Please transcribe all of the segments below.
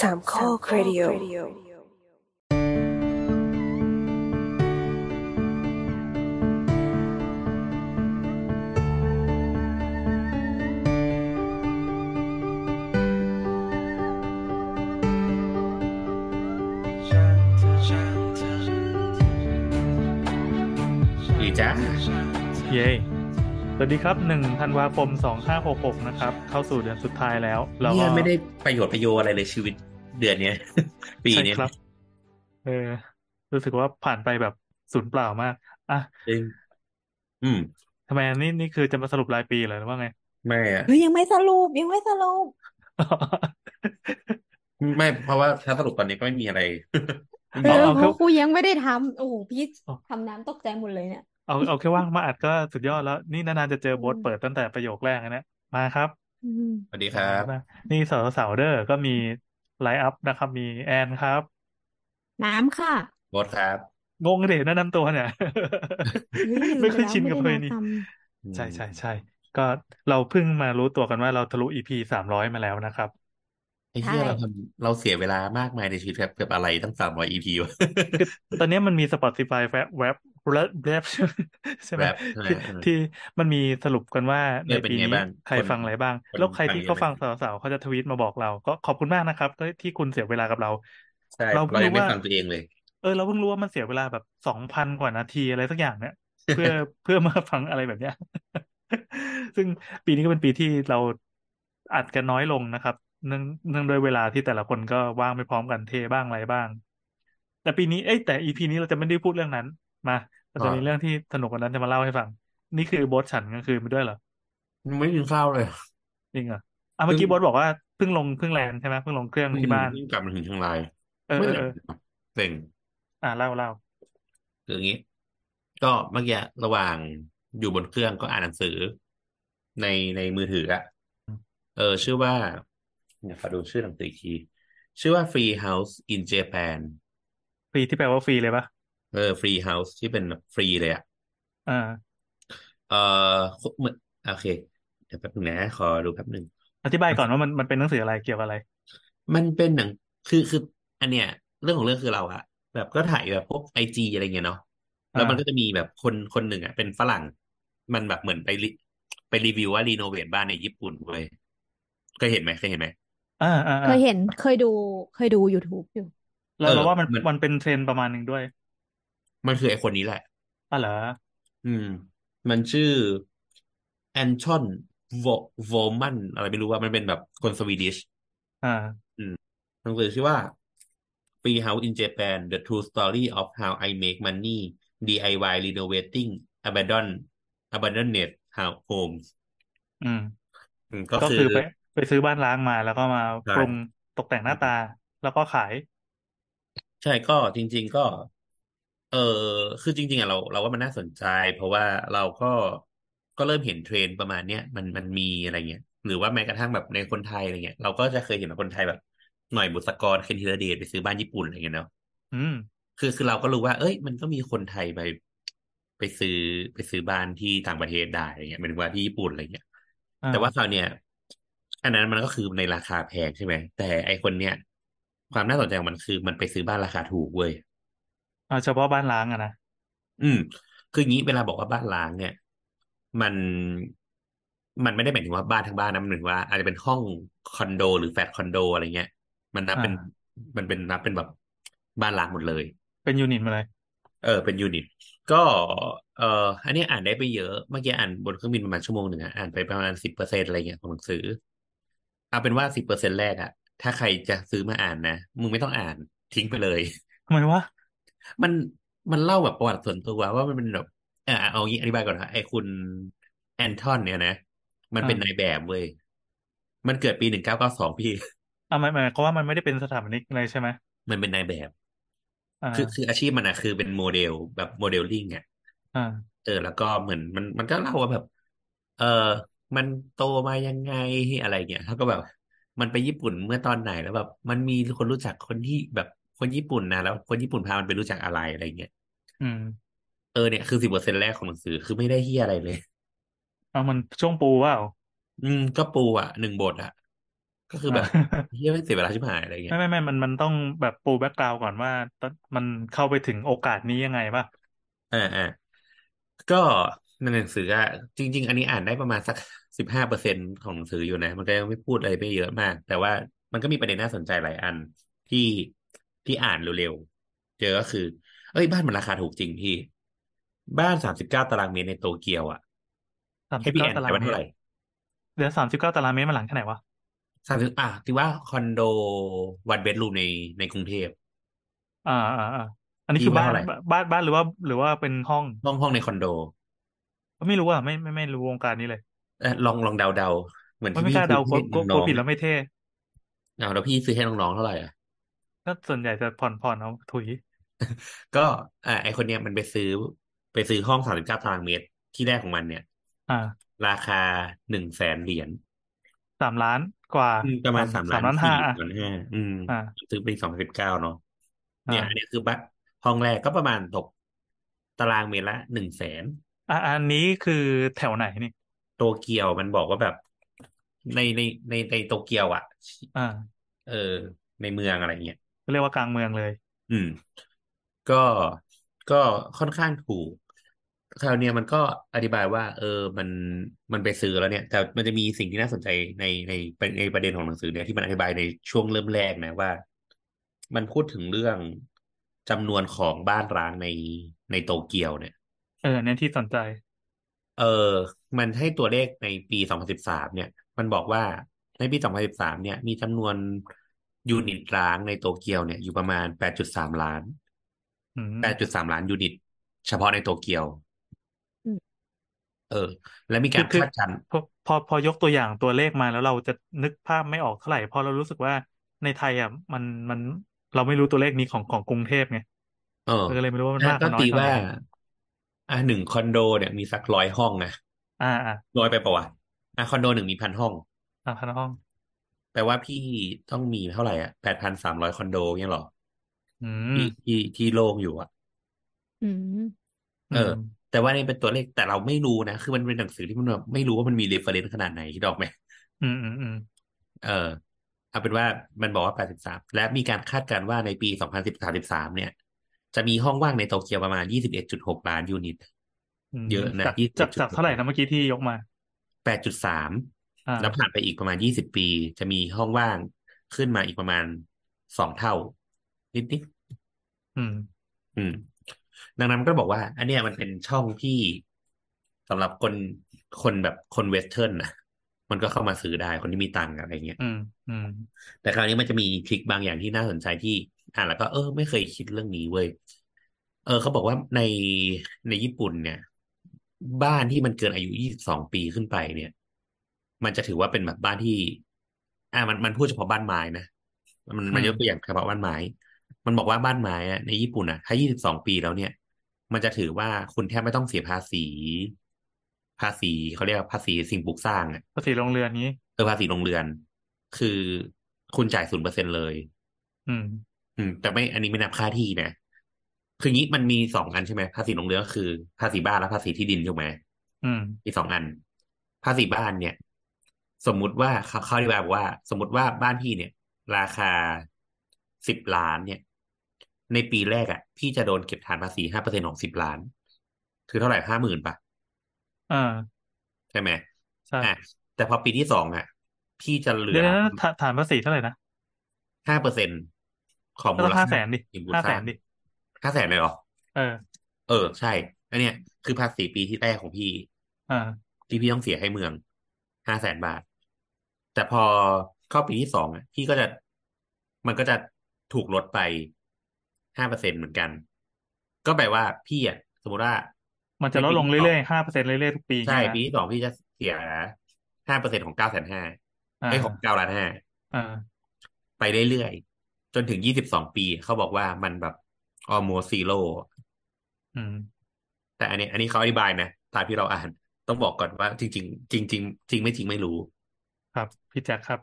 สามข้อครดิโอดีจ้าเย้สวัสดีครับหนึ่งธันวาคมสองห้าหกหกนะครับ เข้าสู่เดือนสุดท้ายแล้วเราก็เนี่ยไม่ได้ประโยชน์ประโยชน์อะไรเลยชีวิต เดือนเนี้ย ปีใช่เนี้ยครับ เออ รู้สึกว่าผ่านไปแบบสูญเปล่ามาก อะจริงอืมทำไมนี่นี่คือจะมาสรุปรายปีเหรอหรือว่าไง ไม่อะเฮ้ยยังไม่สรุปยังไม่สรุป ไม่ เพราะว่าถ้าสรุปตอนนี้ก็ไม่มีอะไรเอเอาอเอาเพแค่ราะกูยังไม่ได้ทำโอ้โหพี่เอาทำน้ำตกใจหมดเลยเนี่ยเอาเอาแค่ว่างมาอัดก็สุดยอดแล้ว นี่นานๆจะเจออืโบทมเปิดตั้งแต่ประโยคแรกนะมาครับอืมสวัสดีครับมานี่สาวสาวๆเด้อก็มี ไลฟ์อัพนะครับ มีแอนครับ น้ำค่ะโบทครับ งงเด็แนะนำตัวเนี่ยเฮ้ยลืมไม่ไปค่อยแล้วชินไม่กับได้เพลแนะงนี้นอืใช่มใช่ใช่ก็เราเพิ่งมารู้ตัวกันว่าเราทะลุ EP สามร้อยมาแล้วนะครับไอ้ำเหี้ยใช่เราทำเราเสียเวลามากมายในชีวิตแบบกับอะไรตั้งสามร้อย EP วะคือตอนนี้มันมี Spotify แวบ แวบแวบแวบใช่ไหมแรปใช่ไหมที่เออที่มันมีสรุปกันว่าเอในอเป็นปีไงนี้บ้างใครคนฟังอะไรบ้างคนแล้วใครฟังที่เยเขาอะไหมฟังสาวๆเขาจะทวีตมาบอกเรา ก็ขอบคุณมากนะครับที่คุณเสียเวลากับเราใช่เราเราเพิ่งยังรู้ไม่ว่าฟังตัวเองเลย เออเราเพิ่งรู้ว่ามันเสียเวลาแบบสองพันกว่านาทีอะไรสักอย่างเนี่ยเพื่อเพื่อมาฟังอะไรแบบเนี้ย ซึ่งปีนี้ก็เป็นปีที่เราอัดกันน้อยลงนะครับ เนื่องเนื่องด้วยเวลาที่แต่ละคนก็ว่างไม่พร้อมกันเทบ้างอะไรบ้าง แต่ปีนี้เอ้ยแต่อีพีนี้เราจะไม่ได้พูดเรื่องนั้น มา เราจะมีอ่าเรื่องที่สนุกกว่านั้นจะมาเล่าให้ฟัง นี่คือโบทฉันกลางคืนไปด้วยเหรอไม่กินข้าวเลยจริงเหรออะเมื่อเพิ่งกี้โบทบอกว่าเพิ่งลงเครื่องแลนใช่ไหมเพิ่งลงเครื่องเพิ่งที่บ้านเพิ่งกลับมาถึงเชียงรายเออไม่เออเหเออเซ็งอะเล่าเล่าคืออย่างนี้ ก็เมื่อกี้ระหว่างอยู่บนเครื่องก็อ่านหนังสือในในมือถืออะเออ ชื่อว่าเนี่ยขอดูชื่อหนังสืออีกที ชื่อว่า Free House in Japan ฟรีที่แปลว่าฟรีเลยปะ เออ Free House ที่เป็นฟรีเลยอะอ่า เออเหมือนโอเค เดี๋ยวแป๊บนึงนะ ขอดูแป๊บนึง อธิบายก่อนว่ามันมันเป็นหนังสืออะไรเกี่ยวกับอะไร มันเป็นหนังคือคือ อันเนี้ย เรื่องของเรื่องคือเราอะแบบก็ถ่ายแบบพวกไอจีอะไรเงี้ยเนาะแล้วมันอ่าก็จะมีแบบคนคนหนึ่งอะเป็นฝรั่ง มันแบบเหมือนไปรีไปรีวิวว่า renovate บ้านในญี่ปุ่นเว้ยเคยเห็นไหมเคยเห็นไหมอ่าอ่าเคอ่ายเห็นเคยดูเคยดู YouTube อยู่เราเออเราว่ามันมัน มันเป็นเทรนด์ประมาณหนึ่งด้วย มันคือไอคนนี้แหละอะเหรอ อืม มันชื่อ Anton Wormann อะไรไม่รู้ว่ามันเป็นแบบคน Swedish อ่า อืมหนังสือชื่อว่า Free Houses in Japan The True Story of How I Make Money DIY Renovating Abandon Abandoned House Homes อืมอืมก็ก็คือคือไปไปซื้อบ้านล้างมาแล้วก็มาใช่ปรุงตกแต่งหน้าตาแล้วก็ขาย ใช่ก็จริง ๆ ก็ เออคือจริงๆอะเราเราว่ามันน่าสนใจ เพราะว่าเราก็ก็เริ่มเห็นเทรนด์ประมาณเนี้ยมันมันมีอะไรเงี้ยหรือว่าแม้กระทั่งแบบในคนไทยอะไรเงี้ยเราก็จะเคยเห็นแบบคนไทยแบบ หน่อยบุษกรเคนธีรเดชไปซื้อบ้านญี่ปุ่นอะไรเงี้ยเนาะอืม คือคือเราก็รู้ว่า เอ้ย มันก็มีคนไทยไป ไปซื้อไปซื้อบ้านที่ต่างประเทศได้อะไรเงี้ยหมายถึงว่าที่ญี่ปุ่นอะไรเงี้ยอ่าแต่ว่าคราวเนี้ยอันนั้นมันก็คือในราคาแพงใช่ไหมแต่ไอคนเนี้ยความน่าสนใจของมันคือมันไปซื้อบ้านราคาถูกเว้ย อ่าเฉพาะบ้านล้างอะนะ อืม คืออย่างนี้เวลาบอกว่าบ้านล้างเนี่ย มันมันไม่ได้หมายถึงว่าบ้านทั้งบ้านนะมันหมายถึงว่าอาจจะเป็นห้องคอนโด หรือแฟลตคอนโดอะไรเงี้ย มันนับเป็นอ่ามันเป็นนับเป็นแบบบ้านร้างหมดเลย เป็น unit มาเลย เออเป็น unit ก็ เอออันนี้อ่านได้ไปเยอะเมื่อกี้อ่านบนเครื่องบินประมาณชั่วโมงหนึ่งอะอ่านไปประมาณสิบเปอร์เซ็นอะไรเงี้ยของหนังสือ เอาเป็นว่าสิบเปอร์เซ็นแรกอะถ้าใครจะซื้อมาอ่านนะมึงไม่ต้องอ่านทิ้งไปเลย ทำไมวะ มันมันเล่าแบบประวัติส่วนตัวว่ามันเป็นแบบเออเอางี้อธิบายก่อนนะไอ้คุณแอนทอน เนี่ยนะ มันเป็นอ่านายแบบเว้ยมันเกิดปีหนึ่งเก้าเก้าสองพี่อ่าหมายหมายความว่ามันไม่ได้เป็นสถาปนิกอะไรใช่ไหมมันเป็นนายแบบอ่าคือคืออาชีพมันอะคือเป็นโมเดลแบบโมเดลลิ่งอะอ่าเออ แล้วก็เหมือนมันมันก็เล่าว่าแบบ เออมันโตมายังไงอะไรเงี้ยเขาก็แบบ มันไปญี่ปุ่นเมื่อตอนไหนแล้วแบบ มันมีคนรู้จักคนที่แบบ คนญี่ปุ่นนะแล้ว คนญี่ปุ่นพามันไปรู้จักอะไรอะไรเงี้ยอืม เออเนี่ยคือสิบเปอร์เซ็นแรกของหนังสือคือไม่ได้เฮียอะไรเลย เอามันช่วงปูว่าอืม ก็ปูอะหนึ่งบทอะ ก็คือแบบเฮียไม่งเสียเวลาชิบหายอะไรเงี้ไม่ยไม่ไม่มันมันต้องแบบปูแบ็กกราวก่อนว่าตอนมันเข้าไปถึงโอกาสนี้ยังไงป่ะอ่าอ่าก็ในหนังสืออะจริง ๆ อันนี้อ่านได้ประมาณสักสิบห้าเปอร์เซ็นของหนังสืออยู่นะ มันก็ยังไม่พูดอะไรไม่เยอะมาก แต่ว่ามันก็มีประเด็นน่าสนใจหลายอันที่ ที่อ่านเร็วๆ เจอก็คือ เอ้ยบ้านมันราคาถูกจริงพี่ บ้านสามสิบเก้าตารางเมตรในโตเกียวอะสามให้สิบพี่เก้าแอนตารางไปว่าเมเท่าตไหรร่เดี๋ยวสามสิบเก้าตารางเมตรมันหลังแค่ไหนวะสามสิบอะที่ว่าคอนโดวันเบดรูมในในกรุงเทพอ่าอ่าอ่าอันนี้พี่คือว่าบ้านเท่าไหร่บ้านบ้านหรือว่า หรือว่าเป็นห้องห้องห้องในคอนโดไม่รู้อะไม่ไม่ไม่รู้วงการนี้เลยเอ่อลองลองเดาเดาเหมือนไม่ที่ไม่พี่กล้าซื้เดาอกลัวให้กลัวกน้ลัวองผิดๆแล้วไม่เท่เอาแล้วพี่ซื้อให้น้องๆเท่าไหร่อะ ก็ส่วนใหญ่จะผ่อนผ่อนเอาถุย ก็อ่าไอคนเนี้ยมันไปซื้อ ไปซื้อห้องสามสิบเก้าตารางเมตรที่แรกของมันเนี่ย อ่า ราคาหนึ่งแสนเหรียญสามล้านกว่าอืมประมาณสาสามมสามล้านล้านห้าสี่อะล้านห้าอืมอ่าซื้อปีสองพันสิบเก้าเนาะอ่าเนี่ยอันนี้คือบ้านห้องแรกก็ประมาณตกตารางเมตรละหนึ่งแสนอ่าอันนี้คือแถวไหนนี่โตเกียวมันบอกว่าแบบในในในในโตเกียวอะ อ่า เออ ในเมืองอะไรเงี้ย เรียกว่ากลางเมืองเลย อืม ก็ก็ค่อนข้างถูกคราวเนี้ยมันก็อธิบายว่า เออมันมันไปซื้อแล้วเนี่ย แต่มันจะมีสิ่งที่น่าสนใจในในในประเด็นของหนังสือเนี่ยที่มันอธิบายในช่วงเริ่มแรกนะว่า มันพูดถึงเรื่องจำนวนของบ้านร้างในในโตเกียวเนี่ย เออเนี่ยที่สนใจ เออ มันให้ตัวเลขในปี2013เนี่ย มันบอกว่าในปี2013เนี่ย มีจำนวน ยูนิตร้างในโตเกียวเนี่ยอยู่ประมาณ8.3ล้านอืม8.3ล้านยูนิต เฉพาะในโตเกียวอืมเออ และมีคืกาอรคือคาดการณ์พอพอพอยกตัวอย่างตัวเลขมาแล้วเราจะนึกภาพไม่ออกเท่าไหร่เพราะเรารู้สึกว่าในไทยอะมันมันเราไม่รู้ตัวเลขนี้ของของกรุงเทพไงเออเราก็เลยไม่รู้ว่ามันถ้ามากก็มันน้อตียเท่าไหว่าร่อะหนึ่งคอนโดเนี่ยมีสักร้อยห้องนะอ่าอ่าน้อยไปปะวะอะคอนโดหนึ่งมีพันห้องอ่าพันห้อง แปลว่าพี่ต้องมีเท่าไหร่อะแปดพันสามร้อยคอนโดเนี่ยหรออืมที่ที่ที่โล่งอยู่อะ อืมเออ แต่ว่านี่เป็นตัวเลขแต่เราไม่รู้นะ คือมันเป็นหนังสือที่มันแบบไม่รู้ว่ามันมี reference ขนาดไหนคิดออกไหมอืมอืมอืมเออเอาเป็นว่ามันบอกว่า 83 และมีการคาดการณ์ว่าในปี 2033 เนี่ย จะมีห้องว่างในโตเกียวประมาณ 21.6 ล้านยูนิตอืมเยอะนะจากยี่สิบจากจุดจากเท่าไหร่นะเมื่อกี้ที่ยกมา 8.3อ่า แล้วผ่านไปอีกประมาณ20ปี จะมีห้องว่างขึ้นมาอีกประมาณ2เท่า นิดๆอืม อืม ดังนั้นมันก็บอกว่า อันเนี้ยมันเป็นช่องที่สำหรับคนคนแบบคนเวสเทิร์นนะมันก็เข้ามาซื้อได้คนที่มีตังค์อะไรเงี้ยอืม อืม แต่คราวนี้มันจะมีทริคบางอย่างที่น่าสนใจที่ อ่านแล้วก็เออ ไม่เคยคิดเรื่องนี้เว้ยเออเขาบอกว่าในในญี่ปุ่นเนี่ย บ้านที่มันเกินอายุ22ปีขึ้นไปเนี่ย มันจะถือว่าเป็นแบบบ้านที่ อ่ามันมันพูดเฉพาะบ้านไม้นะมันมันยกตัวอย่างเฉพาะบ้านไม้ มันบอกว่าบ้านไม้อะในญี่ปุ่นอะถ้า22ปีแล้วเนี่ย มันจะถือว่าคุณแทบไม่ต้องเสียภาษี ภาษีเขาเรียกว่าภาษีสิ่งปลูกสร้างอะภาษีโรงเรือนนี้เออภาษีโรงเรือน คือคุณจ่ายศูนย์เปอร์เซ็นเลย อืม อืม แต่ไม่อันนี้ไม่นับค่าที่นะคืองี้มันมีสองอันใช่ไหมภาษีโรงเรือนก็คือ ภาษีบ้านและภาษีที่ดินถูกไหมอืมมีสองอัน ภาษีบ้านเนี่ย สมมุติว่าเขาเขาอธิบายบอกว่า สมมติว่าบ้านพี่เนี่ย ราคาสิบล้านเนี่ย ในปีแรกอะ พี่จะโดนเก็บฐานภาษีห้าเปอร์เซ็นของสิบล้าน คือเท่าไหร่ห้าหมื่นปะอ่าใช่ไหมใช่อะแต่พอปีที่สองอะ พี่จะเหลืเดี๋ยอวนะฐานฐานภาษีเท่าไหร่นะห้าเปอร์เซ็นของก็มูต้ลองค่าห้าแสนดิสิ่งปลูกห้าสแสร้างนดิห้าแสนเลยเหรอ เออ เออ ใช่อันเนี้ยคือภาษีปีที่แรกของพี่ อ่า ที่พี่ต้องเสียให้เมืองห้าแสนบาท แต่พอเข้าปีที่สองอะพี่ก็จะมันก็จะถูกลดไปห้าเปอร์เซ็นเหมือนกัน ก็แปลว่าพี่อะสมมติว่า มันจะลดลงเรื่อยๆห้าเปอร์เซ็นต์เรื่อยๆทุกปีใช่เงี้ยนะปีที่สองพี่จะเสียห้าเปอร์เซ็นของเก้าแสนห้าอ่าไอ้ยของเก้าล้านห้าอ่าไปเรื่อยๆจนถึงยี่สิบสองปี เขาบอกว่ามันแบบ almost zero อืมแต่อันนี้ อันนี้เขาอธิบายนะตามที่เราอ่าน ต้องบอกก่อนว่าจริง ๆ จริง ๆ จริงไม่จริงไม่รู้ ครับ พี่แจ็คครับ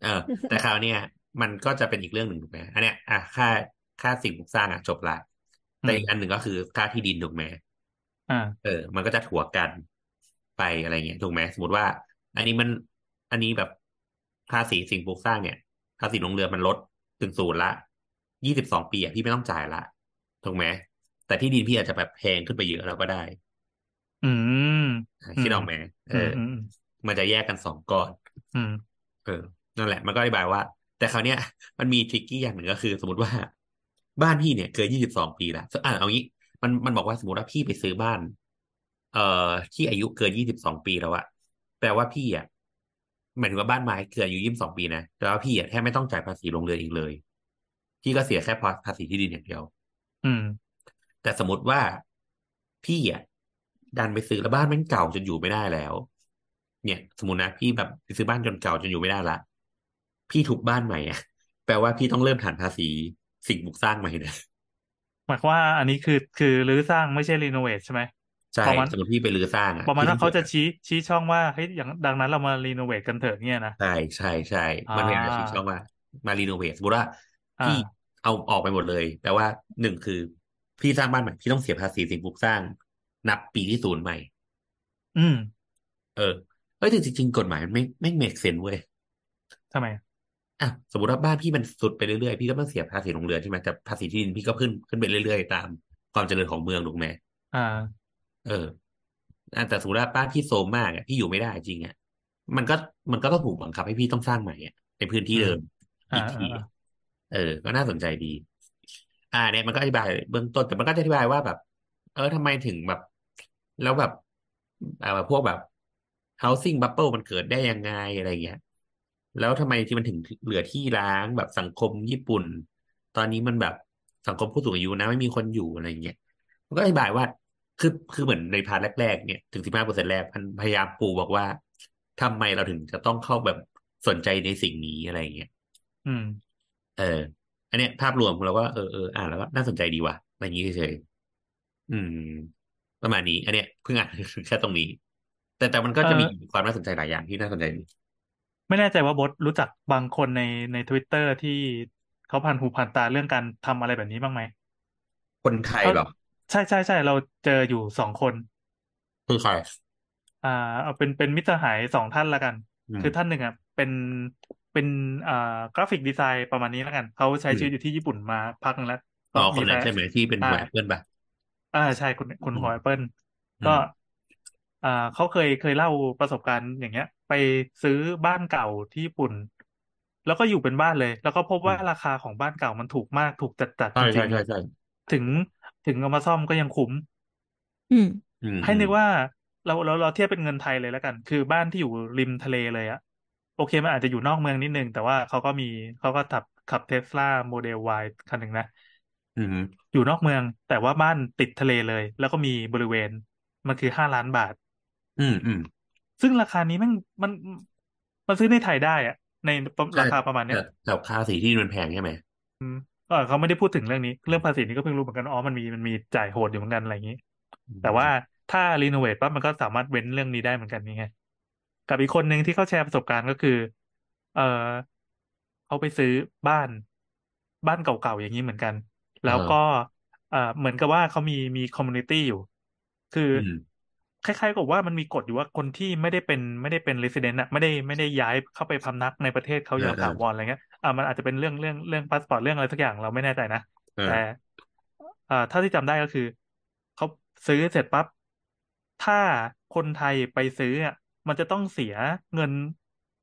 เออ แต่คราวเนี้ยมันก็จะเป็นอีกเรื่องหนึ่งถูกไหมอันเนี้ยอะค่าค่าสิ่งปลูกสร้างอะจบละแต่อีกอันหนึ่งก็คือค่าที่ดินถูกไหมอ่า เออ มันก็จะถัวกันไปอะไรเงี้ยถูกไหมสมมติว่า อันนี้มัน อันนี้แบบภาษีสิ่งปลูกสร้างเนี่ยภาษีลงเรือมันลดถึงศูนย์ละยี่สิบสองปีอะพี่ไม่ต้องจ่ายละถูกไหมแต่ที่ดินพี่อาจจะแบบแพงขึ้นไปเยอะแล้วก็ได้ อืมอะคิดออกไหมเออืมออืมมันจะแยกกันสองก้อน อืม เออ นั่นแหละ มันก็อธิบายว่า แต่คราวเนี้ย มันมีทริกกี้อย่างหนึ่งก็คือ สมมติว่าบ้านพี่เนี่ยเกินยี่สิบสองปีแล้วอ่าเอางี้ มันมันบอกว่าสมมติว่าพี่ไปซื้อบ้าน เอ่อที่อายุเกินยี่สิบสองปีแล้วอะแปลว่าพี่อะหมายถึงว่าบ้านไม้เกินอายุยี่สิบสองปีนะแปลว่าพี่อะแทบไม่ต้องจ่ายภาษีโรงเรือนอีกเลย พี่ก็เสียแค่ภาษีที่ดินอย่างเดียว อืม แต่สมมติว่าพี่อะดันไปซื้อแล้วบ้านแมันเก่าจนอยู่ไม่ได้แล้ว เนี่ย สมมตินะพี่แบบไปซื้อบ้านจนเก่าจนอยู่ไม่ได้ละ พี่ทุบบ้านใหม่อะแปลว่าพี่ต้องเริ่มฐานภาษีสิ่งปลูกสร้างใหม่นะหมายความว่าอันนี้คือคือรื้อสร้างไม่ใช่รีโนเวทใช่ไหมใช่ประมาณสมมติพี่ไปรื้อสร้างอะประมาณพี่ต้ว่าองเขาจะสียชี้ชี้ช่องว่าเฮ้ยอย่างดังนั้นเรามารีโนเวทกันเถอะเนี่ยนะใช่ใช่ใช่มันพยายามจะชี้ช่องว่ามา renovate สมมติว่าอ่าพี่เอาออกไปหมดเลยแปลว่าหนึ่งคือพี่สร้างบ้านใหม่พี่ต้องเสียภาษีสิ่งปลูกสร้าง นับปีที่ศูนย์ใหม่ อืม เออ เอ้ยแต่จริงๆกฎหมายมันไม่ไม่ make sense เว้ยทำไมอะสมมติว่าบ้านพี่มันทรุดไปเรื่อยๆพี่ก็ต้องเสียภาษีโรงเรือนใช่ไหมแต่ภาษีที่ดินพี่ก็ขึ้นขึ้นไปเรื่อยๆตามความเจริญของเมืองถูกไหมอ่า เอออะแต่สมมติว่าบ้านพี่โซมมากอะพี่อยู่ไม่ได้จริงอะมันก็มันก็ต้องถูกบังคับให้พี่ต้องสร้างใหม่อะในพื้นที่เดิมอืมอีกทีอ่าอ่าเออ ก็น่าสนใจดี อ่า เนี่ยมันก็อธิบายเบื้องต้นแต่มันก็จะอธิบายว่าแบบ เออทำไมถึงแบบ แล้วแบบอ่าพวกแบบ housing bubble มันเกิดได้ยังไงอะไรเงี้ย แล้วทำไมที่มันถึงเหลือที่ร้างแบบสังคมญี่ปุ่น ตอนนี้มันแบบสังคมผู้สูงอายุนะไม่มีคนอยู่อะไรเงี้ยมันก็อธิบายว่าคือคือเหมือนใน part แรกๆเนี่ยถึงสิบห้าเปอร์เซ็นต์แรกมันพยายามปูบอกว่าทำไมเราถึงจะต้องเข้าแบบสนใจในสิ่งนี้อะไรเงี้ยอืม เออ อันเนี้ยภาพรวมเราก็เออเอออ่านแล้วก็น่าสนใจดีว่ะอะไรอย่างนี้เฉยๆอืม ประมาณนี้ อันเนี้ยเพิ่งอ่านแค่ตรงนี้ แต่แต่มันก็จะมีเออความน่าสนใจหลายอย่างที่น่าสนใจดีไม่แน่ใจว่าบดรู้จักบางคนในในทวิตเตอร์ที่เขาผ่านหูผ่านตาเรื่องการทำอะไรแบบนี้บ้างไหม คนไทยเขาเหรอ ใช่ใช่ใช่เราเจออยู่สองคน คือใครอ่าเอาเป็นเป็นมิตรสหายสองท่านละกันอืมคือท่านหนึ่งอะเป็นเป็นอ่า graphic design ประมาณนี้ละกัน เขาใช้อืมชีวิตอยู่ที่ญี่ปุ่นมาพักนึงแล้วอ๋อคนนั้นแฟนใช่ไหมที่เป็นอ่าหัวแอปเปิลป่ะอ่าใช่คุณคุณอืมหอปเปิลอืก็ อ่าเขาเคยเคยเล่าประสบการณ์อย่างเงี้ย ไปซื้อบ้านเก่าที่ญี่ปุ่น แล้วก็อยู่เป็นบ้านเลย แล้วก็พบอืว่ามราคาของบ้านเก่ามันถูกมากถูกจัดจัดใช่จริใช่งใช่ใช่ๆถึงถึงเอามาซ่อมก็ยังคุ้ม อืม อืมให้นึกอืมว่าเราเราเราเทียบเป็นเงินไทยเลยแล้วกัน คือบ้านที่อยู่ริมทะเลเลยอะโอเคมันอาจจะอยู่นอกเมืองนิดนึง แต่ว่าเขาก็มีเขาก็ขับขับเทสลาโมเดล Y คันหนึ่งนะ อืมอยู่นอกเมืองแต่ว่าบ้านติดทะเลเลย แล้วก็มีบริเวณ มันคือห้าล้านบาท อืมอืมซึ่งราคานี้มันมันมันซื้อในไทยได้อะในใช่ราคาประมาณเนี้แต่ยแต่ภาษีที่มันแพงใช่ไหมอืมก็เขาไม่ได้พูดถึงเรื่องนี้ เรื่องภาษีนี้ก็เพิ่งรู้เหมือนกันอ๋อมันมีมันมีจ่ายโหดอยู่เหมือนกันอะไรอย่างนี้อืมแต่ว่าถ้ารีโนเวทปั๊บมันก็สามารถเว้นเรื่องนี้ได้เหมือนกันนี่ไงกับอีกคนหนึ่งที่เขาแชร์ประสบการณ์ก็คือ เออเขาไปซื้อบ้าน บ้านเก่าๆอย่างนี้เหมือนกัน แล้วก็เออเหมือนกับว่าเขามีมี community อยู่ คืออืม คล้ายๆกับว่ามันมีกฎอยู่ว่าคนที่ไม่ได้เป็นไม่ได้เป็น resident อะไม่ได้ไม่ได้ย้ายเข้าไปพำนักในประเทศเขาอย่างเออเออถาวรอะไรเงี้ยอ่ามันอาจจะเป็นเรื่องเรื่องเรื่องพาสปอร์ตเรื่องอะไรสักอย่างเราไม่แน่ใจนะเออแต่อ่าถ้าที่จำได้ก็คือเขาซื้อเสร็จปั๊บถ้าคนไทยไปซื้ออะมันจะต้องเสียเงิน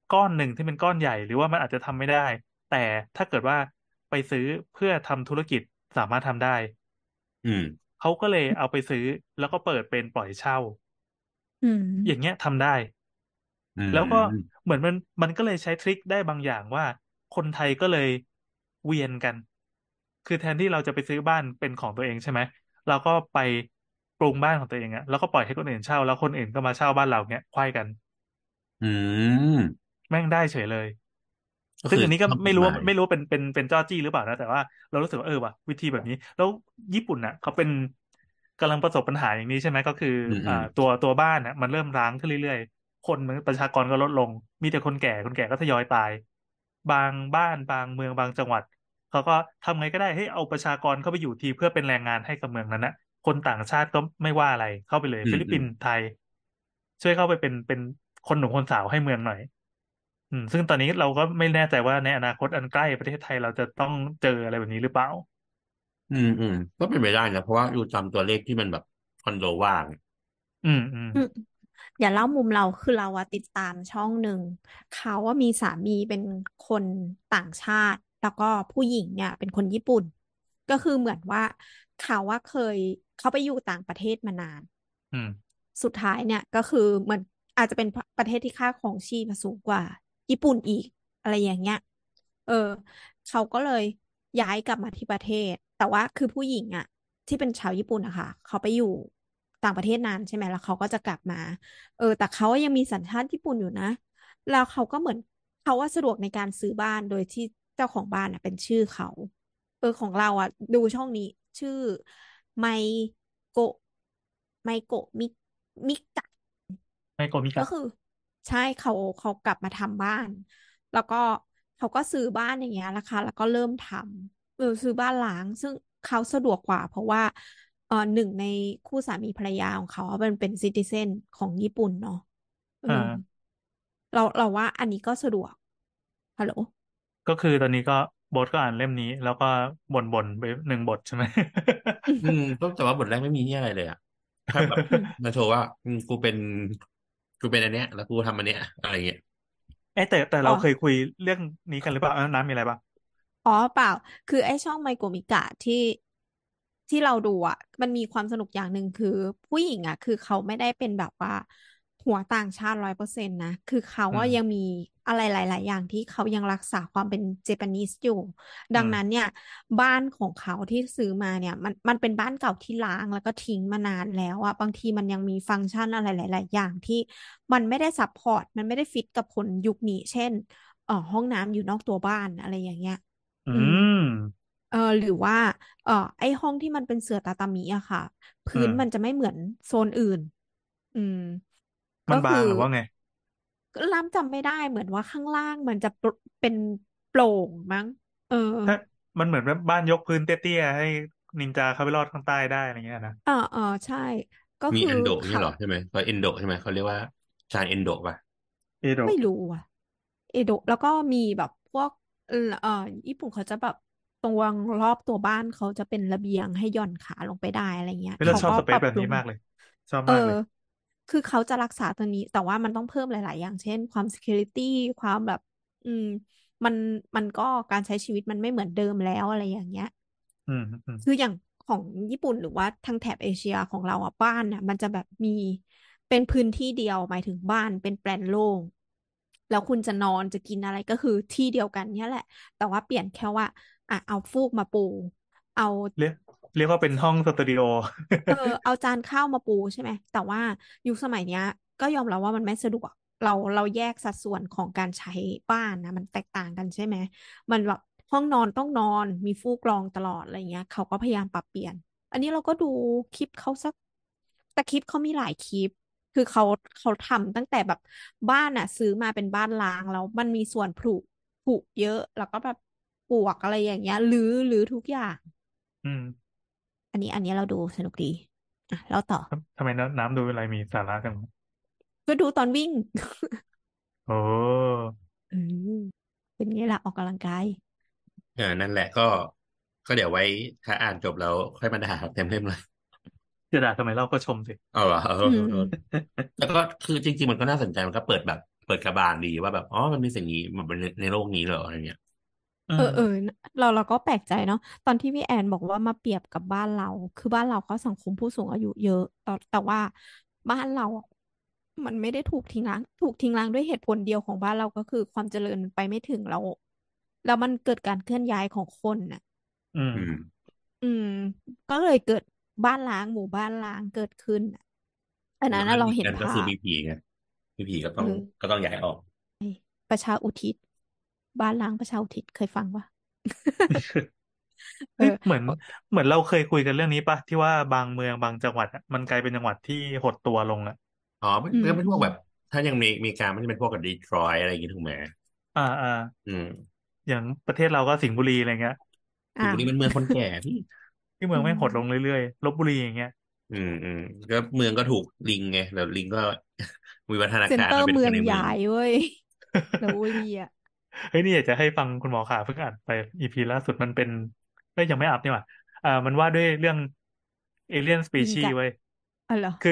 ก้อนหนึ่งที่เป็นก้อนใหญ่ หรือว่ามันอาจจะทำไม่ได้ แต่ถ้าเกิดว่าไปซื้อเพื่อทำธุรกิจสามารถทำได้ อืมเขาก็เลยเอาไปซื้อแล้วก็เปิดเป็นปล่อยเช่า อืม อย่างเงี้ยทำได้ อืมแล้วก็เหมือนมันมันก็เลยใช้ทริคได้บางอย่างว่า คนไทยก็เลยเวียนกัน คือแทนที่เราจะไปซื้อบ้านเป็นของตัวเองใช่ไหมเราก็ไปปรุงบ้านของตัวเองอะแล้วก็ปล่อยให้คนอื่นเช่า แล้วคนอื่นก็มาเช่าบ้านเราเนี้ยควายกัน อืมแม่งได้เฉยเลย ก็ซึ่งคืออันนี้ก็ต้องไม่รู้ว่าฎหยไม่รู้ว่าเป็นเป็นเป็นจ้อจี้หรือเปล่านะแต่ว่าเรารู้สึกว่าเออว่ะวิธีแบบนี้ แล้วญี่ปุ่นน่ะเขาเป็น กำลังประสบปัญหาอย่างนี้ใช่ไหมก็คืออืมอืมอ่าตัวตัวบ้านน่ะมันเริ่มร้างขึ้นเรื่อยๆ คนมันประชากรก็ลดลง มีแต่คนแก่คนแก่ก็ทยอยตาย บางบ้านบางเมืองบางจังหวัดเขาก็ทำไงก็ได้ให้เอาประชากรเข้าไปอยู่ทีเพื่อเป็นแรงงานให้กับเมืองนั้นนะคนต่างชาติก็ไม่ว่าอะไรเข้าไปเลยอืมฟิลิปปินส์ไทย ช่วยเข้าไปเป็นเป็นคนหนุ่มคนสาวให้เมืองหน่อย อืม ซึ่งตอนนี้เราก็ไม่แน่ใจว่าในอนาคตอันใกล้ประเทศไทยเราจะต้องเจออะไรแบบนี้หรือเปล่า อืมอืมก็เป็นไปได้นะเพราะว่าดูจำตัวเลขที่มันแบบคอนโดว่าง อืมอืมอืมอย่าเล่ามุมเราคือเราอะติดตามช่องหนึ่ง เขาว่ามีสามีเป็นคนต่างชาติ แล้วก็ผู้หญิงเนี่ยเป็นคนญี่ปุ่น ก็คือเหมือนว่าเขาว่าเคยเขาไปอยู่ต่างประเทศมานาน อืมสุดท้ายเนี่ยก็คือเหมือนอาจจะเป็นประเทศที่ค่าครองชีพสูงกว่า ญี่ปุ่นอีก อะไรอย่างเงี้ย เออ เขาก็เลย ย้ายกลับมาที่ประเทศ แต่ว่าคือผู้หญิงอะที่เป็นชาวญี่ปุ่นอะค่ะเขาไปอยู่ต่างประเทศนานใช่ไหมแล้วเขาก็จะกลับมา เออ แต่เขายังมีสัญชาติญี่ปุ่นอยู่นะ แล้วเขาก็เหมือนเขาว่าสะดวกในการซื้อบ้านโดยที่เจ้าของบ้านอะเป็นชื่อเขา เออของเราอะดูช่องนี้ชื่อไมโกะไมโกะมิมิกะไมโกมิก็กะคือ ใช่เขาเขากลับมาทำบ้าน แล้วก็ เขาก็ซื้อบ้านอย่างเงี้ยราคาแล้วก็เริ่มทำเออซื้อบ้านล้างซึ่งเขาสะดวกกว่า เพราะว่าเออหนึ่งในคู่สามีภรรยาของเขาเป็นเป็นซิติเซนของญี่ปุ่นเนาะเอออ่าเราเราว่าอันนี้ก็สะดวกฮัลโหลก็คือตอนนี้ก็โบทก็อ่านเล่มนี้ แล้วก็บ่นบ่นไปหนึ่งบทใช่ไหมอืมก็แต่ว่าบทแรกไม่มีที่อะไรเลยอะแค่แบบมาโชว์ว่าอืมกูเป็นกูเป็นอันเนี้ย แล้วกูทำอันเนี้ยอะไรเงี้ย เอ้แต่แต่อ๋เราอเคยคุยเรื่องนี้กันหรือเปล่าเอ้าน้ำมีอะไรบ้างอ๋อเปล่า คือไอ้ช่องไมโกมิกะที่ที่เราดูอะ มันมีความสนุกอย่างหนึ่งคือ ผู้หญิงอะ คือเขาไม่ได้เป็นแบบว่า หัวต่างชาติร้อยเปอร์เซ็นต์นะ คือเขาว่าอืมยังมี อะไรหลาย ๆ อย่างที่เขายังรักษาความเป็น Japanese อยู่ ดังนั้นเนี่ย บ้านของเขาที่ซื้อมาเนี่ย มันมันเป็นบ้านเก่าที่ร้างแล้วก็ทิ้งมานานแล้วอะบางทีมันยังมีฟังก์ชันอะไรหลาย ๆ อย่างที่มันไม่ได้ support มันไม่ได้ฟิตกับคนยุคนี้ เช่นเอ่อห้องน้ำอยู่นอกตัวบ้านอะไรอย่างเงี้ย อือืมมเออหรือว่า เออไอห้องที่มันเป็นเสื่อทาทามิอะค่ะอืพื้นมมันจะไม่เหมือนโซนอื่น อืมมัก็นบาคืงอหรือว่าไง ล้ำจำไม่ได้เหมือนว่าข้างล่างมันจะปรเป็นโปร่งมั้ง เออถ้ามันเหมือนแบบบ้านยกพื้นเตี้ยๆให้นินจาเข้าไปรอดข้างใต้ได้อะไรเงี้ยนะเออเออใช่ ก็มีคือเอนโดนี่เขาเหรอใช่ไหมเขาเอนโดใช่ไหมเขาเรียกว่าชายเอนโดป่ะเอโดะไม่รู้อะเอโดะแล้วก็มีแบบพวกเออเออญี่ปุ่นเขาจะแบบตรงรอบตัวบ้านเขาจะเป็นระเบียงให้หย่อนขาลงไปได้อะไรเงี้ยเฮ้ยเราเขาชอบก็สเปปซรับแบบปรุนี้งมากเลยชอบเอมากอเลย คือเขาจะรักษาตัวนี้ แต่ว่ามันต้องเพิ่มหลาย ๆ อย่างเช่น ความ security ความแบบ อืม มันมันก็การใช้ชีวิตมันไม่เหมือนเดิมแล้วอะไรอย่างเงี้ยอืมอืมคืออย่างของญี่ปุ่นหรือว่าทางแถบเอเชียของเราอะบ้านน่ะ มันจะแบบมีเป็นพื้นที่เดียวหมายถึงบ้านเป็นแปลนโล่งแล้วคุณจะนอนจะกินอะไรก็คือที่เดียวกันเนี่ยแหละ แต่ว่าเปลี่ยนแค่ว่า อะเอาฟูกมาปู เอา เรียกเรียกว่าเป็นห้องสตูดิโอเออเอาจานข้าวมาปูใช่ไหม แต่ว่ายุคสมัยเนี้ย ก็ยอมรับว่ามันไม่สะดวกเราเราแยกสัดส่วนของการใช้บ้านนะ มันแตกต่างกันใช่ไหม มันแบบห้องนอนต้องนอนมีฟูกรองตลอดอะไรเงี้ย เขาก็พยายามปรับเปลี่ยน อันนี้เราก็ดูคลิปเขาสัก แต่คลิปเขามีหลายคลิป คือเขาเขาทำตั้งแต่แบบบ้านอะซื้อมาเป็นบ้านล้างแล้วมันมีส่วนผุผุเยอะแล้วก็แบบปลวกอะไรอย่างเงี้ยรื้อรื้อทุกอย่าง อืม อันนี้อันนี้เราดูสนุกดีอะแล้วต่อทำไมน้ำน้ำดูอะไรมีสาระจังก็ดูตอนวิ่ง โอ้อืมเป็นไงล่ะออกกำลังกายเออนั่นแหละก็ ก็เดี๋ยวไว้ ถ้าอ่านจบแล้วค่อยมาด่าเต็มเล่มเลยจะด่าทำไมเราก็ชมสิเอาเหรอเออือมเออือมแล้วก็คือจริง ๆ มันก็น่าสนใจมันก็เปิดแบบ เปิดกระบาลดีว่าแบบอ๋อมันมีสิ่งนี้มันในในโลกนี้เหรออะไรเงี้ย อืเอมอเออเราเราก็แปลกใจเนาะตอนที่พี่แอนบอกว่ามาเปรียบกับบ้านเรา คือบ้านเราก็สังคมผู้สูงอายุเยอะแต่แต่ว่าบ้านเราอะมันไม่ได้ถูกทิ้งร้าง ถูกทิ้งร้างด้วยเหตุผลเดียวของบ้านเราก็คือความเจริญมันไปไม่ถึงแล้วแล้วมันเกิดการเคลื่อนย้ายของคนน่ะ อืม อืมอืมก็เลยเกิดบ้านล้างหมู่บ้านล้างเกิดขึ้นน่ะอันนั้นน่ะเราเห็นนั่นก็ภาคือพมีผีไงมีผีก็ต้เอองอก็ต้องย้ายออก ประชาอุทิศ บ้านล้างประชาอุทิศเคยฟังปะเอเฮ้ยอเหมือนเหมือนเราเคยคุยกันเรื่องนี้ปะที่ว่าบางเมืองบางจังหวัดอะมันกลายเป็นจังหวัดที่หดตัวลงอะอ๋อมันอืมก็เป็นพวกอืมแบบ ถ้ายังมีมีการมันจะเป็นพวกกับดีทรอยอะไรอย่างงี้ถูกไหมอ่าอ่าอืม อย่างประเทศเราก็สิงห์บุรีอะไรเงี้ยสิงห์บุรีมันเมืองคนแก่พี่ที่เมือืองแม่งหดลงมเรื่อยๆลบบุรีอย่างเงี้ยอืมอืมก็เมืองก็ถูกลิงไงแล้วลิงก็วิวัฒนาเซ็นการเตอมาร์เป็นเมืคอนงในเมืองย้ายเว้ยลพบุรีอะ เฮ้ยนี่อยากจะให้ฟังคุณหมอขาเพิ่งอ่านไปอีพีล่าสุดมันเป็นเอ้ยยังไม่อัพนี่หว่าอ่า มันว่าด้วยเรื่องเอเลียนสปีลิงชีกัดเว้ยอ๋อเหรอคือ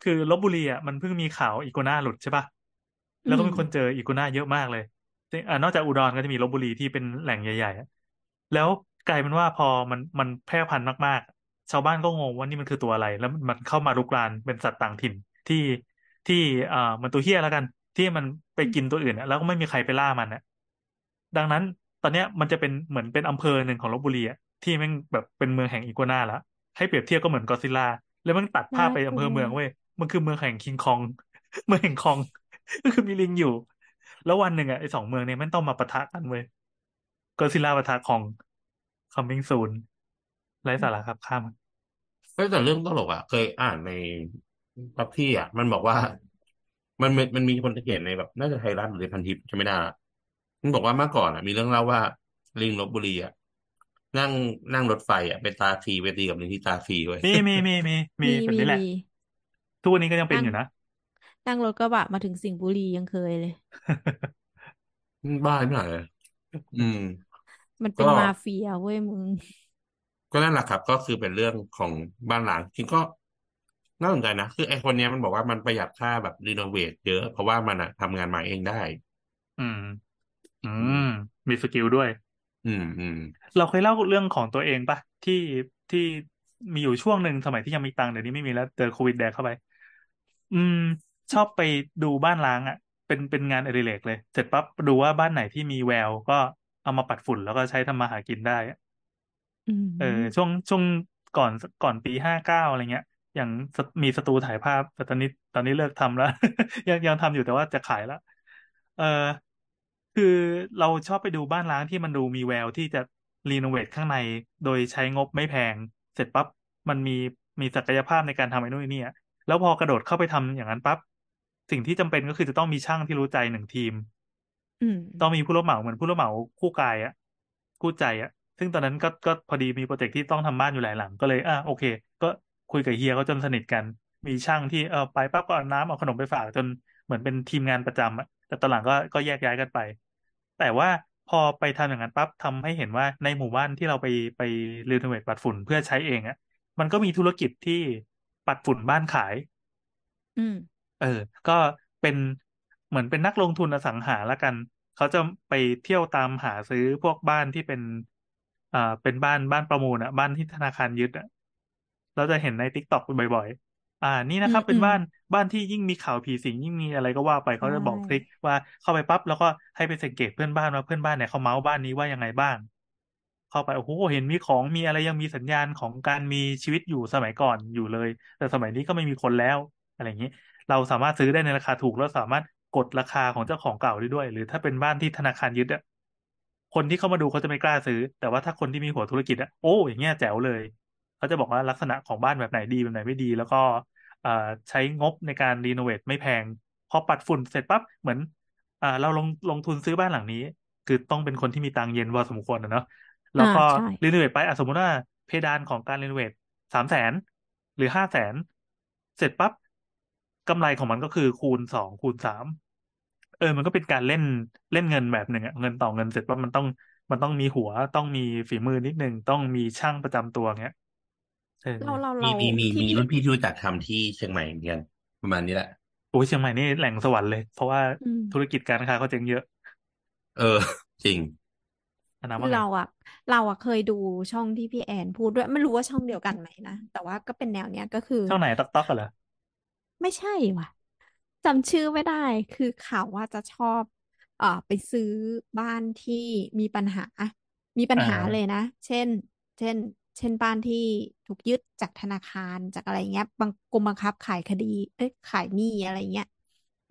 คือลพบุรีอะมันเพิ่งมีข่าวอีกัวน่าหลุดใช่ป่ะแล้วก็มีคนเจออีกัวน่าเยอะมากเลยซึ่งอ่านอกจากอุดรก็จะมีลพบุรีที่เป็นแหล่งใหญ่ๆอะแล้วกลายเป็นว่าพอมันมันแพร่พันธุ์มากๆ ชาวบ้านก็งงว่านี่มันคือตัวอะไร แล้วมันเข้ามารุกรานเป็นสัตว์ต่างถิ่นที่ที่อ่ามันตัวเหี้ยแล้วกัน ที่มันไปกินตัวอื่นอะแล้วก็ไม่มีใครไปล่ามันอะดังนั้นตอนเนี้ยมันจะเป็นเหมือนเป็นอำเภอหนึ่งของลพบุรีอะที่แม่งแบบเป็นเมืองแห่งอีกัวน่าแล้วให้เปรียบเทียบก็เหมือนกอดซิลล่าแล้วมันตัดภาพไปน่ากลัวอำเภอเมืองเว้ยมันคือเมืองแห่งคิงคอง เมืองแห่งคอง ก็คือมีลิงอยู่ แล้ววันหนึ่งอะไอ้สองเมืองเนี่ยมันต้องมาปะทะกันเว้ยก็ซิล่าปะทะของ coming soon ไร้สาระครับข้ามมันเฮ้ยแต่เรื่องตลกอะ เคยอ่านในพับที่อะ มันบอกว่า มันมันมันมีคนเขียนในแบบน่าจะไทยรัฐหรือพันทิปจะไม่ได้ละมันบอกว่าเมื่อก่อนอะ มีเรื่องเล่าว่าลิงลพบุรีอะนั่งนั่งรถไฟอะไปตาฟรีไปตีกับลิงที่ตาฟรีเว้ยมีมีมีมีมีมีแบบมีนี้แหละมีทุกวันนี้ก็ยังเป็นนั่งอยู่นะนั่งรถกระบะมาถึงสิงห์บุรียังเคยเลย บ้าไม่ไหนเลยอืม มันเป็นก็มาเฟียเว้ยมึง ก็นั่นแหละครับ ก็คือเป็นเรื่องของบ้านหลังจริงก็ น่าสนใจนะ คือไอ้คนเนี้ยมันบอกว่ามันประหยัดค่าแบบรีโนเวทเยอะ เพราะว่ามันอะทำงานมาเองได้ อืม อืม มีสกิลด้วย อืมอืมเราเคยเล่าเรื่องของตัวเองปะที่ที่มีอยู่ช่วงหนึ่งสมัยที่ยังมีตังค์เดี๋ยวนี้ไม่มีแล้วเจอโควิดแดกเข้าไป อืม ชอบไปดูบ้านล้างอะ เป็นเป็นงานอดิเรกเลย เสร็จปั๊บดูว่าบ้านไหนที่มีแวว ก็เอามาปัดฝุ่นแล้วก็ใช้ทำมาหากินได้อะอืมเออช่วงช่วงก่อนก่อนปีห้าเก้าอะไรเงี้ย อย่างสมีสตูถ่ายภาพ แต่ตอนนี้ตอนนี้เลิกทำแล้ว ยังยังทำอยู่แต่ว่าจะขายแล้วเออคือเราชอบไปดูบ้านร้างที่มันดูมีแววที่จะรีโนเวทข้างในโดยใช้งบไม่แพง เสร็จปั๊บมันมีมีศักยภาพในการทำไอ้นู่นไอ้นี่อะแล้วพอกระโดดเข้าไปทำอย่างนั้นปั๊บสิ่งที่จำเป็นก็คือจะต้องมีช่างที่รู้ใจหนึ่งทีมอืมต้องมีผู้รับเหมาเหมือนผู้รับเหมาคู่กายอะคู่ใจอะซึ่งตอนนั้นก็ก็พอดีมีโปรเจกต์ที่ต้องทำบ้านอยู่หลายหลังก็เลยอะโอเค ก็ คุยกับเฮียเขาจนสนิทกัน มีช่างที่เออไปปั๊บก็เอาน้ำเอาขนมไปฝากจนเหมือนเป็นทีมงานประจำอะแต่ตอนหลังก็ก็แยกย้ายกันไป แต่ว่าพอไปทำอย่างนั้นปั๊บทำให้เห็นว่าในหมู่บ้านที่เราไปไปรีโนเวทปัดฝุ่นเพื่อใช้เองอะมันก็มีธุรกิจที่ปัดฝุ่นบ้านขาย อืม เออ ก็เป็นเหมือนเป็นนักลงทุนอสังหาละกัน เขาจะไปเที่ยวตามหาซื้อพวกบ้านที่เป็นอ่าเป็นบ้านบ้านประมูลอะบ้านที่ธนาคารยึดอะ เราจะเห็นในทิกตอกบ่อย ๆ อ่า นี่นะครับอืมเป็นอืมบ้านบ้านที่ยิ่งมีข่าวผีสิงยิ่งมีอะไรก็ว่าไปเขาจะบอกใช่ทริคว่าเข้าไปปั๊บแล้วก็ให้ไปสังเกตเพื่อนบ้านว่าเพื่อนบ้านเนี่ยเขาเมาส์บ้านนี้ว่ายังไงบ้าง เข้าไปโอ้โหเห็นมีของมีอะไรยังมีสัญญาณของการมีชีวิตอยู่สมัยก่อนอยู่เลย แต่สมัยนี้ก็ไม่มีคนแล้วอะไรอย่างนี้ เราสามารถซื้อได้ในราคาถูกแล้วสามารถกดราคาของเจ้าของเก่าได้ด้วย หรือถ้าเป็นบ้านที่ธนาคารยึดอะคนที่เข้ามาดูเขาจะไม่กล้าซื้อ แต่ว่าถ้าคนที่มีหัวธุรกิจอะโอ้อย่างเงี้ยแจ๋วเลย เขาจะบอกว่าลักษณะของบ้านแบบไหนดีแบบไหนไม่ดี แล้วก็เอ่อใช้งบในการ renovate ไม่แพง พอปัดฝุ่นเสร็จปั๊บเหมือนอ่าเราลงลงทุนซื้อบ้านหลังนี้ คือต้องเป็นคนที่มีตังค์เย็นพอสมควรนะเนาะแล้วก็อ่าใช่ renovate ไปอะสมมติว่าเพดานของการ renovateสามแสนหรือห้าแสนเสร็จปั๊บกำไรของมันก็คือคูณสองคูณสามเออ มันก็เป็นการเล่นเล่นเงินแบบหนึ่งอะเงินต่อเงินเสร็จปั๊บมันต้องมันต้องมีหัวต้องมีฝีมือนิดนึงต้องมีช่างประจำตัวเงี้ย เออเราเรามีเรามีมีที่มีพี่รุ่นพี่ที่รู้จักทำที่เชียงใหม่เหมือนกันประมาณนี้แหละโอ้ยเชียงใหม่นี่แหล่งสวรรค์เลย เพราะว่าอืมธุรกิจการค้าเขาเจ๊งเยอะ เออ จริงอันนั้นว่าไงเราอะเราอะเคยดูช่องที่พี่แอนพูดด้วยไม่รู้ว่าช่องเดียวกันไหมนะ แต่ว่าก็เป็นแนวเนี้ยก็คือ ช่องไหนต๊อกต๊อกกันเหรอไม่ใช่ว่ะจำชื่อไม่ได้คือเขาว่าจะชอบ เอ่อไปซื้อบ้านที่มีปัญหา มีปัญหาอ่าเลยนะ เช่น เช่น เช่นบ้านที่ถูกยึดจากธนาคารจากอะไรเงี้ยบางกรมบังคับขายคดี เอ้ยขายหนี้อะไรเงี้ย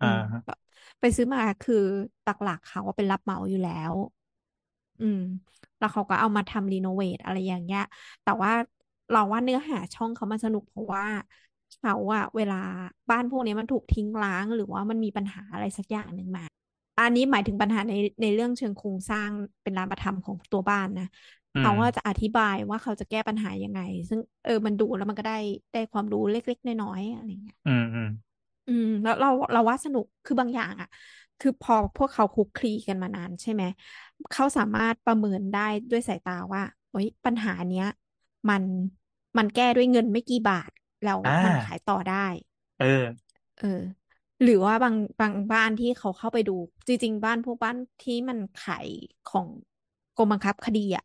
อือ่ามฮะแบบไปซื้อมาคือหลักๆเขาเป็นรับเหมาอยู่แล้ว อืม แล้วเขาก็เอามาทำรีโนเวทอะไรอย่างเงี้ย แต่ว่าเราว่าเนื้อหาช่องเขามันสนุกเพราะว่าเขาอะเวลาบ้านพวกนี้มันถูกทิ้งร้างหรือว่ามันมีปัญหาอะไรสักอย่างหนึ่งมา อันนี้หมายถึงปัญหาในในเรื่องเชิงโครงสร้างเป็นนามธรรมของตัวบ้านนะอื เขามว่าจะอธิบายว่าเขาจะแก้ปัญหายังไง ซึ่งเออมันดูแล้วมันก็ได้ได้ความรู้เล็กๆน้อยๆอะไรเงี้ย อืมอืมออืมแล้วเราเราว่าสนุกคือบางอย่างอะ คือพอพวกเขาคลุกคลีกันมานานใช่ไหมเขาสามารถประเมินได้ด้วยสายตาว่าโอ้ยปัญหาเนี้ย มันมันแก้ด้วยเงินไม่กี่บาทแล้วอ่ามันขายต่อได้ เออ เออ หรือว่าบางบางบ้านที่เขาเข้าไปดู จริง ๆ บ้านพวกบ้านที่มันขายของกรมบังคับคดีอะ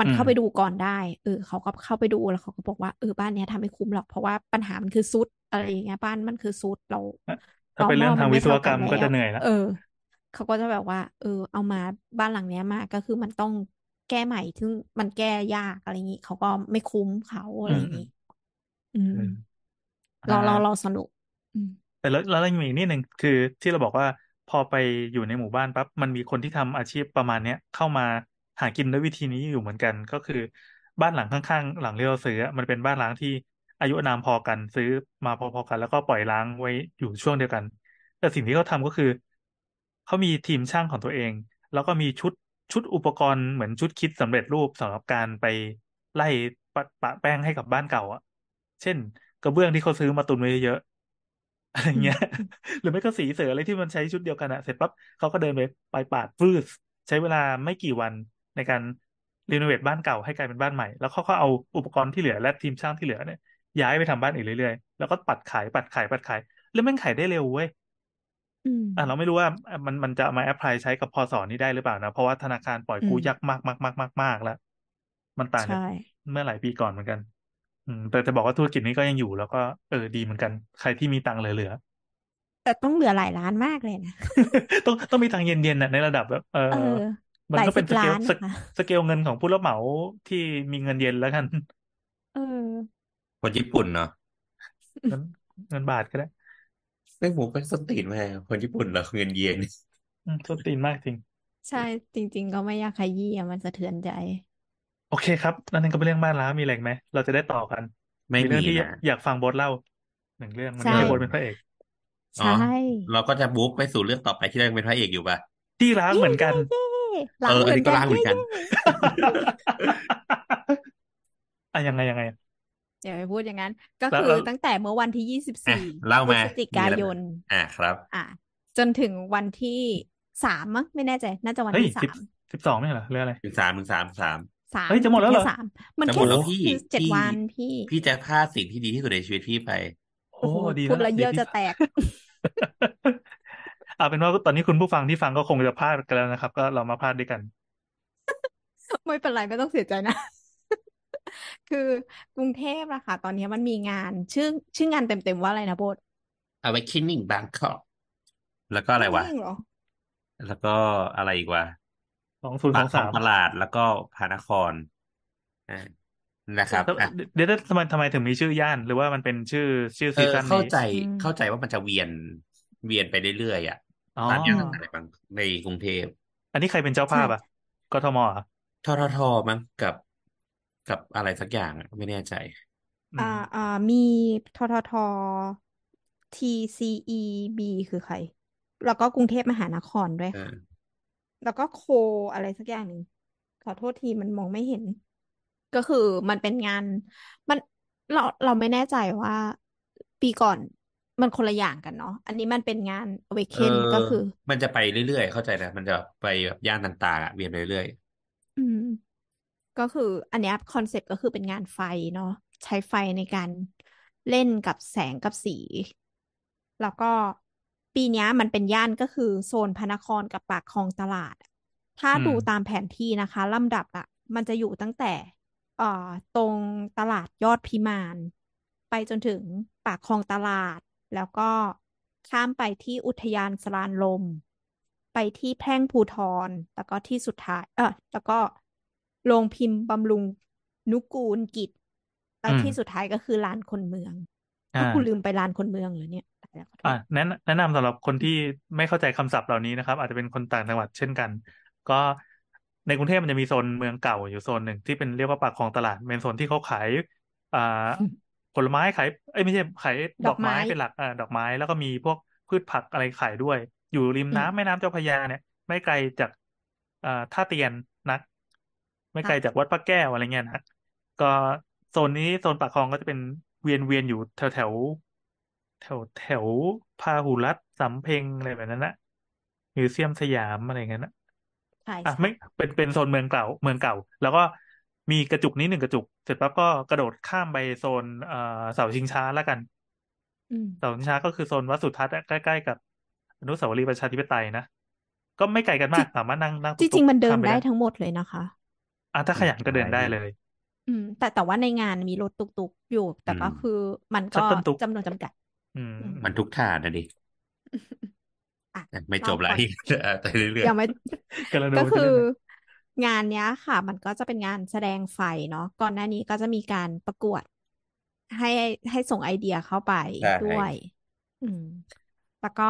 มันอืมเข้าไปดูก่อนได้ เออเขาก็เข้าไปดูแล้วเขาก็บอกว่าเออบ้านเนี้ยทำไม่คุ้มหรอกเพราะว่าปัญหามันคือซุดอะไรอย่างเงี้ยบ้านมันคือซุดเราถ้าเป็นเรื่องทางวิศวกรรมก็จะเหนื่อยละเออเขาก็จะแบบว่า เออ เอามาบ้านหลังเนี้ยมาก็คือมันต้องแก้ใหม่ซึ่งมันแก้ยากอะไรอย่างงี้เขาก็ไม่คุ้มเขาอะไรอย่างงี้อืมเออเราเราอ่าเราสนุกอืมแต่แล้วแล้วยังมีอีกนิดหนึ่งคือที่เราบอกว่าพอไปอยู่ในหมู่บ้านปั๊บมันมีคนที่ทำอาชีพประมาณเนี้ยเข้ามา หากินด้วยวิธีนี้อยู่เหมือนกัน ก็คือบ้านหลังข้างๆ หลังที่เราซื้ออะมันเป็นบ้านร้างที่อายุอานามพอกันซื้อมาพอๆกัน แล้วก็ปล่อยร้างไว้อยู่ช่วงเดียวกัน แต่สิ่งที่เขาทำก็คือเขามีทีมช่างของตัวเอง แล้วก็มีชุดชุดอุปกรณ์เหมือนชุดคิดสำเร็จรูปสำหรับการไปไล่ปะปะแป้งให้กับบ้านเก่า อะ เช่น กระเบื้องที่เขาซื้อมาตุนไว้เยอะๆอะไรเงี้ย หรือไม่ก็สีเสืออะไรที่มันใช้ชุดเดียวกันอะเสร็จปั๊บเขาก็เดินไปไปปาดฟืดใช้เวลาไม่กี่วัน ในการรีโนเวทบ้านเก่าให้กลายเป็นบ้านใหม่ แล้วเขาก็เอาอุปกรณ์ที่เหลือและทีมช่างที่เหลือเนี่ยย้ายไปทำบ้านอีกเรื่อยๆ แล้วก็ปัดขายปัดขายปัดขาย แล้วมันขายได้เร็วเว้ยอืมอะเราไม่รู้ว่ามันมันจะเอามาแอพพลายใช้กับพอสอนี้ได้หรือเปล่านะ เพราะว่าธนาคารปล่อยกู้อืมยากมากมากมากมากมากแล้ว มันต่างจากใช่เมื่อหลายปีก่อนเหมือนกัน อืม แต่จะบอกว่าธุรกิจนี้ก็ยังอยู่แล้วก็เออดีเหมือนกัน ใครที่มีตังค์เหลือแต่ต้องเหลือหลายล้านมากเลยนะๆต้องต้องมีตังค์เย็นๆน่ะในระดับแบบ เอเอออ มันหลายก็เป็สินบสเกล้าลนสนะคะสเกลเงินของผู้รับเหมาที่มีเงินเย็นแล้วกัน เออคนญี่ปุ่นเนาะเงินเงินบาทก็ได้ไม่ผมเป็นสนตีนมากคนญี่ปุ่นเหราเงินเยนอืมส้นตีนมากจริง ใช่จริง ๆ ก็ไม่อยากขยี้อะมันสะเทือนใจ โอเคครับนั่นก็เป็นเรื่องบ้านร้างมีอะไรอีกไหมเราจะได้ต่อกันไม่มีเรื่องมีที่นะอยากฟังโบทเล่าหนึ่งเรื่องมันใช่ไม่ใช่โบทเป็นพระเอกอ๋อใช่เราก็จะบุ๊กไปสู่เรื่องต่อไปที่เรายังเป็นพระเอกอยู่ป่ะที่ร้างเหมือนกันเย้ ล้าเองอเหอันมือนนี้ก็กันล้างเหมือนกันเย้อะยังไงยังไงอย่าไปพูดอย่างนั้น ก็แล้วคือแล้วตั้งแต่เมื่อวันที่ยี่สิบอะสี่เล่าพฤมาศจิมีกาอะไรยบ้างนอะครับ อะจนถึงวันที่สามมั้งไม่แน่ใจ น่าจะวันเฮ้ยที่สิบสามสิบสองไม่ใช่เหรอเรื่องอะไรถึงสามถึงสามสามสามเฮ้ยจะหมดแล้วเหรอแค่สามมันจะหแค่มดแล้วพี่คือเจ็ดพี่วันพี่ พี่จะพลาดสิ่งที่ดีที่สุดในชีวิตพี่ไป โอ้โอ้โหดีพูดแล้วแล้วล่ะเยี่ยวดีที่จะแตก เอาเป็นว่าตอนนี้คุณผู้ฟังที่ฟังก็คงจะพลาดกันแล้วนะครับ ก็เรามาพลาดด้วยกัน ไม่เป็นไรไม่ต้องเสียใจนะ คือกรุงเทพอะค่ะ ตอนนี้มันมีงานชื่อชื่องานเต็มๆว่าอะไรนะโบท Awakening Bangkok แล้วก็อะไรวะจงเหรอแล้วก็อะไรอีกวะสองศูนย์สปาอกงคลอสางมตลาดแล้วก็พระนครอ่านะครับอะเดี๋ยวทำไมทำไมถึงมีชื่อย่าน หรือว่ามันเป็นชื่อชื่อเอซีอซั่นเข้านี้ใจอืมเข้าใจว่ามันจะเวียนเวียนไปเรื่อยๆอะ อ๋อตามย่านต่างๆในบางในกรุงเทพ อันนี้ใครเป็นเจ้าภาพใช่อะกทมเหรอทททมั้งกับ กับอะไรสักอย่างอะไม่แน่ใจอือ่ามอ่ามีททท TCEB คือใคร แล้วก็กรุงเทพมหานครด้วยเอค่ะอแล้วก็โคอะไรสักอย่างหนึ่งขอโทษทีมันมองไม่เห็น ก็คือมันเป็นงาน มันเราเราไม่แน่ใจว่า ปีก่อน มันคนละอย่างกันเนาะอันนี้มันเป็นงานเอ Awaken อก็คือ มันจะไปเรื่อยๆ เข้าใจนะ มันจะไปแบบย่านต่างๆอะเวียนไปเรื่อยอืม ก็คือ อันเนี้ยคอนเซปต์ก็คือเป็นงานไฟเนาะใช้ไฟในการเล่นกับแสงกับสี แล้วก็ปีเนี้ยมันเป็นย่านก็คือโซนพระนครกับปากคลองตลาด ถ้าอืมดูตามแผนที่นะคะลำดับอะมันจะอยู่ตั้งแต่เอ่อตรงตลาดยอดพิมาน ไปจนถึงปากคลองตลาด แล้วก็ข้ามไปที่อุทยานสลานลม ไปที่แพร่งภูทร แล้วก็ที่สุดท้าย เออแล้วก็โรงพิมพ์บำรุงนุกูลกิจแล้วอืมที่สุดท้ายก็คือลานคนเมืองอ่าถ้ากูลืมไปลานคนเมืองเหรอเนี่ยตายแล้วขอโทอะษแนะนแนะนำสำหรับคนที่ไม่เข้าใจคำศัพท์เหล่านี้นะครับ อาจจะเป็นคนต่างจังหวัดเช่นกัน ก็ในกรุงเทพมันจะมีโซนเมืองเก่าอยู่โซนหนึ่งที่เป็นเรียกว่าปากคลองตลาดเป็นโซนที่เขาขายอ่า ผลไม้ขายเอ้ยไม่ใช่ขายดอกไม้ดอกไม้เป็นหลักอ่าดอกไม้แล้วก็มีพวกพืชผักอะไรขายด้วย อยู่ริมอืมน้ำแม่น้ำเจ้าพระยาเนี่ย ไม่ไกลจากอ่าท่าเตียนนัก ไม่ไกลค่ะจากวัดพระแก้วอะไรเงี้ยนะก็โซนนี้โซนปากคลองก็จะเป็นเวียนเวียนอยู่แถวแถวแถวแถวพาหุรัตน์สำเพ็งอะไรแบบนั้นนะมิวเซียมสยามอะไรอย่างนั้นนะใช่อะใช่ไม่เป็นเป็นโซนเมืองเก่าเมืองเก่า แล้วก็ มีกระจุกนี้หนึ่งกระจุก เสร็จปั๊บก็กระโดดข้ามไปโซนเอ่อเสาชิงช้าแล้วกันอืมเสาชิงช้าก็คือโซนวัดสุทัศน์อะใกล้ๆกับอนุสาวรีย์ประชาธิปไตยนะก็ไม่ไกลกันมากสามารถนั่งนั่งจตุ๊กริงๆมันเดิข้านปได้ทั้งหมดเลยนะคะอะถ้าขยันก็เดินได้เลย อืม แต่แต่ว่าในงานมีรถตุกๆอยู่ แต่ก็อืมคือมันชัก็ตเติ้ลตุกจำนวนจำกัด อืม มันทุกถาดนะดิอะอะไม่จบเล่าละก่อนที่เออไปเรื่อยยังไม่กระโดก็ดคืขึ้นอเลยนะ งานเนี้ยค่ะ มันก็จะเป็นงานแสดงไฟเนาะก่อนหน้านี้ก็จะมีการประกวด ให้ให้ส่งไอเดียเข้าไปใช่ด้วย อืม แล้วก็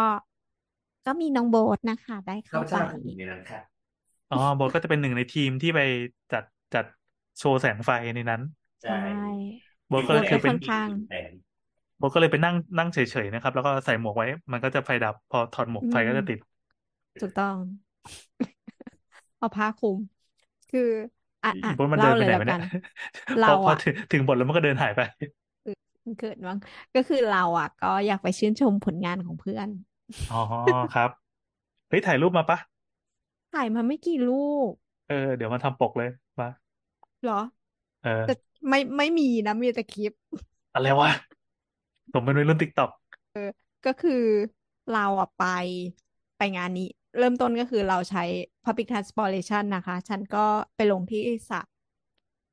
ก็มีน้องโบ๊ทนะคะ ได้ๆเข้าไปในนั้นค่ะอ๋อโบทก็จะเป็นหนึ่งในทีมที่ไปจัดจัดโชว์แสงไฟในนั้นใช่โบทก็เลยโบ๊ทคือก็เป็นค่อนข้างโบทก็เลยไปนั่งนั่งเฉยๆนะครับ แล้วก็ใส่หมวกไว้ มันก็จะไฟดับ พอถอดหมวกอืไฟก็มจะติด ถูกต้อง เอาผ้าคลุม คืออะอะโบทมันเล่าเดินเลไปยไหนแล้ววะกัเนี่ยนเราพอพออะถึงถึงบทแล้วมันก็เดินหายไปมันเกิดมั้งก็คือเราอะ ก็อยากไปชื่นชมผลงานของเพื่อน อ๋อครับเฮ้ยถ่ายรูปมาปะถ่ายมาไม่กี่รูป เออ เดี๋ยวมาทำปกเลยมาเหรอ เออแต่ไม่ไม่มีนะมีแต่คลิป อะไรวะผมเป็นวัยรุ่นติ๊กต็อกก็คือเราอะไปไปงานนี้ เริ่มต้นก็คือเราใช้ Public Transportation นะคะ ฉันก็ไปลงที่สะ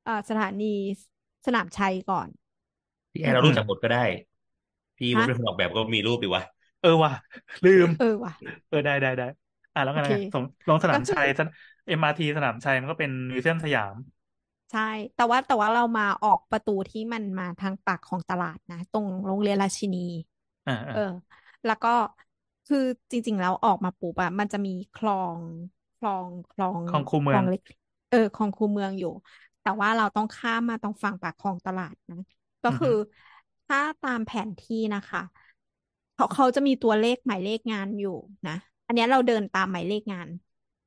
เอ่อสถานีสนามชัยก่อน พี่แอร์เรารู้จักบทก็ได้ พี่ฮะเป็นคนออกแบบก็มีรูปดีวะ เออว่ะ ลืม เออว่ะ เออได้ได้ได้อะแล้วไงโอเคนะส่งลงสนามก็คือชัยเอ็มอาร์ทีสนามชัยมันก็เป็นมิวเซียมสยาม ใช่ แต่ว่าแต่ว่าเรามาออกประตูที่มันมาทางปากของตลาดนะ ตรงโรงเรียนราชินีอ่าเออ แล้วก็ คือจริง ๆ แล้วออกมาปุ๊บอะมันจะมีคลองคลองคลองของคูเมืคอลองงเล็กเออคลองคูเมืองอยู่ แต่ว่าเราต้องข้ามมาตรงฝั่งปากคลองตลาดนะก็อือฮึคือถ้าตามแผนที่นะคะเขาเขาจะมีตัวเลขหมายเลขงานอยู่นะ อันเนี้ยเราเดินตามหมายเลขงาน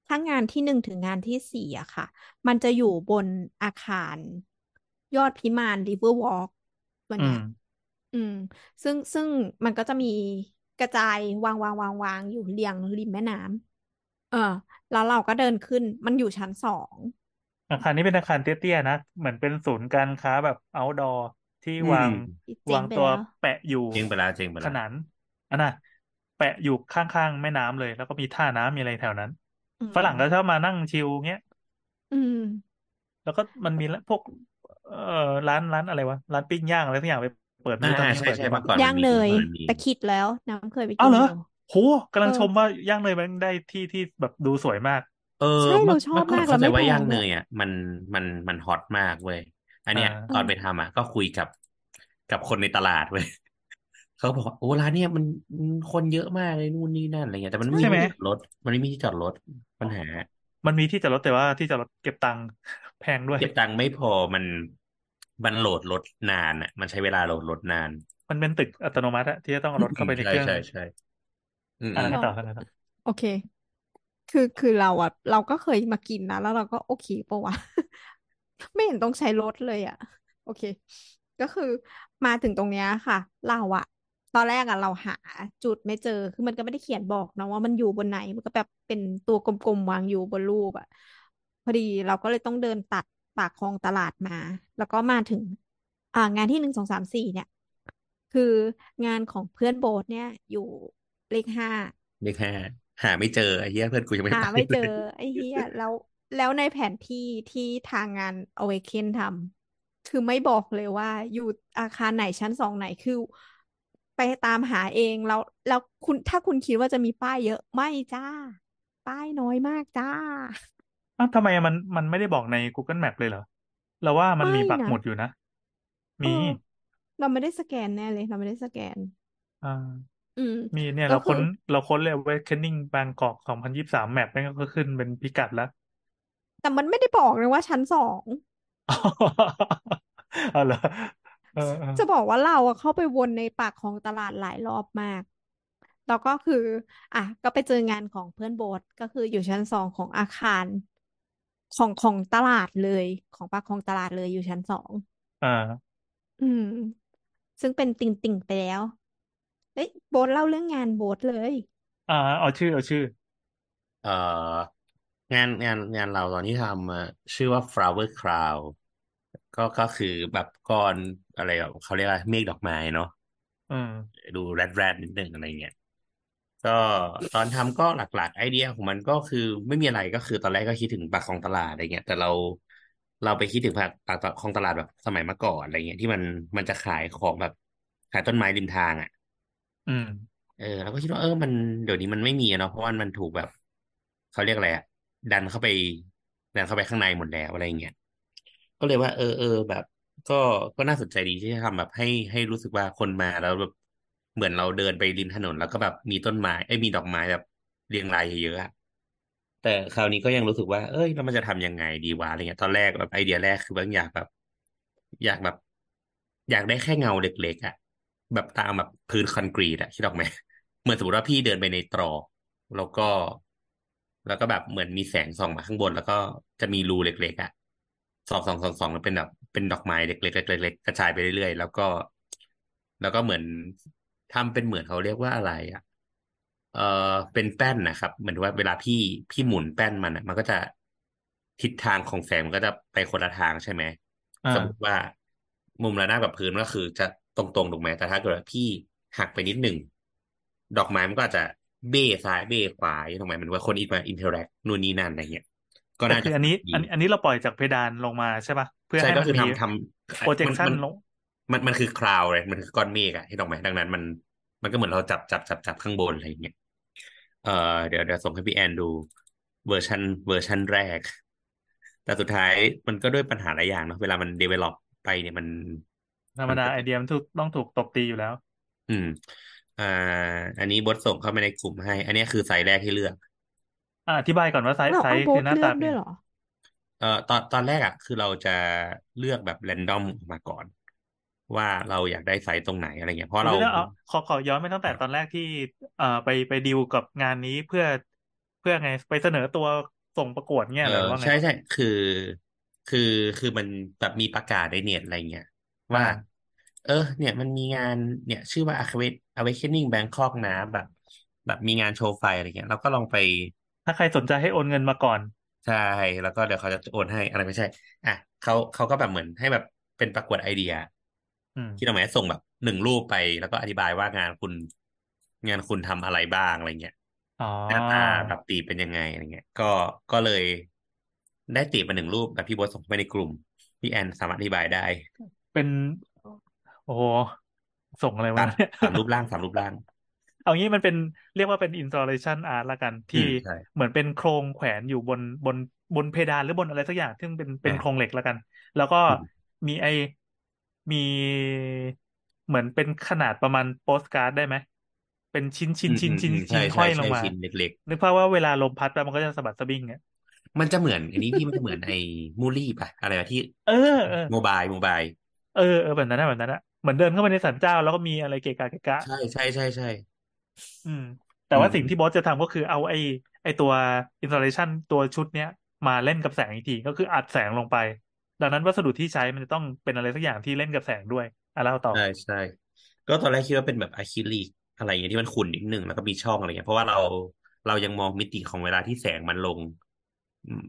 ถ้างานที่หนึ่งถึงงานที่สี่อะค่ะ มันจะอยู่บนอาคาร ยอดพิมานริเวอร์วอล์กส่วนใหญ่อืมอืม ซึ่งซึ่งมันก็จะมี กระจายวางวางวางวางอยู่เรียงริมแม่น้ำเออ แล้วเราก็เดินขึ้นมันอยู่ชั้นสองอาคารนี้เป็นอาคารเตี้ยๆนะ เหมือนเป็นศูนย์การค้าแบบ outdoor ที่อืมวางที่วางตัวเจ๊งไปตัวแล้วแปะอยู่เจ๊งไปแล้วเจ๊งไปขแล้วนานอันน่ะแปะอยู่ข้างๆแม่น้ำเลย แล้วก็มีท่าน้ำมีอะไรแถวนั้นอืมฝรั่งก็ชอบมานั่ง chill เงี้ยอืม แล้วก็มันมีพวก เอ่อร้านร้านอะไรวะร้านปิ้งย่างอะไรทุกอย่างไป เปิดไม่อ่ารู้ตอนนี้ยังใช่เปิดอใช่ยู่เมื่ปะอก่อนย่างมันมีเนยเมื่อก่อนมันมีแต่คิดแล้ว น้ำเคยไปอ้ากิวนเหรออยู่โหกำลังเออชมว่าย่างเนยมันได้ที่ที่แบบดูสวยมาก เออใช่เมื่เราอชอบเมื่อก่อนมากเราเข้าใจไม่ว่าแพย่างงด้เนวยยอะมันมันมันฮอตมากเว้ยอันเนี้ยอ่าตอนไปทำอะ ก็คุยกับกับคนในตลาดเว้ยเขาบอกว่าโอ้ร้านเนี้ยมันมันคนเยอะมากเลยนู่นนี่นั่นอะไรเงี้ยแต่มันไม่ใช่มีไหมที่จอดรถ มันไม่มีที่จอดรถปัญหา มันมีที่จอดรถแต่ว่าที่จอดรถเก็บตังค์แพงด้วย เก็บตังค์ไม่พอมัน มันโหลดรถนานอะ มันใช้เวลาโหลดรถนาน มันเป็นตึกอัตโนมัติอะที่จะต้องเอารถเข้าไปในใช่เครื่องใช่ใช่อืมอ่าอืมแล้วเราต่อแล้วต่อโอเค คือคือเราอะเราก็เคยมากินนะแล้วเราก็โอเคปะวะไม่เห็นต้องใช้รถเลยอะโอเค ก็คือมาถึงตรงเนี้ยค่ะ เราอะตอนแรกอะเราหาจุดไม่เจอ คือมันก็ไม่ได้เขียนบอกนะว่ามันอยู่บนไหน มันก็แบบเป็นตัวกลมๆวางอยู่บนรูปอะพอดีเราก็เลยต้องเดินตัด ปากคลองตลาดมา แล้วก็มาถึง อ่างานที่หนึ่งสองสามสี่เนี่ย คืองานของเพื่อนโบ๊ทเนี่ย อยู่เลขห้าเลขห้าหาไม่เจอไอ้เหี้ยเพื่อนกูยังไม่หาไปไม่เจเลอยไอ้เหี้ยแล้วแล้วในแผนที่ที่ทางงาน Awaken ทำคือไม่บอกเลยว่า อยู่อาคารไหนชั้นสองไหนคือ ไปตามหาเองแล้วแล้วคุณถ้าคุณคิดว่าจะมีป้ายเยอะไม่จ้า ป้ายน้อยมากจ้า อ้าวทำไมมันมันไม่ได้บอกใน Google Map เลยเหรอเราว่ามันไม่มีปักนะหมุดอยู่นะเอมีอเราไม่ได้สแกนแน่เลย เราไม่ได้สแกน อ่า อืม มีเนี่ยก็เราคืค้นอเราค้นเลย Awakening Bangkok 2023แมปแม่งก็ขึ้นเป็นพิกัดแล้ว แต่มันไม่ได้บอกเลยว่าชั้นสองเอาเหรอเออเออจะบอกว่าเราอะเข้าไปวนในปากของตลาดหลายรอบมาก แล้วก็คือ อะ ก็ไปเจองานของเพื่อนโบ๊ทก็คืออยู่ชั้นสองของอาคาร ของของตลาดเลย ของปากของตลาดเลยอยู่ชั้นสองอ่า อืม ซึ่งเป็นติ่งติ่งไปแล้วอ้ยโบ๊ทเล่าเรื่องงานโบ๊ทเลย อ่า เอาชื่อเอาชื่อ เอ่องานงานงานเราตอนที่ทำอะชื่อว่า flower crown ก็ก็คือแบบก้อนอะไรแบบเขาเรียกว่าเมฆดอกไม้เนาะอืมดูแรดแรดนิดนึงอะไรเงี้ย ก็ตอนทำก็หลักๆ ไอเดียของมันก็คือไม่มีอะไรก็คือตอนแรกก็คิดถึงปากคลองตลาดอะไรเงี้ย แต่เราเราไปคิดถึงปากปากคลองตลาดแบบสมัยเมื่อก่อนอะไรเงี้ยที่มันมันจะขายของแบบขายต้นไม้ริมทางอะ อืม เออเราก็คิดว่าเออมันเดี๋ยวนี้มันไม่มีอะเนาะเพราะว่ามันถูกแบบเขาเรียกอะไรอะดันเข้าไป ดันเข้าไปข้างในหมดแล้วอะไรเงี้ยก็เลยว่า เออเออแบบ ก็ก็น่าสนใจดีที่จะทำแบบให้ให้รู้สึกว่าคนมาแล้วแบบ เหมือนเราเดินไปริมถนน แล้วก็แบบมีต้นไม้ไอ้มีดอกไม้แบบเรียงรายเยอะๆอะแต่คราวนี้ก็ยังรู้สึกว่า เอ้ยแล้วมันจะทำยังไงดีวะอะไรเงี้ย ตอนแรกแบบไอเดียแรกคือแบบอยากแบบ อยากแบบ อยากได้แค่เงาเล็กๆอะแบบตามแบบพื้นคอนกรีตอะคิดออกไหมเหมือนสมมติว่าพี่เดินไปในตรอกแล้วก็ แล้วก็แบบเหมือนมีแสงส่องมาข้างบน แล้วก็จะมีรูเล็กๆอะส่องส่องส่องสองแล้วเป็นแบบเป็นดอกไม้เล็กๆเล็กๆกระจายไปเรื่อยๆแล้วก็ แล้วก็เหมือน ทำเป็นเหมือนเขาเรียกว่าอะไรอะ เออเป็นแป้นนะครับเหมือนว่าเวลาพี่พี่หมุนแป้นมันอะมันก็จะทิศทางของแสงมันก็จะไปคนละทางใช่ไหมอ่าสมมติว่ามุมระนาบกับพื้นก็คือ จะตรงๆถูกไหมแต่ถ้าเกิดว่าพี่หักไปนิดหนึ่งดอกไม้มันก็อาจจะเบ้ซ้ายเบ้ขวาถูกไหมมันว่าคนอีกมาอินเทอร์แอคนู่นนี่นั่นอะไรเงี้ยก็แต่น่าคืจะออันนี้ดีอันนี้ อันนี้เราปล่อยจากเพดานลงมาใช่ปะเพื่อใช่ให้ก็มันคือมีทำทำ projection มันลง มันมันคือคราวเลยมันคือก้อนเมฆอะที่ตรงไหมดังนั้นมัน มันก็เหมือนเราจับจับจับจับข้างบนอะไรอย่างเงี้ยเอ่อเดี๋ยวเดี๋ยวส่งให้พี่แอนดูเวอร์ชันเวอร์ชันแรก แต่สุดท้ายมันก็ด้วยปัญหาหลายอย่างเนาะเวลามัน develop ไปเนี่ยมัน ธรรมดาไอเดียมันถูกต้องถูกตบตีอยู่แล้ว อืม อ่า อันนี้บดส่งเข้ามาในกลุ่มให้ อันนี้คือไซส์แรกที่เลือก อะอธิบายก่อนว่าไซส์เราไซเอาส์โบ๊คืทอหน้าเลืตาอกเป็นด้วยเหรอ เอ่อตอนตอนแรกอะ คือเราจะเลือกแบบแรนดอมออกมาก่อน ว่าเราอยากได้ไซส์ตรงไหนอะไรเงี้ยเพราะเราเดี๋ยวเอาขอขอย้อนไปตั้งแต่ตอนแรกที่เอ่อไปไปดีลกับงานนี้เพื่อเพื่อไงไปเสนอตัวส่งประกวดเงี้ยเอเหรออว่าไงใช่ใช่คือ คือคือมันแบบมีประกาศในเน็ตอะไรเงี้ยว่าอ่า เออ เนี่ยมันมีงานเนี่ยชื่อว่า Awakening Bangkok นะแบบ แบบมีงานโชว์ไฟอะไรเงี้ยเราก็ลองไป ถ้าใครสนใจให้โอนเงินมาก่อนใช่แล้วก็เดี๋ยวเขาจะโอนให้อะไรไม่ใช่ อะเขาเขาก็แบบเหมือนให้แบบเป็นประกวดไอเดียอืม ที่เราหมายส่งแบบหนึ่งรูปไปแล้วก็อธิบายว่างานคุณ งานคุณทำอะไรบ้างอะไรเงี้ยอ๋อหน้าตาแบบตีเป็นยังไงอะไรเงี้ย ก็ก็เลยได้ตีมาหนึ่งรูปแบบพี่โบทส่งไปในกลุ่มพี่แอนสามารถอธิบายได้ เป็น โอ้โหส่งอะไรสามมาเนี่ยสามรูปร่างสามรูปร่าง เอางี้มันเป็นเรียกว่าเป็น installation art ละกันอืที่มใช่เหมือนเป็นโครงแขวนอยู่บนบนบนเพดานหรือบนอะไรสักอย่างซึ่งเป็นเป็นอ่าโครงเหล็กละกัน แล้วก็อืมมีไอ มีเหมือนเป็นขนาดประมาณโปสการ์ดได้ไหมเป็นชิ้นชิ้นอืมชิ้นอืมชิ้นอืมชิ้ใช่นห้ใช่อยลใช่งมาชิ้นเล็กนึกภาพว่าเวลาลมพัดไปมันก็จะสะบัดสะบิ้งอะๆมันจะเหมือน อันนี้พี่มันจะเหมือนไอ้มูลี่ป่ะอะไรวะที่เออเออโมบายโมบายเออเออแบบนั้นนะแบบนั้นนะเหมือนเดินเข้าไปในศาลเจ้าแล้วก็มีอะไรเกะกะเกะกะใช่ใช่ใช่ใช่อืม แต่ว่าอืมสิ่งที่บอสจะทำก็คือเอาไอ้ไอ้ตัว installation ตัวชุดเนี้ยมาเล่นกับแสงอีกทีก็คืออัดแสงลงไป ดังนั้นวัสดุที่ใช้มันจะต้องเป็นอะไรสักอย่างที่เล่นกับแสงด้วยอะเล่าต่อใช่ใช่ก็ตอนแรกคิดว่าเป็นแบบอะคริลิกอะไรอย่างเงี้ยที่มันขุ่นนิดนึงแล้วก็มีช่องอะไรเงี้ยเพราะว่าเราเรายังมองมิติของเวลาที่แสงมันลง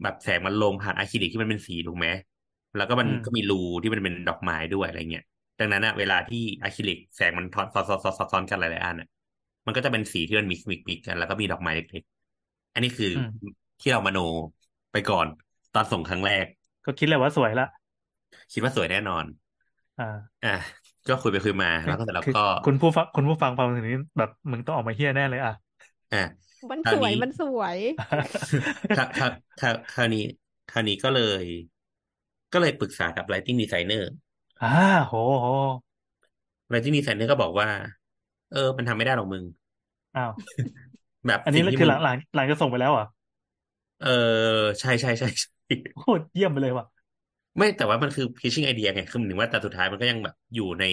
แบบแสงมันลงผ่านอะคริลิกที่มันเป็นสีถูกไหมแล้วก็มันอืมก็มีรูที่มันเป็นดอกไม้ด้วยอะไรเงี้ยดังนั้นอะเวลาที่อะคริลิกแสงมันทอนซ้อนซ้อนซ้อนซ้อนกันหลายๆอันอะมันก็จะเป็นสีที่มัน mix mix mix กัน แล้วก็มีดอกไม้เล็กๆอันนี้คือที่เรามโนไปก่อนตอนส่งครั้งแรก ก็คิดเลยว่าสวยละ คิดว่าสวยแน่นอน อ่า อะก็คุยไปคุยมาแล้วก็เสร็จแล้วคือก็คุณผู้ฟังคุณผู้ฟังฟังถึงนี้แบบมึงต้องออกมาเหี้ยแน่เลยอะอะมันสวยคราววยนี้มันสวยคราวคราวคราวคราวนี้คราวนี้ก็เลย ก็เลยปรึกษากับ Lighting Designer อ่าโหโห Lighting Designer ก็บอกว่า เออ มันทำไม่ได้หรอกมึงอ้าวแบบอันนี้สิ่งที่คือมึหลังหลังหลังจะส่งไปแล้วเหรอะเออใช่ใช่ใช่ใช่ โคตรเยี่ยมไปเลยว่ะ ไม่แต่ว่ามันคือ pitching idea ไงคือหมายถึงว่าแต่สุดท้ายมันก็ยังแบบอยู่ใน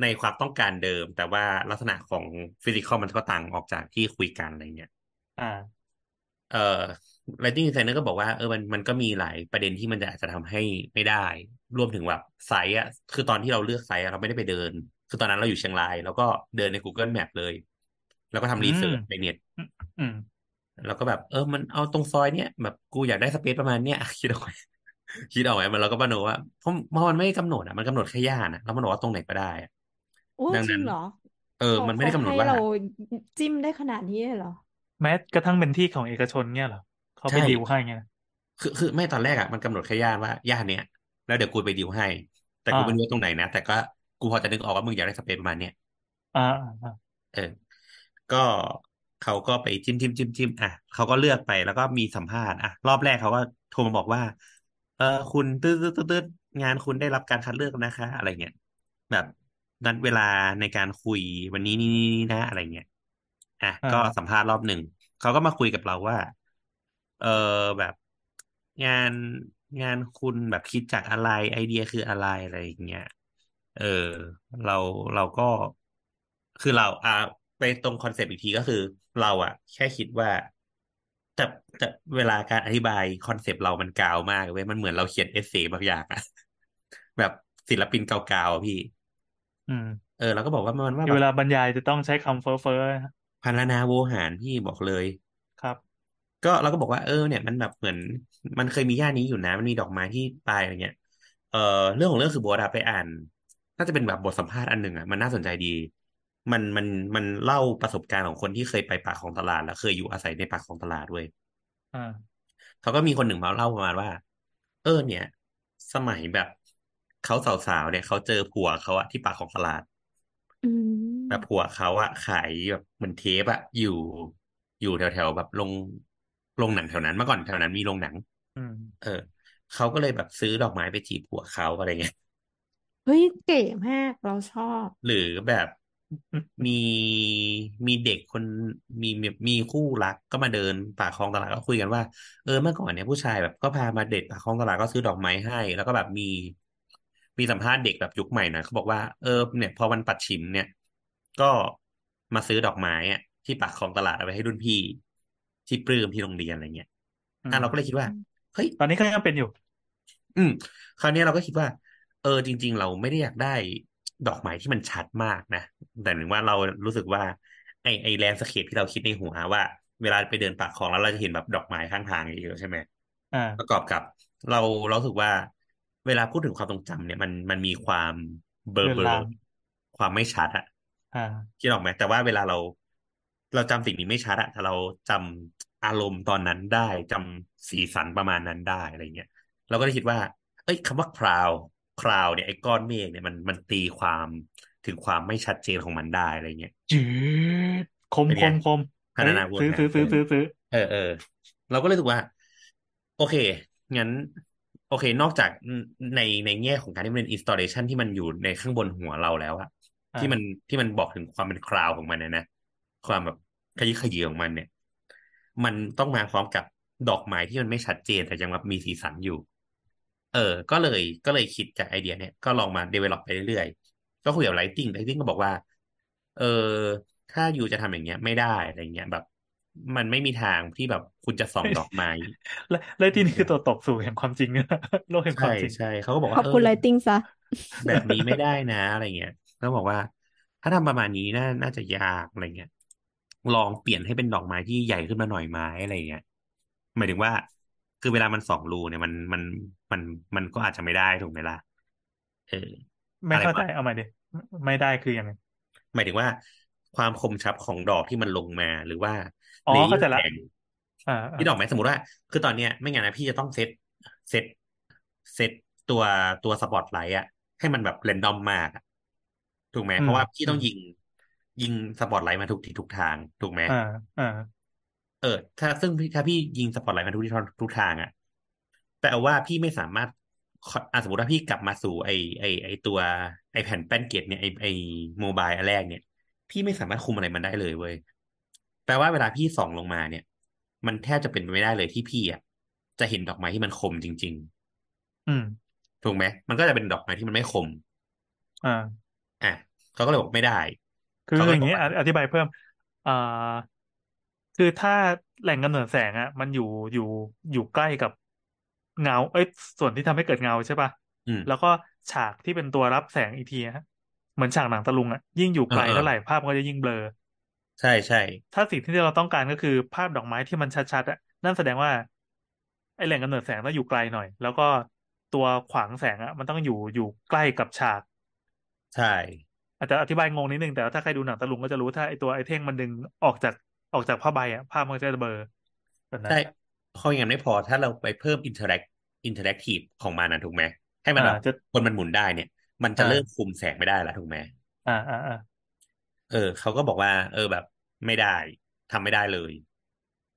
ในความต้องการเดิม แต่ว่าลักษณะของฟิสิกอลมันก็ต่างออกจากที่คุยกันอะไรเงี้ยอ่า เอ่อ Lighting Designer ก็บอกว่าเออมันมันก็มีหลายประเด็นที่มันจะอาจจะทำให้ไม่ได้ รวมถึงแบบ site อะคือตอนที่เราเลือก site อะเราไม่ได้ไปเดิน คือตอนนั้นเราอยู่เชียงราย แล้วก็เดินใน Google Map เลย แล้วก็อืทำ research ในเน็ตอืม แล้วก็แบบเออมันเอาตรงซอยเนี้ยแบบกูอยากได้ space ประมาณเนี้ยคิดเอาไว้คิดเอาไว้มันเราก็มโนว่าเพราะเพราะมันไม่ได้กำหนดอะมันกำหนดแค่ย่านอะแล้วมันบอกว่าตรงไหนก็ได้อะโอ้จริงดังจรินั้นเหรอ เออเขามันไม่เขาได้กำหนดให้ว่าเราจิ้มได้ขนาดนี้เลยเหรอ แม้กระทั่งเป็นที่ของเอกชนเนี่ยเหรอเขาไปใช่ดีลให้ไงคือคือไม่ตอนแรกอะมันกำหนดแค่ย่านว่าย่านเนี้ยแล้วเดี๋ยวกูไปดีลให้ แต่กูอ่าไม่รู้ว่าตรงไหนนะแต่ก็กูพอจะนึกออกว่ามึงอยากได้สเปซประมาณเนี้ยอ่าอ่าอ่าเออ ก็ เขาก็ไปจิ้มจิ้มจิ้มจิ้มอะเขาก็เลือกไปแล้วก็มีสัมภาษณ์อะรอบแรกเขาก็โทรมาบอกว่า เออคุณตืดตืดตืดตืดงานคุณได้รับการคัดเลือกนะคะ อะไรเงี้ยแบบนัดเวลาในการคุยวันนี้นี่นี่นะอะไรเงี้ยอะอ่าก็สัมภาษณ์รอบหนึ่งเขาก็มาคุยกับเราว่า เออแบบงานงานคุณแบบคิดจากอะไรไอเดียคืออะไรอะไรอย่างเงี้ยเออ เราเราก็คือเราอ่าไปตรงคอนเซปต์อีกทีก็คือ เราอะแค่คิดว่าแต่แต่เวลาการอธิบายคอนเซปต์เรามันกาวมากเว้ยมันเหมือนเราเขียน essay บางอย่างอะแบบศิลปินเก่าๆอะพี่ อืม เออเราก็บอกว่ามันว่าที่แบเวบลาบรรยายจะต้องใช้คำเฟ้อเฟ้อพรรณนาโวหารพี่บอกเลยครับ ก็เราก็บอกว่าเออเนี่ย มันแบบเหมือน มันเคยมีย่านนี้อยู่นะ มันมีดอกไม้ที่ปลายอะไรเงี้ยเออเรื่องของเรื่องคือโบทอะไปอ่าน น่าจะเป็นแบบบทสัมภาษณ์อันหนึ่งอะมันน่าสนใจดี มันมันมันเล่าประสบการณ์ของคนที่เคยไปปากของตลาด แล้วเคยอยู่อาศัยในปากของตลาดด้วยอ่าเขาก็มีคนหนึ่งมาเล่าประมาณว่า เออ เนี่ย สมัยแบบเขาสาวๆเนี่ยเขาเจอผัวเขาอะที่ปากของตลาดอืมแบบผัวเขาอะขายแบบเหมือนเทปอะอยู่อยู่แถวแถวแบบโรงโรงหนังแถวนั้นเมื่อก่อนแถวนั้นมีโรงหนังอืมเออเขาก็เลยแบบซื้อดอกไม้ไปจีบผัวเขาอะไรเงี้ยเฮ้ยเก๋มากเราชอบ หรือแบบ มีมีเด็กคนมีมีมีคู่รักก็มาเดินปากคลองตลาดก็คุยกันว่า เออเมื่อก่อนเนี่ยผู้ชายแบบก็พามาเดทปากคลองตลาดก็ซื้อดอกไม้ให้ แล้วก็แบบมี มีสัมภาษณ์เด็กแบบยุคใหม่หน่อยเขาบอกว่าเออเนี่ย พอวันปัดฉิมเนี่ย ก็มาซื้อดอกไม้อะที่ปากคลองตลาดเอาไปให้รุ่นพี่ที่ปลื้มที่โรงเรียนอะไรเงี้ยอือะมเราก็เลยคิดว่าเฮ้ยตอนนี้ก็ยังเป็นอยู่ อืม คราวนี้เราก็คิดว่า เออจริง ๆ เราไม่ได้อยากได้ ดอกไม้ที่มันชัดมากนะ แต่หนึ่งว่าเรารู้สึกว่า ไอไอ landscape ที่เราคิดในหัวว่า เวลาไปเดินปากคลองแล้วเราจะเห็นแบบดอกไม้ข้างทางเยอะๆใช่ไหมอ่าประกอบกับ เราเรารู้สึกว่า เวลาพูดถึงความทรงจำเนี่ยมันมันมีความเบลอเลือนเบลลาองความไม่ชัดอะอ่าคิดออกไหมแต่ว่าเวลาเรา เราจำสิ่งนี้ไม่ชัดอะแต่เราจำอารมณ์ตอนนั้นได้จำสีสันประมาณนั้นได้อะไรเงี้ยเราก็เลยคิดว่า เอ้ยคำว่า cloud cloud เนี่ยไอ้ก้อนเมฆเนี่ยมันมันตีความถึงความไม่ชัดเจนของมันได้อะไรเงี้ยจืดคมเป็นคไงมคมพัฒเฮ้ยนาวนซื้อหาซื้อซื้อซื้อซื้อเออเออเราก็เลยรู้สึกว่า โอเค งั้น โอเค นอกจากในในแง่ของการที่มันเป็น installation ที่มันอยู่ในข้างบนหัวเราแล้วอะอ่าที่มันที่มันบอกถึงความเป็นคราวของมันนะนะความแบบขยี้ขยี้ของมันเนี่ย มันต้องมาพร้อมกับดอกไม้ที่มันไม่ชัดเจนแต่ยังแบบมีสีสันอยู่ เออ ก็เลยก็เลยคิดจากไอเดียเนี่ยก็ลองมา develop ไปเรื่อยๆ ก็คุยกับ Lighting Lighting ก็บอกว่า เออ ถ้าอยู่จะทำอย่างเงี้ยไม่ได้อะไรเงี้ยแบบ มันไม่มีทางที่แบบคุณจะส่องดอกไม้และและที่นี่คือตัวตกสู่แห่งความจริงนะโลกแห่งคใช่วามจริงใช่เขาก็บอกขว่าอบเอคุณอไลติงซะแบบนี้ไม่ได้นะอะไรเงี้ยเขาบอกว่า ถ้าทำประมาณนี้น่าน่าจะยากอะไรเงี้ยลองเปลี่ยนให้เป็นดอกไม้ที่ใหญ่ขึ้นมาหน่อยไหมอะไรเงี้ยหมายถึงว่าคือเวลามันสองรูเนี่ยมันมัน มันมันก็อาจจะไม่ได้ถูกไหมล่ะเออไม่อะไรเข้าใจวะเอาใหม่ดิไม่ได้คือยังไงหมายถึงว่าความคมชัดของดอกที่มันลงมาหรือว่าอ๋อเลเยอเข้าใจร์ละแสงอ่าอ่าที่ดอกไหมสมมติว่า คือตอนเนี้ยไม่งั้นนะพี่จะต้องเซตเซตเซตตัวตัวสปอตไลท์อะให้มันแบบเรนดอมมากอะถูกไหมอืเพมราะว่าพี่อืต้องมยิงยิงสปอตไลท์มาทุกทิศทุกทางถูกไหมอ่าอ่าเออ ถ้าซึ่งพี่ถ้าพี่ยิงสปอตไลท์มาทุกทิศทุกทางอะ แต่เอาว่าพี่ไม่สามารถอะสมมติว่าพี่กลับมาสู่ไอไอไอตัวไอแผ่นแป้นเกตเนี่ยไอไอ mobile อันแรกเนี่ย พี่ไม่สามารถคุมอะไรมันได้เลยเว้ยแปลว่าเวลาพี่ส่องลงมาเนี่ย มันแทบจะเป็นไปไม่ได้เลยที่พี่อะจะเห็นดอกไม้ที่มันคมจริงอืมๆถูกไหมมันก็จะเป็นดอกไม้ที่มันไม่คม อ่า อะเขาก็เลยบอกไม่ได้ คือเขาก็อเลยย่างบอกนี้ว่าออธิบายเพิ่มอ่าคือถ้าแหล่งกำเนิดแสงอะ มันอยู่อยู่อยู่ใกล้กับ เงา เอ้ย ส่วนที่ทำให้เกิดเงาใช่ป่ะอืมแล้วก็ฉากที่เป็นตัวรับแสงอีกทีฮะเหมือนฉากหนังตะลุงอะยิ่งอยู่ไกลเออเออเท่าไหร่ภาพมันก็จะยิ่งเบลอ ใช่ใช่ ถ้าสิ่งที่เราต้องการก็คือภาพดอกไม้ที่มันชัดๆอะนั่นแสดงว่า ไอแหล่งกำเนิดแสงต้องอยู่ไกลหน่อย แล้วก็ตัวขวางแสงอะมันต้องอยู่อยู่ใกล้กับฉาก ใช่ อาจจะอธิบายงงนิดนึงแต่ว่าถ้าใครดูหนังตะลุงก็จะรู้ถ้าไอตัวไอเท่งมันดึงออกจากออกจากผ้าใบอะภาพมันก็จะเบลอแบบนั้นใช่ พออย่างนั้นไม่พอถ้าเราไปเพิ่ม interact interac tive ของมันนะถูกไหมให้มันแบบอ่าจะคนมันหมุนได้เนี่ย มันจะอ่าเริ่มคุมแสงไม่ได้ละถูกไหมอ่าอ่าอ่าเออเขาก็บอกว่า เออแบบ ไม่ได้ทำไม่ได้เลย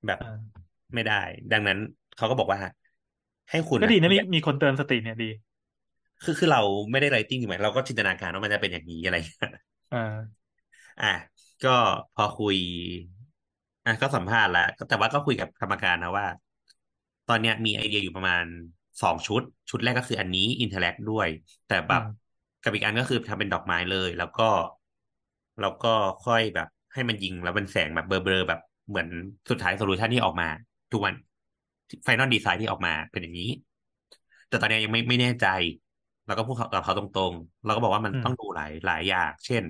แบบอ่าไม่ได้ ดังนั้นเขาก็บอกว่า ให้คุณก็ดีนะมีอย่ามีคนเตือนสติเนี่ยดี คือคือเราไม่ได้ lighting ถูกไหมเราก็จินตนาการว่ามันจะเป็นอย่างนี้อะไรอ่าอะก็พอคุยอะก็สัมภาษณ์แล้วแต่ว่าก็คุยกับกรรมการนะว่า ตอนเนี้ยมีไอเดียอยู่ประมาณสองชุด ชุดแรกก็คืออันนี้ interact ด้วย แต่แบบอืมกับอีกอันก็คือทำเป็นดอกไม้เลย แล้วก็ แล้วก็ค่อยแบบ ให้มันยิงแล้วเป็นแสงแบบเบลอๆแบบเหมือนสุดท้าย solution ที่ออกมา ทุกวัน final design ที่ออกมาเป็นอย่างนี้ แต่ตอนเนี้ยยังไม่ไม่แน่ใจเราก็พูดกับเขาตรงๆเราก็บอกว่ามันอืมต้องดูหลายหลายอย่าง เช่น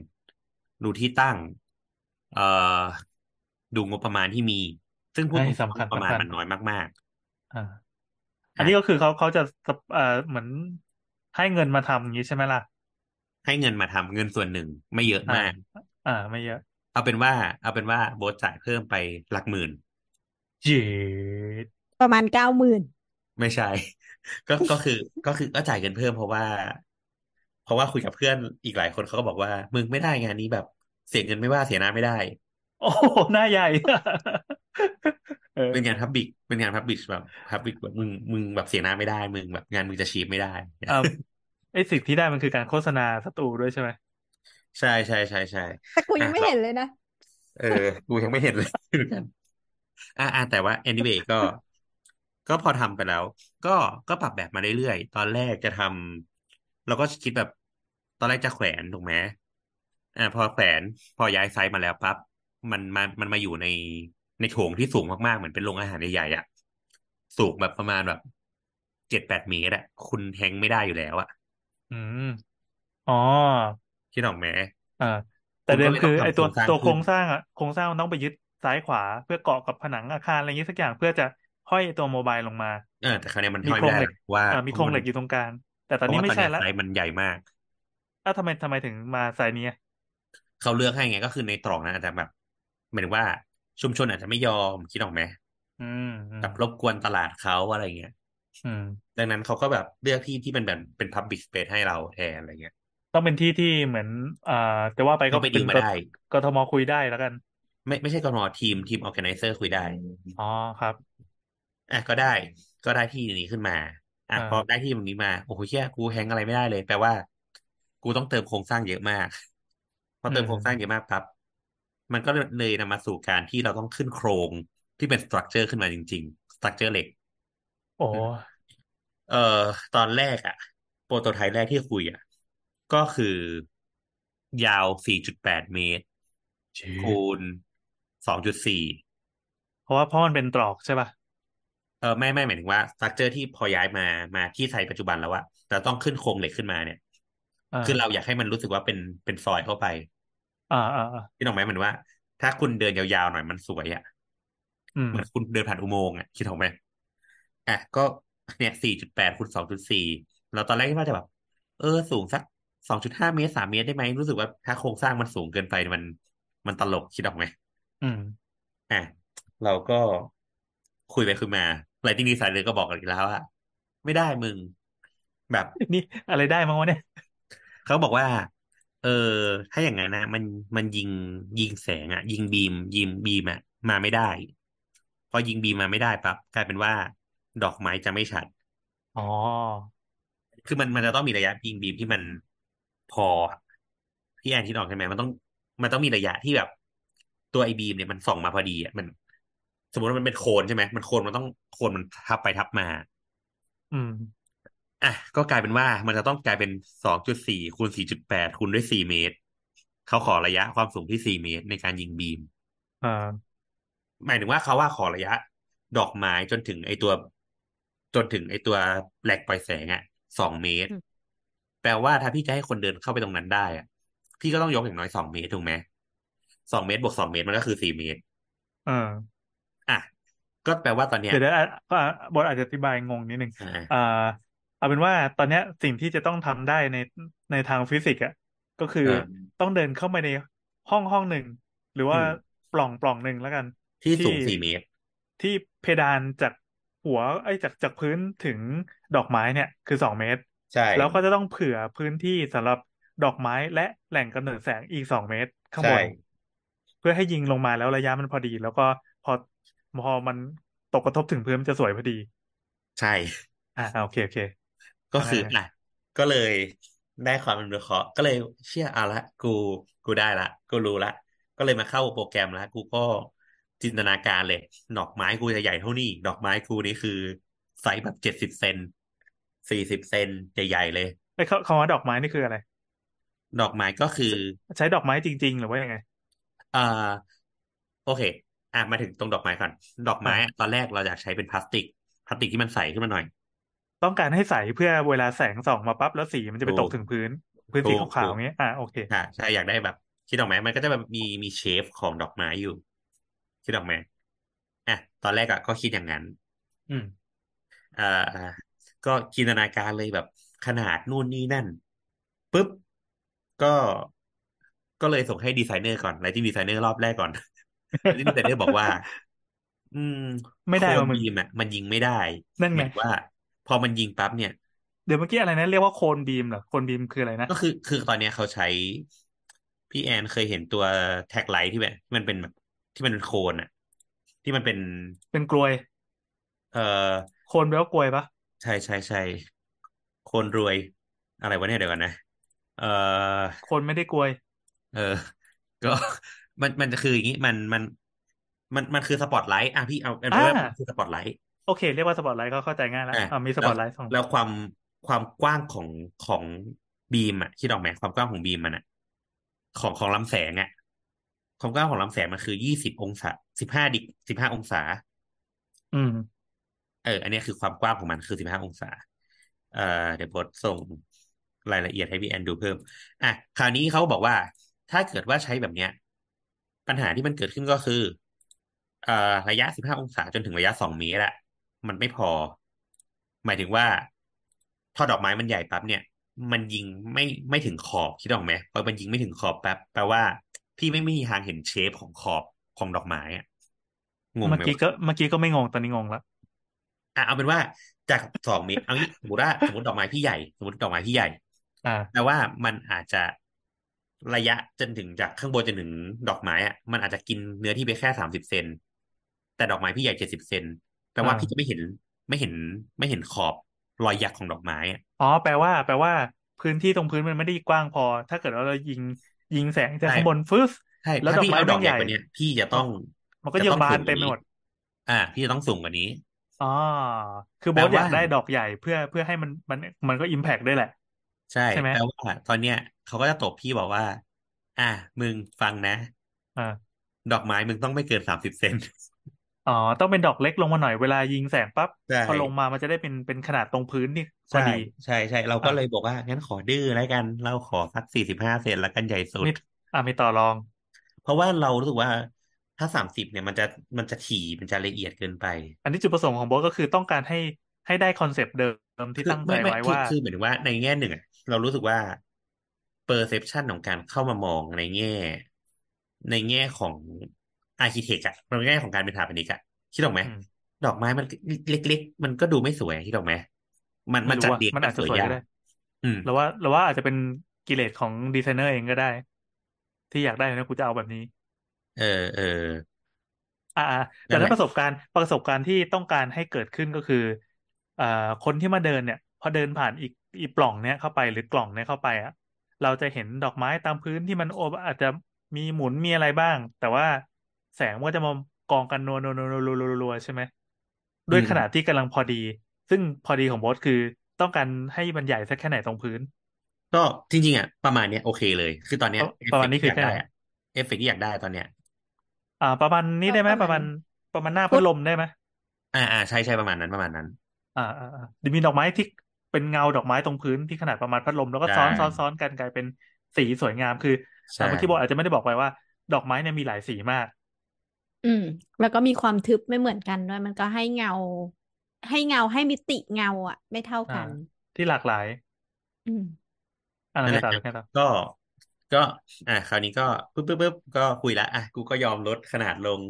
ดูที่ตั้ง เอ่อดูงบประมาณที่มี ซึ่งพูดให้ตรงๆสำคัญงบประมาณสำคัญมันน้อยมาก อ่า อันนี้ก็คือเขาเขาจะเอ่อเหมือนให้เงินมาทำอย่างนี้ใช่ไหมล่ะๆให้เงินมาทำเงินส่วนหนึ่งไม่เยอะอ่า มาก อ่า ไม่เยอะ เอาเป็นว่า เอาเป็นว่าโบทจ่ายเพิ่มไปหลักหมื่น เจ็ดประมาณเก้าหมื่นไม่ใช่ ก็ก็คือก็คือก็จ่ายเงินเพิ่มเพราะว่า เพราะว่าคุยกับเพื่อนอีกหลายคนเขาก็บอกว่า มึงไม่ได้งานนี้แบบ เสียเงินไม่ว่าเสียหน้าไม่ได้ โอ้โหหน้าใหญ่ เออเป็นงานพับบิกเป็นงานพับบิกแบบพับบิกแบบมึงมึงแบบเสียหน้าไม่ได้มึงแบบงานมึงจะชีพไม่ได้อ่าไอสิ่งที่ได้มันคือการโฆษณาสตูด้วยใช่ไหมใช่ใช่ใช่ใช่แต่กูยังไม่อะเห็นเลยนะ เออ กูยังไม่เห็นเลยเหมือนกันอ่าอ่าแต่ว่า anyway ก็ ก็พอทำไปแล้ว ก็ก็ปรับแบบมาเรื่อยๆ ตอนแรกจะทำเราก็คิดแบบ ตอนแรกจะแขวนถูกไหมอ่า พอแขวน พอย้ายไซส์มาแล้วปั๊บมันมามันมาอยู่ใน ในโถงที่สูงมากๆ เหมือนเป็นโรงอาหารใหญ่ๆอะสูงแบบประมาณแบบเจ็ดแปดเมตรอะคุณแฮงไม่ได้อยู่แล้วอะอืมอ๋อคิดออกไหมอ่า แต่คุณเดิก็มเลยคืต้องอไอทำโคตัรวงสร้างตัวโครขึ้นงสร้างอะโครงสร้างมันต้องไปยึดซ้ายขวาเพื่อเกาะกับผนังอาคารอะไรอย่างนี้สักอย่างเพื่อจะห้อยตัวโมบายลงมาเออแต่คราวเนี้ยมันมีห้อยโครไม่งได้เหล็กเพราะว่าอ่ามีโครงเหล็กอยู่ตรงกลางแต่ตอนเพราะนี้ว่าไม่ตอนใช่เนี้ยละไซส์มันใหญ่มากอ้าวทำไมทำไมถึงมาไซส์นี้อะเขาเลือกให้ไงก็คือในตรอกนั้นอาจจะแบบหมายถึงว่า ชุมชนอาจจะไม่ยอมคิดออกไหมอืมอืมแบบรบกวนตลาดเขาอะไรเงี้ยอืมดังนั้นเขาก็แบบเลือกที่ที่เป็นแบบเป็น public space ให้เราแทนอะไรเงี้ย ต้องเป็นที่ที่เหมือนอ่าแต่ว่าไปก็ก็ไปดิวมาได้กทมคุยได้แล้วกัน ไม่ไม่ใช่กนทีมทีม organizer คุยได้ อ๋อครับอะก็ได้ ก็ได้ที่นี้ขึ้นมาอะอ่าพอได้ที่ตรงนี้มาโอ้โหเชี่ยกู hang อะไรไม่ได้เลย แปลว่า กูต้องเติมโครงสร้างเยอะมาก พอเติมโครงสร้างเยอะมากปั๊บ มันก็เลยนำมาสู่การที่เราต้องขึ้นโครงที่เป็น structure ขึ้นมาจริง ๆ structure เหล็กโอ้เอ่อตอนแรกอะ prototype แรกที่คุยอะก็คือยาว 4.8 เมตร คูณ 2.4 เพราะว่าเพราะมันเป็นตรอกใช่ป่ะ เออไม่ไม่หมายถึงว่าสตรัคเจอร์ที่พอย้ายมามาที่ไทยปัจจุบันแล้วอะแต่ต้องขึ้นโครงเหล็กขึ้นมาเนี่ยอ่าคือเราอยากให้มันรู้สึกว่าเป็นเป็นซอยเข้าไป อ่าอ่าอ่าที่น้องไหมเหมือนว่า ถ้าคุณเดินยาวๆหน่อยมันสวยอะอืมเหมือนคุณเดินผ่านอุโมงค์อะคิดถูกไหมอะก็เนี่ยสี่จุดแปดคูณสองจุดสี่เราตอนแรกคิดว่าจะแบบ เออ สูงสักสองจุดห้าเมตรสามเมตรได้ไหมรู้สึกว่าถ้าโครงสร้างมันสูงเกินไปมัน มันตลกคิดออกไหมอืมอะเราก็คุยไปคุยมาไลติ้งดีไซน์เลยก็บอกกันอีกแล้วว่าไม่ได้มึง แบบนี่อะไรได้มั้งวะเนี่ยเขาบอกว่า เออ ถ้าอย่างนั้นนะมันมันยิงยิงแสงอะยิงบีม ยิงบีมอะมาไม่ได้ พอยิงบีมมาไม่ได้ปั๊บกลายเป็นว่า ดอกไม้จะไม่ชัด อ๋อ คือมันมันจะต้องมีระยะยิงบีมที่มันพอพี่แอนที่ออกใช่ไหมมันต้อง มันต้องมีระยะที่แบบ ตัวไอบีมเนี่ยมันส่องมาพอดีอะมัน สมมติว่ามันเป็นโคนใช่ไหมมันโคนมันต้องโคนมันทับไปทับมา อืม อะก็กลายเป็นว่ามันจะต้องกลายเป็นสองจุดสี่คูณสี่จุดแปดคูณด้วยสี่เมตร เขาขอระยะความสูงที่สี่เมตรในการยิงบีม อ่า หมายถึงว่าเขาว่าขอระยะ ดอกไม้จนถึงไอตัว จนถึงไอตัวแหลกปล่อยแสงอะสองเมตรอืมแปลว่าถ้าพี่จะให้คนเดินเข้าไปตรงนั้นได้อะ พี่ก็ต้องยกอย่างน้อยสองเมตรถูกไหมสองเมตรบวกสองเมตรมันก็คือสี่เมตรเอออะก็แปลว่าตอนเนี้ยเดี๋ยวเดี๋ยวอะก็อะบทอาจจะอธิบายงงนิดนึงอ่าอ่า เอาเป็นว่าตอนเนี้ยสิ่งที่จะต้องทำได้ในในทางฟิสิกส์อะก็คือเออต้องเดินเข้าไปในห้องห้องหนึ่ง หรือว่าอืมปล่องปล่องหนึ่งแล้วกัน ที่สูงสี่เมตร ที่เพดานจากหัวไอ้ยจากจากพื้นถึงดอกไม้เนี่ยคือสองเมตร ใช่ แล้วก็จะต้องเผื่อพื้นที่สำหรับดอกไม้และแหล่งกำเนิดแสงอีกสองเมตร ข้างบใช่นเพื่อให้ยิงลงมาแล้วระยะมันพอดี แล้วก็พอพอมันตกกระทบถึงพื้นมันจะสวยพอดี ใช่ อ่าโอเคโอเค ก็คืออ่าอะก็เลยได้ความเป็นวิเคราะห์ก็เลยเชื่อเอาละกูกูได้ละ กูรู้ละ ก็เลยมาเข้าโปรแกรมแล้วกูก็จินตนาการเลย ดอกไม้กูจะใหญ่เท่านี้ ดอกไม้กูนี่คือไซส์แบบเจ็ดสิบเซนสี่สิบเซนใหญ่ๆเลยไอ้ยคคำว่าดอกไม้นี่คืออะไร ดอกไม้ก็คือ ใช้ดอกไม้จริง ๆ หรือว่ายังไงอ่าโอเค อะมาถึงตรงดอกไม้ก่อน ดอกไม้อะอะตอนแรกเราอยากใช้เป็นพลาสติก พลาสติกที่มันใสขึ้นมาหน่อย ต้องการให้ใสเพื่อเวลาแสงส่องมาปั๊บแล้วสีมันจะไปถูตกกถึงพื้น พื้นสีถูกขาวถูๆกอย่างเงี้ยอ่าโอเคค่ะใช่อยากได้แบบคิดดอกไม้มันก็จะแบบมีมีเชฟของดอกไม้อยู่คิดดอกไม้อะตอนแรกอะก็คิดอย่างนั้น อืมอ่าอ่าก็จินตนาการเลยแบบขนาดนู่นนี่นั่นปุ๊บก็ก็เลยส่งให้ดีไซเนอร์ก่อนไลท์ที่ดีไซเนอร์รอบแรกก่อนแล้วที่ดีไซเนอร์บอกว่า อืม ไม่ได้โคนว่ะมึงบีมอะมันยิงไม่ได้นั่นหไงมายว่า พอมันยิงปั๊บเนี่ย เดี๋ยวเมื่อกี้อะไรนะเรียกว่า cone beam เหรอ cone beam คืออะไรนะ ก็คือคือตอนเนี้ยเขาใช้ พี่แอนเคยเห็นตัว track light ที่แบบที่มันเป็นแบบที่มันเป็น cone อะที่มันเป็นเป็นกรวย เอ่อ cone แปลว่ากรวยปะใช่ใช่ใช่ cone กรวย อะไรวะเนี่ยเดี๋ยวก่อนนะ เอ่อ cone ไม่ได้กรวย เออ ก็มันมันจะคืออย่างนี้มันมันมันมันคือสปอตไลท์อะพี่เอาเป็นว่าอ่ามันคือสปอตไลท์ โอเค เรียกว่าสปอตไลท์ก็เข้าใจง่ายแล้วอะอ่ามีสแล้ปวอตไลท์สองแล้วความความกว้างของของ beam อะคิดออกไหมความกว้างของ beam มันอะของของลำแสงอะความกว้างของลำแสงมันคือยี่สิบองศาสิบห้าดิสิบห้าองศา อืม เออ อันเนี้ยคือความกว้างของมันคือสิบห้าองศา เอ่อเดี๋ยวโบทส่งรายละเอียดให้พี่แอนดูเพิ่ม อะ คราวนี้เขาบอกว่า ถ้าเกิดว่าใช้แบบเนี้ย ปัญหาที่มันเกิดขึ้นก็คือ เอ่อ ระยะสิบห้าองศาจนถึงระยะสองเมตรอะ มันไม่พอ หมายถึงว่าพอดอกไม้มันใหญ่ปั๊บเนี่ย มันยิงไม่ไม่ถึงขอบคิดออกไหมพอมันยิงไม่ถึงขอบแป๊บแปลว่า พี่ไม่มีทางเห็นเชฟของขอบของดอกไม้อะงงไหเมื่อมกี้วะก็เมื่อกี้ก็ไม่งงตอนนี้งงละอะเอาเป็นว่าจากสองเมตรเอางี้สมมติว่าสมมติดอกไม้พี่ใหญ่ สมมติดอกไม้พี่ใหญ่อ่าแปลว่ามันอาจจะระยะจนถึงจากข้างบนจนถึงดอกไม้อะมันอาจจะกินเนื้อที่ไปแค่สามสิบเซนแต่ดอกไม้พี่ใหญ่เจ็ดสิบเซน แปลว่าอ่าพี่จะไม่เห็นไม่เห็นไม่เห็นขอบรอยหยักของดอกไม้อะอ๋อแปลว่า แปลว่า พื้นที่ตรงพื้นมันไม่ได้กว้างพอ ถ้าเกิดว่าเรายิงยิงแสงจากใช่ข้างบนฟึสใช่แล้วถ้าดอกพี่ไม้เอาดแม่อกงใหใหญ่ญ่กว่าเนี้ยพี่จะต้อง มันก็จะเยิต้งองบาสูนงกเต็มว่าไปหมนี้ดอ่า พี่จะต้องสูงกว่านี้อ๋อคือแปโบลสอยาว่ากได้ดอกใหญ่เพื่อเพื่อให้มันมันมันก็อิมแพกด้วยแหละ ใช่ใช่ไหมแปลว่าตอนเนี้ยเขาก็จะตบพี่บอกว่า อะมึงฟังนะอ่าดอกไม้มึงต้องไม่เกินสามสิบเซน อ๋อ ต้องเป็นดอกเล็กลงมาหน่อยเวลายิงแสงปั๊บใช่พอลงมามันจะได้เป็นเป็นขนาดตรงพื้นที่พอใช่ดีใช่ใช่เราก็อะเลยบอกว่างั้นขอดื้อแล้วกัน เราขอสักสี่สิบห้าเซนแล้วกันใหญ่สุดมีอ่ามีต่อรอง เพราะว่าเรารู้สึกว่าถ้าสามสิบเนี่ยมันจะมันจะถี่มันจะละเอียดเกินไป อันนี้จุดประสงค์ของโบสก็คือต้องการให้ให้ได้คอนเซปต์เดิมที่คือตั้งใจไม่ไม่ไว้คือว่าคือหมายถึงว่าในแง่หนึ่งอะเรารู้สึกว่า perception ของการเข้ามามองในแง่ ในแง่ของ architect อะในแง่ของการเป็นสถาปนิกอะคิดออกไหมอืมดอกไม้มันเล็ก ๆ มันก็ดูไม่สวยคิดออกไหมมันไม่มันรู้จัดว่าเรียงมันกัอาจจะสวยสวยยาก็กได้อืมหรือว่าหรือว่าอาจจะเป็นกิเลสของดีไซเนอร์เองก็ได้ ที่อยากได้นะกูจะเอาแบบนี้ เออเอออ่าอ่าแต่นั่นแหถ้าละประสบการณ์ประสบการณ์ที่ต้องการให้เกิดขึ้นก็คืออ่าคนที่มาเดินเนี่ย พอเดินผ่านอีกอีปล่องเนี้ยเข้าไปหรือกล่องเนี้ยเข้าไปอะเราจะเห็นดอกไม้ตามพื้นที่มันโอบอาจจะมีหมุนมีอะไรบ้าง แต่ว่า แสงมันก็จะมากองกันนัวนัวนัวนัวนัวนัวนัวใช่ไหมด้วยขนาดที่กำลังพอดี ซึ่งพอดีของโบสคือต้องการให้มันใหญ่สักแค่ไหนตรงพื้น ก็จริงๆอะประมาณเนี้ยโอเคเลย คือตอนเนี้ยประมาณนี้เฟกต์ที่อยากคือแค่ได้ไหนเอฟเฟกต์ที่อยากได้ตอนเนี้ย อ่า ประมาณนี้ได้ไหมประมาณประมาณหน้าพัดลมได้ไหมอ่าอ่าใช่ใช่ประมาณนั้นประมาณนั้นอ่าอ่าอ่ามีดอกไม้ที่เป็นเงาดอกไม้ตรงพื้นที่ขนาดประมาณพัดลมแล้วก็ซ้อนซ้อนซ้อนกันกลายเป็นสีสวยงามคือเมื่อกี้บอกอาจจะไม่ได้บอกไปว่า ดอกไม้เนี่ยมีหลายสีมาก อืม แล้วก็มีความทึบไม่เหมือนกันด้วย มันก็ให้เงา ให้เงาให้มิติเงาอะ ไม่เท่ากันอ่าที่หลากหลายอืม อะไรนั่นแหละต่ออะไรต่อก็ก็ อะคราวนี้ก็ปึ๊บปึ๊บปึ๊บก็คุยละอะกูก็ยอมลดขนาดลง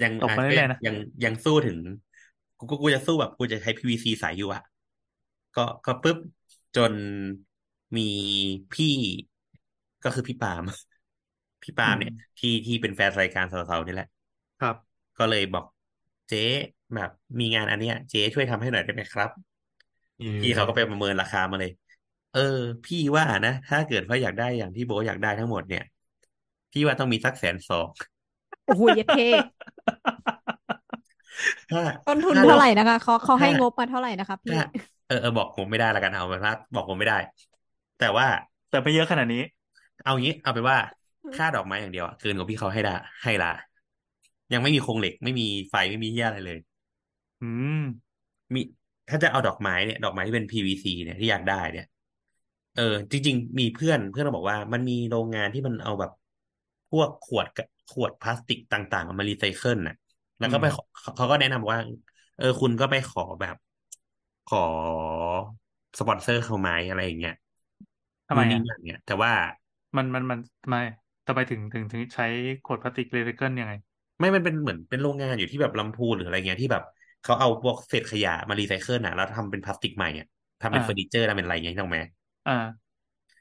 ยังตกอะมาก็เรื่อยๆนะยังยังสู้ถึง กูกูกูจะสู้แบบกูจะใช้ PVC ใสอยู่อะก็ก็ปึ๊บจนมีพี่ก็คือพี่ปาล์ม พี่ปาล์มเนี่ย ที่ที่เป็นแฟนรายการสาวๆนี่แหละ ครับ ก็เลยบอกเจ๊แบบมีงานอันเนี้ย เจ๊ช่วยทำให้หน่อยได้ไหมครับพี่เขาก็ไปประเมินราคามาเลย เออ พี่ว่านะ ถ้าเกิดว่าอยากได้อย่างที่โบทอยากได้ทั้งหมดเนี่ย พี่ว่าต้องมีสักแสนสองโอ้โหเยดเท่ถ้าต้นทุนถ้เท่าไหร่นะคะเขาเขาให้ถ้างบมาเท่าไหร่นะคะพี่ ถ้าเออเออบอกผมไม่ได้ละกันเอาเป็นว่าบอกผมไม่ได้ แต่ว่า แต่ไม่เยอะขนาดนี้ เอางี้เอาเป็นว่าค่าดอกไม้อย่างเดียวอะเกินกว่าพี่เขาให้ละให้ละ ยังไม่มีโครงเหล็กไม่มีไฟไม่มีเหี้ยอะไรเลย อืม มีถ้าจะเอาดอกไม้เนี่ยดอกไม้ที่เป็น PVC เนี่ยที่อยากได้เนี่ย เออ จริง ๆ มีเพื่อนเพื่อนเราบอกว่ามันมีโรงงานที่มันเอาแบบ พวกขวดกับขวดพลาสติกต่างๆเอามารีไซเคิลน่ะ แล้วก็ไปขอเขาก็แนะนำว่า เออ คุณก็ไปขอแบบ ขอสปอนเซอร์เขาไหมอะไรอย่างเงี้ยทำไมนู่นอะนี่นั่นเนี่ยแต่ว่ามันมันมันทำไมทำไมถึงถึงถึงใช้ขวดพลาสติกรีไซเคิลยังไง ไม่มันเป็นเหมือนเป็นโรงงานอยู่ที่แบบลำพูนหรืออะไรเงี้ยที่แบบเขาเอาพวกเศษขยะมารีไซเคิลน่ะแล้วทำเป็นพลาสติกใหม่อะทำเป็นอ่าเฟอร์นิเจอร์ทำเป็นอะไรเงี้ยถูกไหมอ่า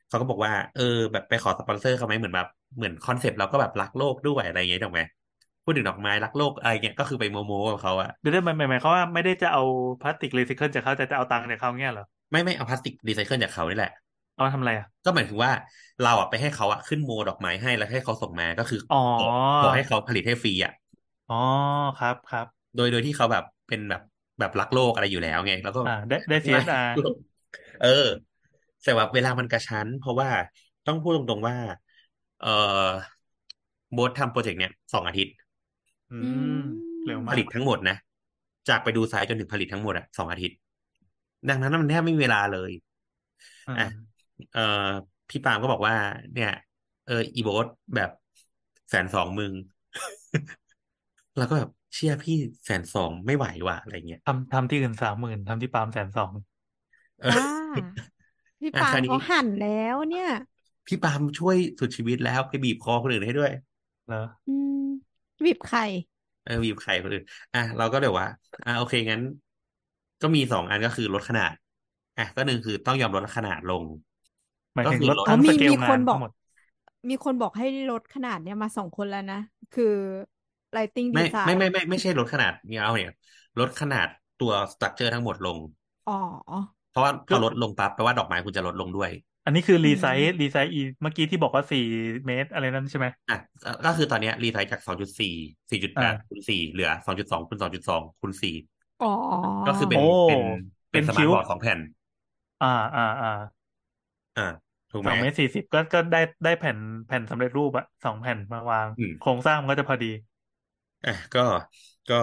เขาก็บอกว่าเออ แบบไปขอสปอนเซอร์เขาไหมเหมือนแบบเหมือนคอนเซปต์เราก็แบบรักโลกด้วยอะไรเงี้ยถูกไหมพูดถึงดอกไม้รักโลกอะไรเงี้ยก็คือไปโมโมกับเขาอะเดี๋ยวได้หมายหมายความว่าไม่ได้จะเอาพลาสติกรีไซเคิลจากเขาแต่จะเอาตังค์จากเขาเงี้ยเหรอไม่ไม่เอาพลาสติกรีไซเคิลจากเขานี่แหละ เอามาทำอะไรอะ ก็หมายถึงว่าเราอะไปให้เขาอะขึ้นโมดอกไม้ให้แล้วให้เขาส่งมาก็คืออ๋อขอขอให้เขาผลิตให้ฟรีอะอ๋อครับครับโดยโดยที่เขาแบบเป็นแบบแบบรักโลกอะไรอยู่แล้วไง แล้วก็อ่าได้ได้ CSR เออ แต่ว่าเวลามันกระชั้น เพราะว่าต้องพูดตรงๆว่า เออโบสทำโปรเจกต์เนี้ยสองอาทิตย์อือืมมเร็วผมมาผกลิตทั้งหมดนะจากไปดูไซต์จนถึงผลิตทั้งหมดอะสองอาทิตย์ ดังนั้นมันแทบไม่มีเวลาเลยอ่าอะ เออพี่ปาล์มก็บอกว่า เนี่ย เออ อีโบสแบบแสนสองมึง แล้วก็แบบเชื่อพี่แสนสองไม่ไหวว่ะอะไรเงี้ยทำทำที่อื่นสามหมื่นทำที่ปาล์มแสนสองเอออ่าพี่อะปาล์คราวมนี้เขาหั่นแล้วเนี่ย พี่ปาล์มช่วยสุดชีวิตแล้วไปบีบคอคนอื่นให้ด้วยเหรออืมบีบไข่เออบีบไข่คนอื่นอะเราก็เดี๋ยวว่า อะโอเคงั้น ก็มีสองอันก็คือลดขนาดอะก็หนึ่งคือต้องยอมลดขนาดลง หมายก็ถึงคือลดลดอ๋อทั้งมีสเกลมีงาคนนบอทั้กงหมดมีคนบอกให้ลดขนาดเนี่ยมาสองคนแล้วนะ คือ lighting ไม่ design ไม่ไม่ไม่ไม่ใช่ลดขนาดเนี่ยเอาเนี่ยลดขนาดตัวสตรัคเจอร์ทั้งหมดลง อ๋อ เพราะว่าพก็อลดลงปั๊บแปลว่าดอกไม้คุณจะลดลงด้วย อันนี้คือรีไซอืส์ม resize อีเมื่อกี้ที่บอกว่าสี่เมตรอะไรนั่นใช่ไหมอะก็คือตอนเนี้ย resize จากสองจุดสี่สี่จุดแปอ่าคูณสี่เหลือสองจุดสองคูณสองจุดสองคูณสี่อ๋อ ก็คือเป็นโอ้เป็นเป็นเป็นสมาคิ้ร์ทวบอร์ดสองแผ่น อ่าอ่าอ่าอ่า ถูกไหสมองเมตรสี่สิบก็ก็ได้ได้แผ่นแผ่นสำเร็จรูปอะสองแผ่นมาวางอืมโครงสร้างมันก็จะพอดีอะก็ก็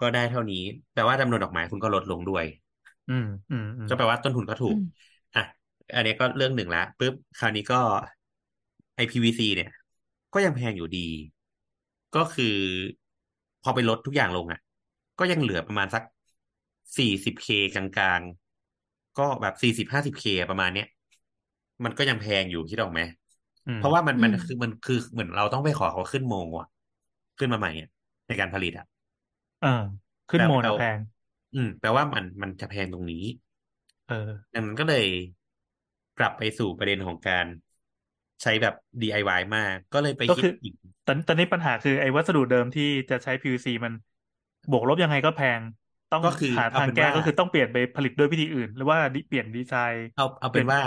ก็ได้เท่านี้ แปลว่าจำนวนดอกไม้คุณก็ลดลงด้วย อืมอืมอืมก็แปลว่าต้นทุนก็ถูอืกมอะอันนี้ก็เรื่องหนึ่งละปุ๊บคราวนี้ก็ IPVC เนี่ย ก็ยังแพงอยู่ดี ก็คือพอไปลดทุกอย่างลงอะ ก็ยังเหลือประมาณสักสี่สิบเคกลางๆ ก็แบบสี่สิบห้าสิบเคประมาณเนี้ย มันก็ยังแพงอยู่คิดออกไหมอืมเพราะว่ามันอืมันมคือมันคือเหมือนเราต้องไปขอเขาขึ้นโมอะ ขึ้นมาใหม่อะในการผลิตอะเออ ขึ้นแปลโมแปลนะแพง อืมแปลว่ามันมันจะแพงตรงนี้ เออดังนั้นก็เลยกลับไปสู่ประเด็นของการใช้แบบ DIY มาก ก็เลยไปก็คิดคืออีกตอนตอนนี้ปัญหาคือไอ้วัสดุเดิมที่จะใช้ PVC มันบวกลบยังไงก็แพง ต้องก็คือหาเอาทางเป็นแก้ว่าก็คือต้องเปลี่ยนไปผลิตด้วยวิธีอื่น หรือว่าดิเปลี่ยนดีไซน์ เอาเอาเป็นว่า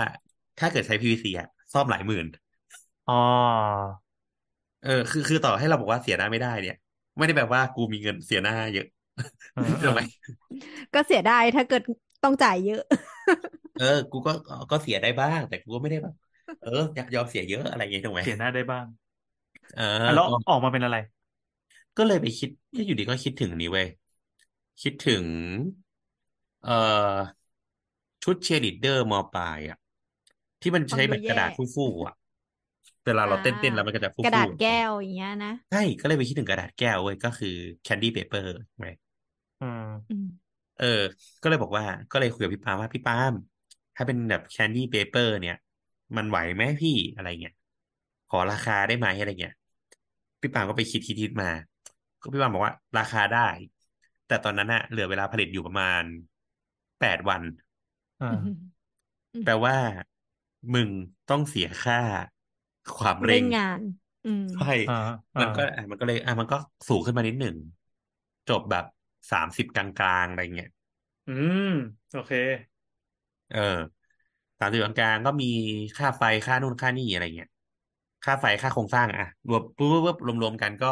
ถ้าเกิดใช้ PVC อะซ่อมหลายหมื่นอ๋อเออคือคือต่อให้เราบอกว่าเสียหน้าไม่ได้เนี่ย ไม่ได้แบบว่ากูมีเงินเสียหน้าเยอะเออเอถูกอไหมก็เสียดายถ้าเกิดต้องจ่ายเยอะ เออ กูก็ก็เสียได้บ้าง แต่กูก็ไม่ได้แบบเอออยากยอมเสียเยอะอะไรอย่างเงี้ยถูกไหมเปลี่ยนหน้าได้บ้างเอออะแล้วก็ออกมาเป็นอะไร ก็เลยไปคิดก็อยู่ดีก็คิดถึงอันนี้เว้ยคิดถึง เอ่อชุดเชียร์ลีดเดอร์มอปลายอะ ที่มันฟังใช้ดูแบบแย่กระดาษฟู่ๆอะเวลาเราอ่าเต้นเต้นแล้วมันก็จะฟูกระดาษๆแก้วอย่างเงี้ยนะใช่ก็เลยไปคิดถึงกระดาษแก้วเว้ยก็คือ candy paper ใช่ไหมอืมอืมเออ ก็เลยบอกว่า ก็เลยคุยกับพี่ปาล์มว่าพี่ปาล์มถ้าเป็นแบบ candy paper เนี่ย มันไหวไหมพี่อะไรเงี้ยขอราคาได้ไหมอะไรเงี้ยพี่ปาล์มก็ไปคิดคิดคิดมา ก็พี่ปาล์มบอกว่าราคาได้ แต่ตอนนั้นอะเหลือเวลาผลิตอยู่ประมาณแปดวันอ่าอืมอืมแปลว่า มึงต้องเสียค่าความเร่เร่งงงาน อืมใช่อ่ามันก็อ่าอะมันก็เลยอะมันก็สูงขึ้นมานิดหนึ่ง จบแบบสามสิบกลางๆอะไรเงี้ยอืม โอเค เออสามสิบกลางๆก็มีค่าไฟค่านู่นค่านี่อะไรเงี้ยค่าไฟค่าโครงสร้างอะรวมปุ๊บปุ๊บปุ๊บรวมๆกันก็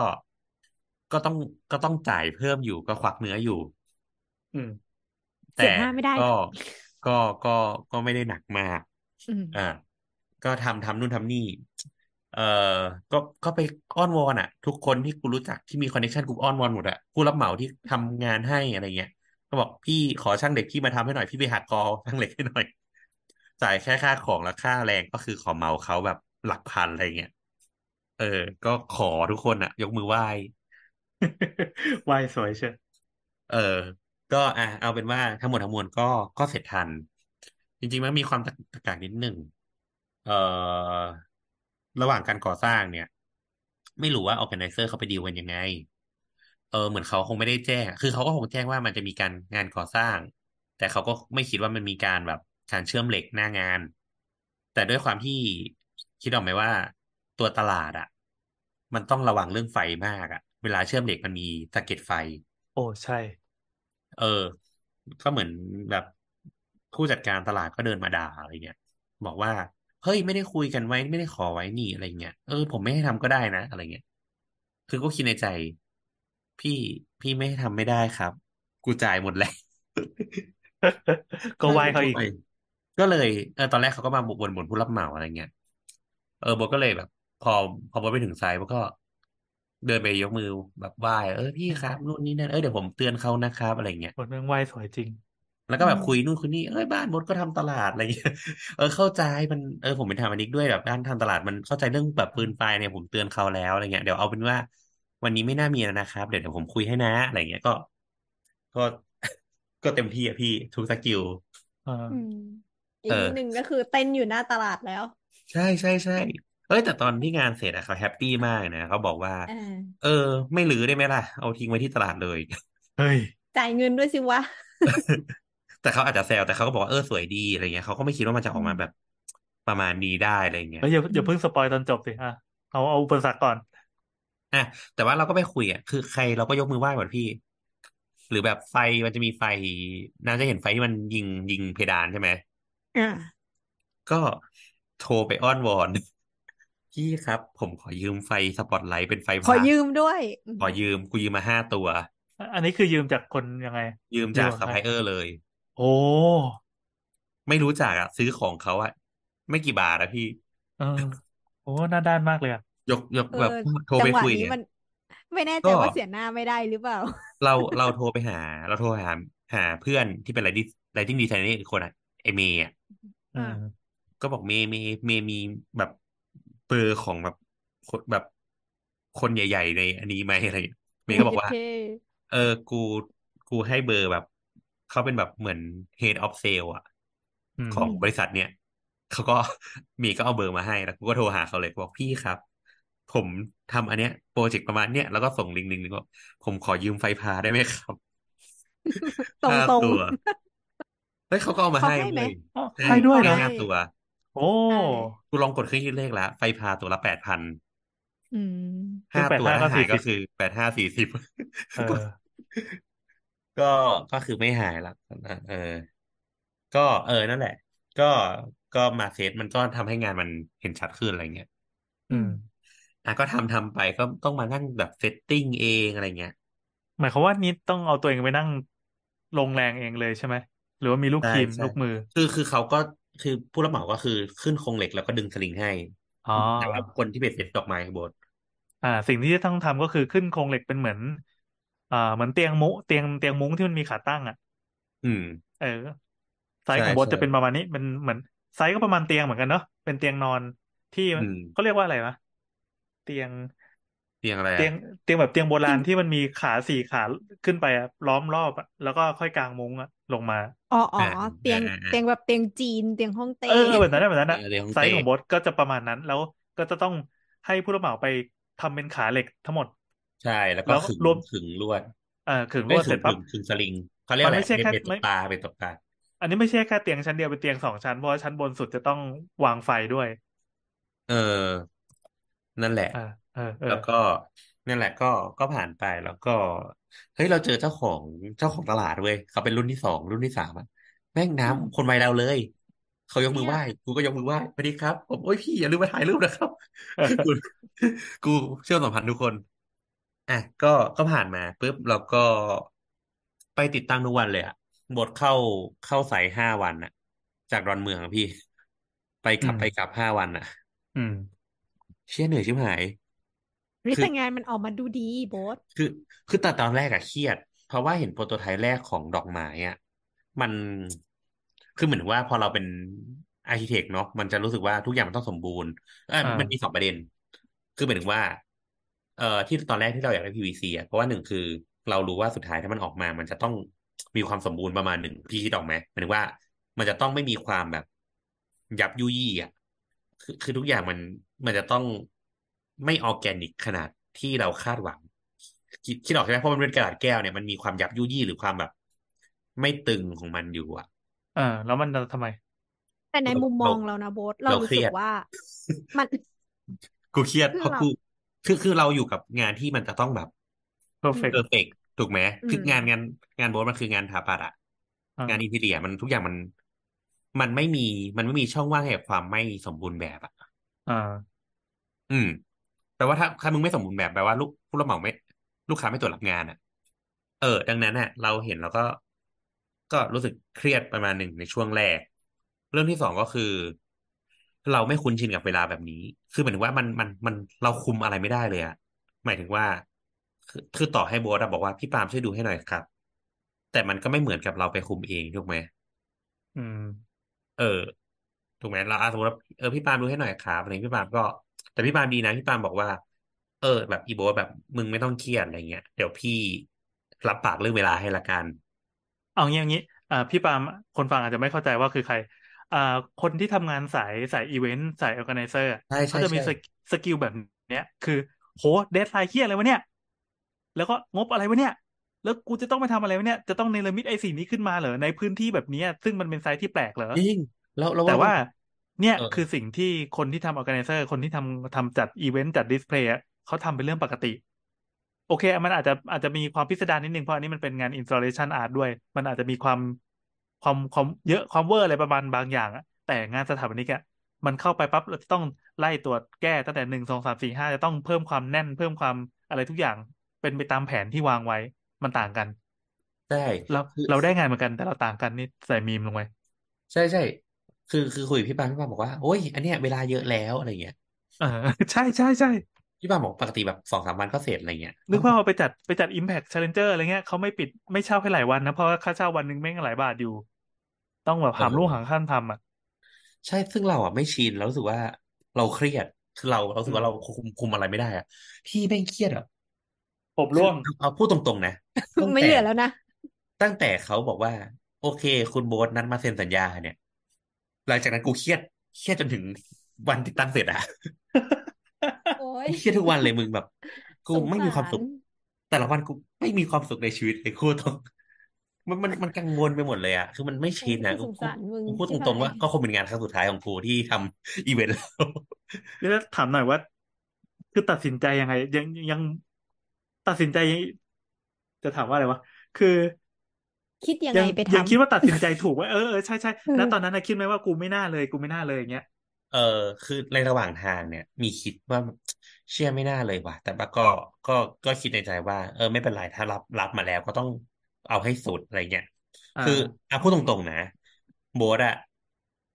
ก็ต้องก็ต้องจ่ายเพิ่มอยู่ก็ควักเนื้ออยู่ อืมเสีแต่ยหน้าไม่ได้ก็ค่ะก็ก็ก็ไม่ได้หนักมาก อืมอ่า ก็ทำทำนู่นทำนี่ เอ่อ ก็ก็ไปอ้อนวอนอะ ทุกคนที่กูรู้จักที่มีคอนเนคชันกูอ้อนวอนหมดอะผู้รับเหมาที่ทำงานให้อะไรเงี้ยก็บอกพี่ขอช่างเหล็กพี่มาทำให้หน่อยพี่ไปหักกอช่างเหล็กให้หน่อย จ่ายแค่ค่าของและค่าแรงก็คือขอเหมาเขาแบบหลักพันอะไรเงี้ยเออ ก็ขอทุกคนอะยกมือไหว้ไหว้สวยเชียวเออ ก็อะเอาเป็นว่าทั้งหมดทั้งมวลก็ก็เสร็จทัน จริงๆมันมีความตะตะกากนิดหนึ่งเอ่อระหว่างการก่อสร้างเนี่ย ไม่รู้ว่า organizer เขาไปดีลกันยังไง เออเหมือนเขาคงไม่ได้แจ้ง คือเขาก็คงแจ้งว่ามันจะมีการงานก่อสร้าง แต่เขาก็ไม่คิดว่ามันมีการแบบการเชื่อมเหล็กหน้างาน แต่ด้วยความที่คิดออกไหมว่า ตัวตลาดอะมันต้องระวังเรื่องไฟมากอะเวลาเชื่อมเหล็กมันมีสะเก็ดไฟ โอ้ใช่ เออ ก็เหมือนแบบ ผู้จัดการตลาดก็เดินมาด่าอะไรเงี้ยบอกว่าเฮ้ยไม่ได้คุยกันไว้ไม่ได้ขอไว้นี่อะไรเงี้ยเออผมไม่ให้ทำก็ได้นะ อะไรเงี้ยคือก็คิดในใจ พี่พี่ไม่ให้ทำไม่ได้ครับ กูจ่ายหมดแล้วก็ไหวเขาอีกก็เลยเออตอนแรกเขาก็มาบ่นบ่นผู้รับเหมาอะไรเงี้ยเออโบทก็เลยแบบ พอพอโบทไปถึงไซต์โบทก็เดินไปยกมือแบบไหว้เออพี่ครับนู่นนี่นั่นเออเดี๋ยวผมเตือนเขานะครับ อะไรเงี้ยคนเมืองไหวสวยจริง แล้วก็แบบอืมคุยนู่นคุยนี่เอ้ยบ้านมดก็ทำตลาดอะไรเงี้ยเออเข้าใจมันเออผมเป็นทำอันนี้ด้วยแบบด้านทำตลาดมันเข้าใจเรื่องแบบปืนไฟเนี่ยผมเตือนเขาแล้วอะไรเงี้ยเดี๋ยวเอาเป็นว่า วันนี้ไม่น่ามีแล้วนะครับ เดี๋ยวเดี๋ยวผมคุยให้นะอะไรเงี้ยก็ ก็ก็เต็มที่อะพี่ทุก skillอ่าอืมอีเอกอนิดนึงก็คือเต้นอยู่หน้าตลาดแล้ว ใช่ใช่ใช่เอ้ยแต่ตอนที่งานเสร็จอะเขาแฮปปี้มากนะเขาบอกว่าอ่าเออ ไม่รื้อได้ไหมล่ะ เอาทิ้งไว้ที่ตลาดเลย เฮ้ย จ่ายเงินด้วยสิวะ แต่เขาอาจจะแซวแต่เขาก็บอกว่าเออสวยดีอะไรเงี้ยเขาก็ไม่คิดว่ามันจะออกมาอืมแบบประมาณนี้ได้อะไรเงี้ยเฮ้ยอย่าอย่าเพิ่ง spoil ตอนจบสิอะเอาเอาอุปสรรคก่อนอะแต่ว่าเราก็ไปคุยอะคือใครเราก็ยกมือไหว้หมดพี่ หรือแบบไฟมันจะมีไฟน่าจะเห็นไฟที่มันยิงยิงเพดานใช่ไหมอ่าก็โทรไปอ้อนวอนพี่ครับ ผมขอยืมไฟสปอตไลท์เป็นไฟ par ขอยืมด้วย ขอยืมกูยืมมาห้าตัว อันนี้คือยืมจากคนยังไง ยืมจากยืมซัพพลายเออร์เลย โอ้ ไม่รู้จักอะซื้อของเขาอะไม่กี่บาทอะพี่ เออโอ้หน้าด้านมากเลยอะยกยกเอแบบอโทรจัไปงหวะคุยนี้เนี่ย มัน ไม่แน่ใจก็ว่าเสียหน้าไม่ได้หรือเปล่า เราเราโทรไปหา เราโทรหาหาเพื่อนที่เป็นไรดิ้ไรดิ้งดีไซเนอร์อีกคนอะไอเมย์อะอือ่ามก็บอกเมย์เมย์เมย์มีแบบเบอร์ของแบบคนแบบคนใหญ่ ๆ ในอันนี้ไหมอะไรอย่างเงี้ยเมย์ก็บอกว่าโอเค เออกูกูให้เบอร์แบบ เขาเป็นแบบเหมือน head of sale อะอืมของบริษัทเนี่ยเขาก็เมย์ก็เอาเบอร์มาให้แล้วกูก็โทรหาเขาเลยบอกพี่ครับ ผมทำอันเนี้ยโปรเจกต์ประมาณเนี้ยแล้วก็ส่งลิงก์ลิงก์นึงว่าผมขอยืมไฟ par ได้ไหมครับตรงห้าตรงตัวเฮ้ยเขาก็เอามาเขาให้ให้ไหมเว้ยอ๋อให้ให้ด้วยเหรอห้าตัว โอ้กูลองกดเครื่องคิดเลขแล้วไฟ par ตัวละแปดพันอืมซึ่งห้าตัว85ถ้าหายก็ก็40คือแปดห้าสี่สิบเออ ก็ก็คือไม่หายละเออ ก็เออนั่นแหละ ก็ก็มาเซตมันก็ทำให้งานมันเห็นชัดขึ้นอะไรเงี้ยอืม อะก็ทำทำไปก็ต้องมานั่งแบบ setting เองอะไรเงี้ย หมายความว่านี้ต้องเอาตัวเองไปนั่งลงแรงเองเลยใช่ไหม หรือว่ามีลูกใช่ทีมใช่ลูกมือ คือคือเขาก็คือผู้รับเหมาก็คือขึ้นโครงเหล็กแล้วก็ดึงสลิงให้ อ๋อ แต่ว่าคนที่เป็นเซตดอกไม้ข้างบนอ่า สิ่งที่จะต้องทำก็คือขึ้นโครงเหล็กเป็นเหมือน อ่าเหมือนเตียงมุเตียงเตียงมุ้งที่มันมีขาตั้งอะ อืม เออไซส์ใช่ของโบทใช่จะเป็นประมาณนี้เป็นเหมือนไซส์ก็ประมาณเตียงเหมือนกันเนาะเป็นเตียงนอนที่อืมเขาเรียกว่าอะไรวะเตียง เตียงอะไรเตียงอะเตียงแบบเตียงโบราณที่มันมีขาสี่ขาขึ้นไปอะล้อมรอบอะแล้วก็ค่อยกางมุ้งอะลงมา อ๋ออ๋ออ่าเตียงอ่าอ่าเตียงแบบเตียงจีนเตียงฮ่องเต้ เออแบบนั้นอะแบบนั้นอะเออเตียงฮ่องไซส์เต้ของโบสก็จะประมาณนั้น แล้วก็จะต้องให้ผู้รับเหมาไปทำเป็นขาเหล็กทั้งหมด ใช่ แล้วก็แล้วขึงรวม ขึงลวดเออขึงลไม่วดขึเสร็งจปั๊บ ขึงขึงสลิงเขาเรียกมันอะไรไม่ใช่เป็นแค่เป็นตไม่ กปลาเป็นตกปลาอันนี้ไม่ใช่แค่เตียงชั้นเดียวเป็นเตียงสองชั้นเพราะว่าชั้นบนสุดจะต้องวางไฟด้วย เออ นั่นแหละเออเออเออแล้วก็นั่นแหละก็ก็ผ่านไปแล้วก็เฮ้ยเราเจอเจ้าของเจ้าของตลาดเว้ยเขาเป็นรุ่นที่สองรุ่นที่สามอะแม่งน้ำคนวัยเราเลย เขายกมือไหว้กูก็ยกมือไหว้สวัสดีครับผมโอ้ยพี่อย่าลืมมาถ่ายรูปนะครับ กูกูเชื่อมสัมพันธ์ทุกคน อะก็ก็ผ่านมาปุ๊บเราก็ไปติดตั้งทุกวันเลยอะบทเข้าเข้าสายห้าวันอะจากดอนเมืองอะพี่ ไปกลับอืม ไปกลับห้าวันอะอืม เชี่ยเหนื่อยชิบหาย เฮ้ยคือ แต่งานมันออกมาดูดีโบสคือคือแต่ตอนแรกอะเครียด เพราะว่าเห็นโปรโตไทป์แรกของดอกไม้อะมันคือเหมือนว่าพอเราเป็นอาร์เคเต็กเนาะมันจะรู้สึกว่าทุกอย่างมันต้องสมบูรณ์เอออ่า มัมันมีสองประเด็น คือหมายถึงว่า เอ่อที่ตอนแรกที่เราอยากได้ PVC อะเพราะว่าหนึ่งคือเรารู้ว่าสุดท้ายถ้ามันออกมา มันจะต้องมีความสมบูรณ์ประมาณหนึ่งพี่คิดออกไหมหมายถึงว่ามันจะต้องไม่มีความแบบ ยับยุยี่อะคือคือทุกอย่างมันมันจะต้องไม่ออร์แกนิกขนาดที่เราคาดหวัง คิดคิดออกใช่ไหมเพราะมันเป็นกระดาษแก้วเนี่ยมันมีความยับยุยี่หรือความแบบ ไม่ตึงของมันอยู่อะเออแล้วมันทำไม แต่ในเรามุมมองเราเรานะโบสเราเรารู้เครียดว่า มันกูเครียดคือเพราะเรากู คือคือเราอยู่กับงานที่มันจะต้องแบบ perfect เพอร์เฟกถูกไหมอืมคืองานงานงานโบสมันคืองานถาปัดอะอ่างาน interior มันทุกอย่างมัน มันไม่มีมันไม่มีช่องว่างให้กับความไม่สมบูรณ์แบบอะอ่า อืมแปลว่าถ้าถ้ามึงไม่สมบูรณ์แบบแปลว่าลูกผู้รับเหมาไม่ ลูกค้าไม่ตรวจรับงานอะเออ ดังนั้นน่ะเราเห็นแล้วก็ก็รู้สึกเครียดประมาณหนึ่งในช่วงแรก เรื่องที่สองก็คือ เราไม่คุ้นชินกับเวลาแบบนี้ คือหมายถึงว่ามันมันมันเราคุมอะไรไม่ได้เลยอะหมายถึงว่า คือคือต่อให้โบสอะบอกว่าพี่ปาล์มช่วยดูให้หน่อยครับ แต่มันก็ไม่เหมือนกับเราไปคุมเองถูกไหมอืม เออถูกไหมเราอาสมมติว่าเออพี่ปาล์มดูให้หน่อยครับอะไรพี่ปาล์มก็ แต่พี่ปาล์มดีนะพี่ปาล์มบอกว่า เออ แบบอีโบ๊ทแบบมึงไม่ต้องเครียดอะไรเงี้ยเดี๋ยวพี่รับปากเรื่องเวลาให้ละกัน เอางี้อย่างนี้อ่าพี่ปาล์มคนฟังอาจจะไม่เข้าใจว่าคือใคร อ่าคนที่ทำงานสายสายอีเวนต์สาย organizer ใช่ใช่เขาจะมีใช่สก skill แบบเนี้ย คือโหdeadline เหี้ยอะไรวะเนี่ย แล้วก็งบอะไรวะเนี่ย แล้วกูจะต้องไปทำอะไรวะเนี่ย จะต้องเนรมิตไอ้สิ่งนี้ขึ้นมาเหรอ ในพื้นที่แบบเนี้ยซึ่งมันเป็น site ที่แปลกเหรอจริงแล้วแล้วแต่ว่า เนี่ยเออคือสิ่งที่คนที่ทำ organizer คนที่ทำทำจัดอีเวนต์จัด display เขาทำเป็นเรื่องปกติ โอเค มันอาจจะอาจจะมีความพิสดารนิดนึงเพราะอันนี้มันเป็นงาน installation art ด้วย มันอาจจะมีความ ความความเยอะความเวอร์อะไรประมาณบางอย่างอะแต่งานสถาปนิกอะมันเข้าไปปั๊บเราจะต้องไล่ตรวจแก้ตั้งแต่หนึ่งสองสามสี่ห้าจะต้องเพิ่มความแน่นเพิ่มความอะไรทุกอย่างเป็นไปตามแผนที่วางไว้มันต่างกันใช่เราคือเราได้งานเหมือนกันแต่เราต่างกันนี่ใส่มีมลงไปใช่ใช่คือคือคุยกับพี่ปาล์มพี่ปาล์มบอกว่าโอ้ยอันเนี้ยเวลาเยอะแล้วอะไรเงี้ยเออใช่ใช่ใช่พี่ปาล์มบอกปกติแบบสองสามวันก็เสร็จอะไรเงี้ยนึกว่าเอาไปจัดไปจัด Impact Challenger อะไรเงี้ยเขาไม่ปิดไม่เช่าแค่หลายวันนะเพราะว่าค่าเช่าวันหนึ่งแม่งหลายบาทอยู่ ต้องแบบหามรุ่งหามค่ำทำอะ ใช่ซึ่งเราอะไม่ชินเรารู้สึกว่าเราเครียดคือเราเรารู้สึกว่าเราคุมคุมอะไรไม่ได้อะ ที่แม่งเครียดอะผมคือร่วงเอาพูดตรงๆนะตั้งไม่แต่เหลือแล้วนะ ตั้งแต่เขาบอกว่า โอเค คุณโบ๊ทนัดมาเซ็นสัญญาเนี่ย หลังจากนั้นกูเครียดเครียดจนถึงวันติดตั้งเสร็จอะโอ้ยกูเครียดทุกวันเลยมึงแบบ กูสงไม่มีความสุขสารแต่ละวันกูไม่มีความสุขในชีวิตเลยกูตรง มันมันมันกังวลไปหมดเลยอะคือมันไม่ชินนะกูกูสงสารมึงกูพูดตชิบรงๆหาว่ายก็คงเป็นงานครั้งสุดท้ายของกูที่ทำอีเวนต์แล้วเดี๋ยวถามหน่อยว่า คือตัดสินใจยังไง ยังยังตัดสินใจยังจะถามว่าอะไรวะคือคิดยังยัไงงไปยังทำคิดว่าตัดสินใจถูกไหมเออเออใช่ใช่เออแล้วตอนนั้นนะคิดไหมว่ากูไม่น่าเลย กูไม่น่าเลยอย่างเงี้ยเออคือในระหว่างทางเนี่ย มีคิดว่าเชี่ยไม่น่าเลยว่ะ แต่ว่าก็ก็ก็คิดในใจว่า เออ ไม่เป็นไรถ้ารับรับมาแล้วก็ต้อง เอาให้สุดอะไรเงี้ยอ่าคืออะพูดตรงๆนะ โบ๊ทอะ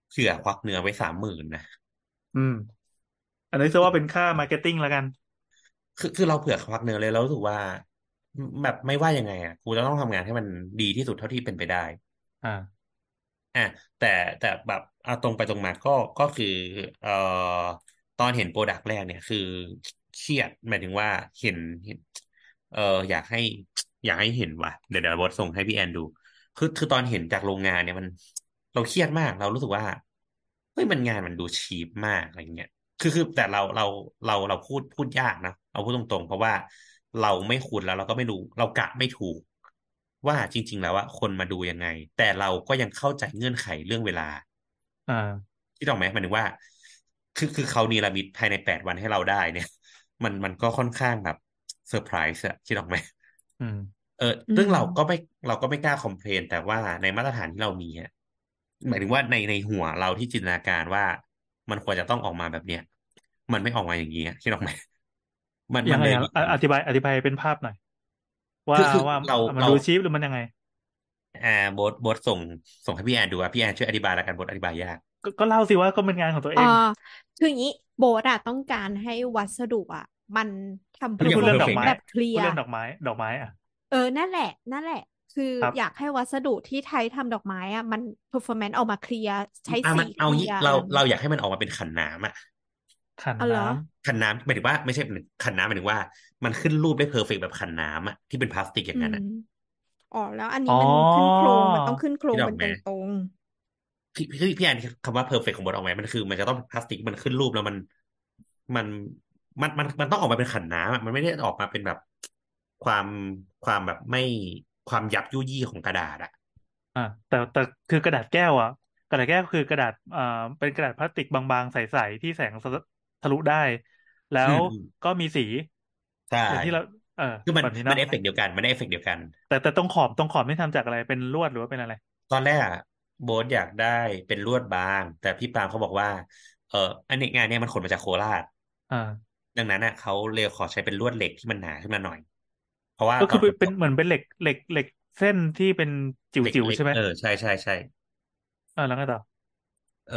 เผื่อควักเนื้อไว้สามหมื่นนะอืม อันนี้จะว่าเป็นค่า marketing แล้วกัน คือคือเราเผื่อควักเนื้อเลยแล้วรู้สึกว่า แบบไม่ว่ายังไงอะกูจะต้องทำงานให้มันดีที่สุดเท่าที่เป็นไปได้ อ่าอะแต่แต่แบบเอาตรงไปตรงมาก็ก็คือเอ่อตอนเห็น product แรกเนี่ย คือเครียดหมายถึงว่าเห็นเห็นเอออยากให้ อยากให้เห็นว่ะเดี๋ยวเดี๋ยวโบ๊ทส่งให้พี่แอนดู คือคือตอนเห็นจากโรงงานเนี่ยมัน เราเครียดมาก เรารู้สึกว่าเฮ้ยมันงานมันดู cheap มากอะไรเงี้ยคือคือแต่เราเราเราเราพูดพูดยากนะเอาพูดตรงๆ เพราะว่าเราไม่คุ้นแล้ว เราก็ไม่รู้ เรากะไม่ถูก ว่าจริง ๆ แล้วว่าคนมาดูยังไง แต่เราก็ยังเข้าใจเงื่อนไขเรื่องเวลา อ่าที่ต้องไหมหมายถึงว่า คือคือเขาเนรมิตภายในแปดวันให้เราได้เนี่ย มันมันก็ค่อนข้างแบบเซอร์ไพรส์อะคิดออกไหม อืม เออ อืมซึ่ง เราก็ไม่เราก็ไม่กล้า complain แต่ว่าในมาตรฐานที่เรามีอะหมายถึงว่าในในหัวเราที่จินตนาการว่ามันควรจะต้องออกมาแบบเนี้ยมันไม่ออกมาอย่างนี้อะคิดออกไหมมันยัมันงไงเลยอะมีอะอธิบายอธิบายเป็นภาพหน่อย ว่าคือคือว่าเรามันเราดูชีพหรือมันยังไง อ่าโบทโบทส่งส่งให้พี่แอนดูอะพี่แอนช่วยอธิบายแล้วกันโบทอธิบายยาก ก็ก็เล่าสิว่าก็เป็นงานของตัวเออ่งาคืออย่างนี้โบสอะต้องการให้วัสดุอะ มันทำอันนี้พูดเรื่องดอกไม้แบบเคลีพูยดร์เรื่องดอกไม้ ดอกไม้อะเออนั่นแหละ นั่นแหละ คือครับอยากให้วัสดุที่ไทยทำดอกไม้อะมัน performance ออกมาเคลียร์ใช้อะสีมันเอาเคลีงี้ยร์เราอะไรเราอยากให้มันออกมาเป็นขันน้ำอะขันอ๋อเหรอน้ำขันน้ำหมายถึงว่าไม่ใช่ขันน้ำหมายถึงว่า มันขึ้นรูปได้ perfect แบบขันน้ำอะที่เป็นพลาสติกอย่างนั้นอะอืมอ๋อแล้วอันนี้อ๋อมันขึ้นโครงมันต้องขึ้นโครงที่ดอเป็กนไม้ตรงพี่พี่พี่แอนคำว่า perfect ของโบ๊ทออกมามันคือ มันจะต้องพลาสติกมันขึ้นรูปแล้วมันมัน มันมันมันต้องออกมาเป็นขันน้ำอะมันไม่ได้ออกมาเป็นแบบความความแบบไม่ความยับยุยี่ของกระดาษอะอ่าแต่แต่คือกระดาษแก้วอะกระดาษแก้วคือกระดาษอ่าเป็นกระดาษพลาสติกบางๆ ใสๆที่แสงทะลุได้ แล้วอืมอืมก็มีสีใช่อย่างที่เราเออคือมันแบบนี้มันเนาะเอฟเเดียวกันมันได้เอฟเฟกต์เดียวกัน แต่แต่ตรงขอบตรงขอบนี่ทำจากอะไรเป็นลวดหรือว่าเป็นอะไร ตอนแรกอะโบ๊ทอยากได้เป็นลวดบาง แต่พี่ปาล์มเขาบอกว่า เอออันนี้งานเนี้ยมันขนมาจากโคราชอ่า ดังนั้นน่ะเขาเลยขอใช้เป็นลวดเหล็กที่มันหนาขึ้นมาหน่อย เพราะว่าก็ตคืออนเป็นเป็นเหมือนเป็นเหล็กเหล็กเหล็กเส้นที่เป็นจิ๋วเหล็กจิ๋วเหล็กใช่ไหมเออใช่ใช่ใช่อ่าแล้วไงต่อเออ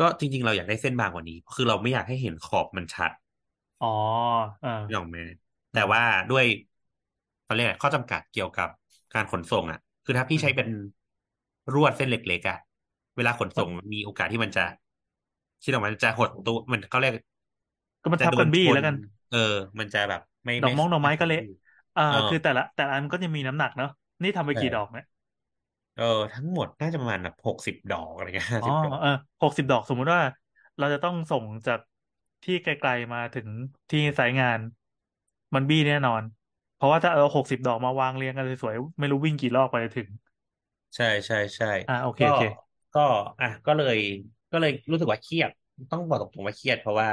ก็จริง ๆ เราอยากได้เส้นบางกว่านี้ คือเราไม่อยากให้เห็นขอบมันชัด อ๋ออ่านี่ออกไหมแต่ว่าด้วยเขาเรียกอะไรข้อจำกัดเกี่ยวกับการขนส่ง อะ คือถ้าพี่ใช้เป็นรวดเส้นเล็กๆอะ เวลาขนส่งมันมีโอกาสที่มันจะที่ออกมาจะหดตัวมันเขาเรียก ก็มันจะทับโดกันนบี้ชนแล้วกัน เออ มันจะแบบไม่ดอกมงดอกไม้ก็เละอ่าเออคือแต่ละ แต่ละอันก็จะมีน้ำหนักเนาะนี่ทำไปกี่ดอกเนี่ยเออทั้งหมดน่าจะประมาณแบบหกสิบดอกอะไรเงี้ยห้าอ๋สิอบดอกเออหกสิบดอกสมมุติว่า เราจะต้องส่งจากที่ไกลๆมาถึงที่สายงาน มันบี้แน่นอน เพราะว่าถ้าเอาหกสิบดอกมาวางเรียงกันสวยๆไม่รู้วิ่งกี่รอบไปจะถึง ใช่ใช่ใช่อ่าโอเคก็โอเคก็ อะก็เลย ก็เลยรู้สึกว่าเครียด ต้องบอกตรงๆว่าเครียด เพราะว่า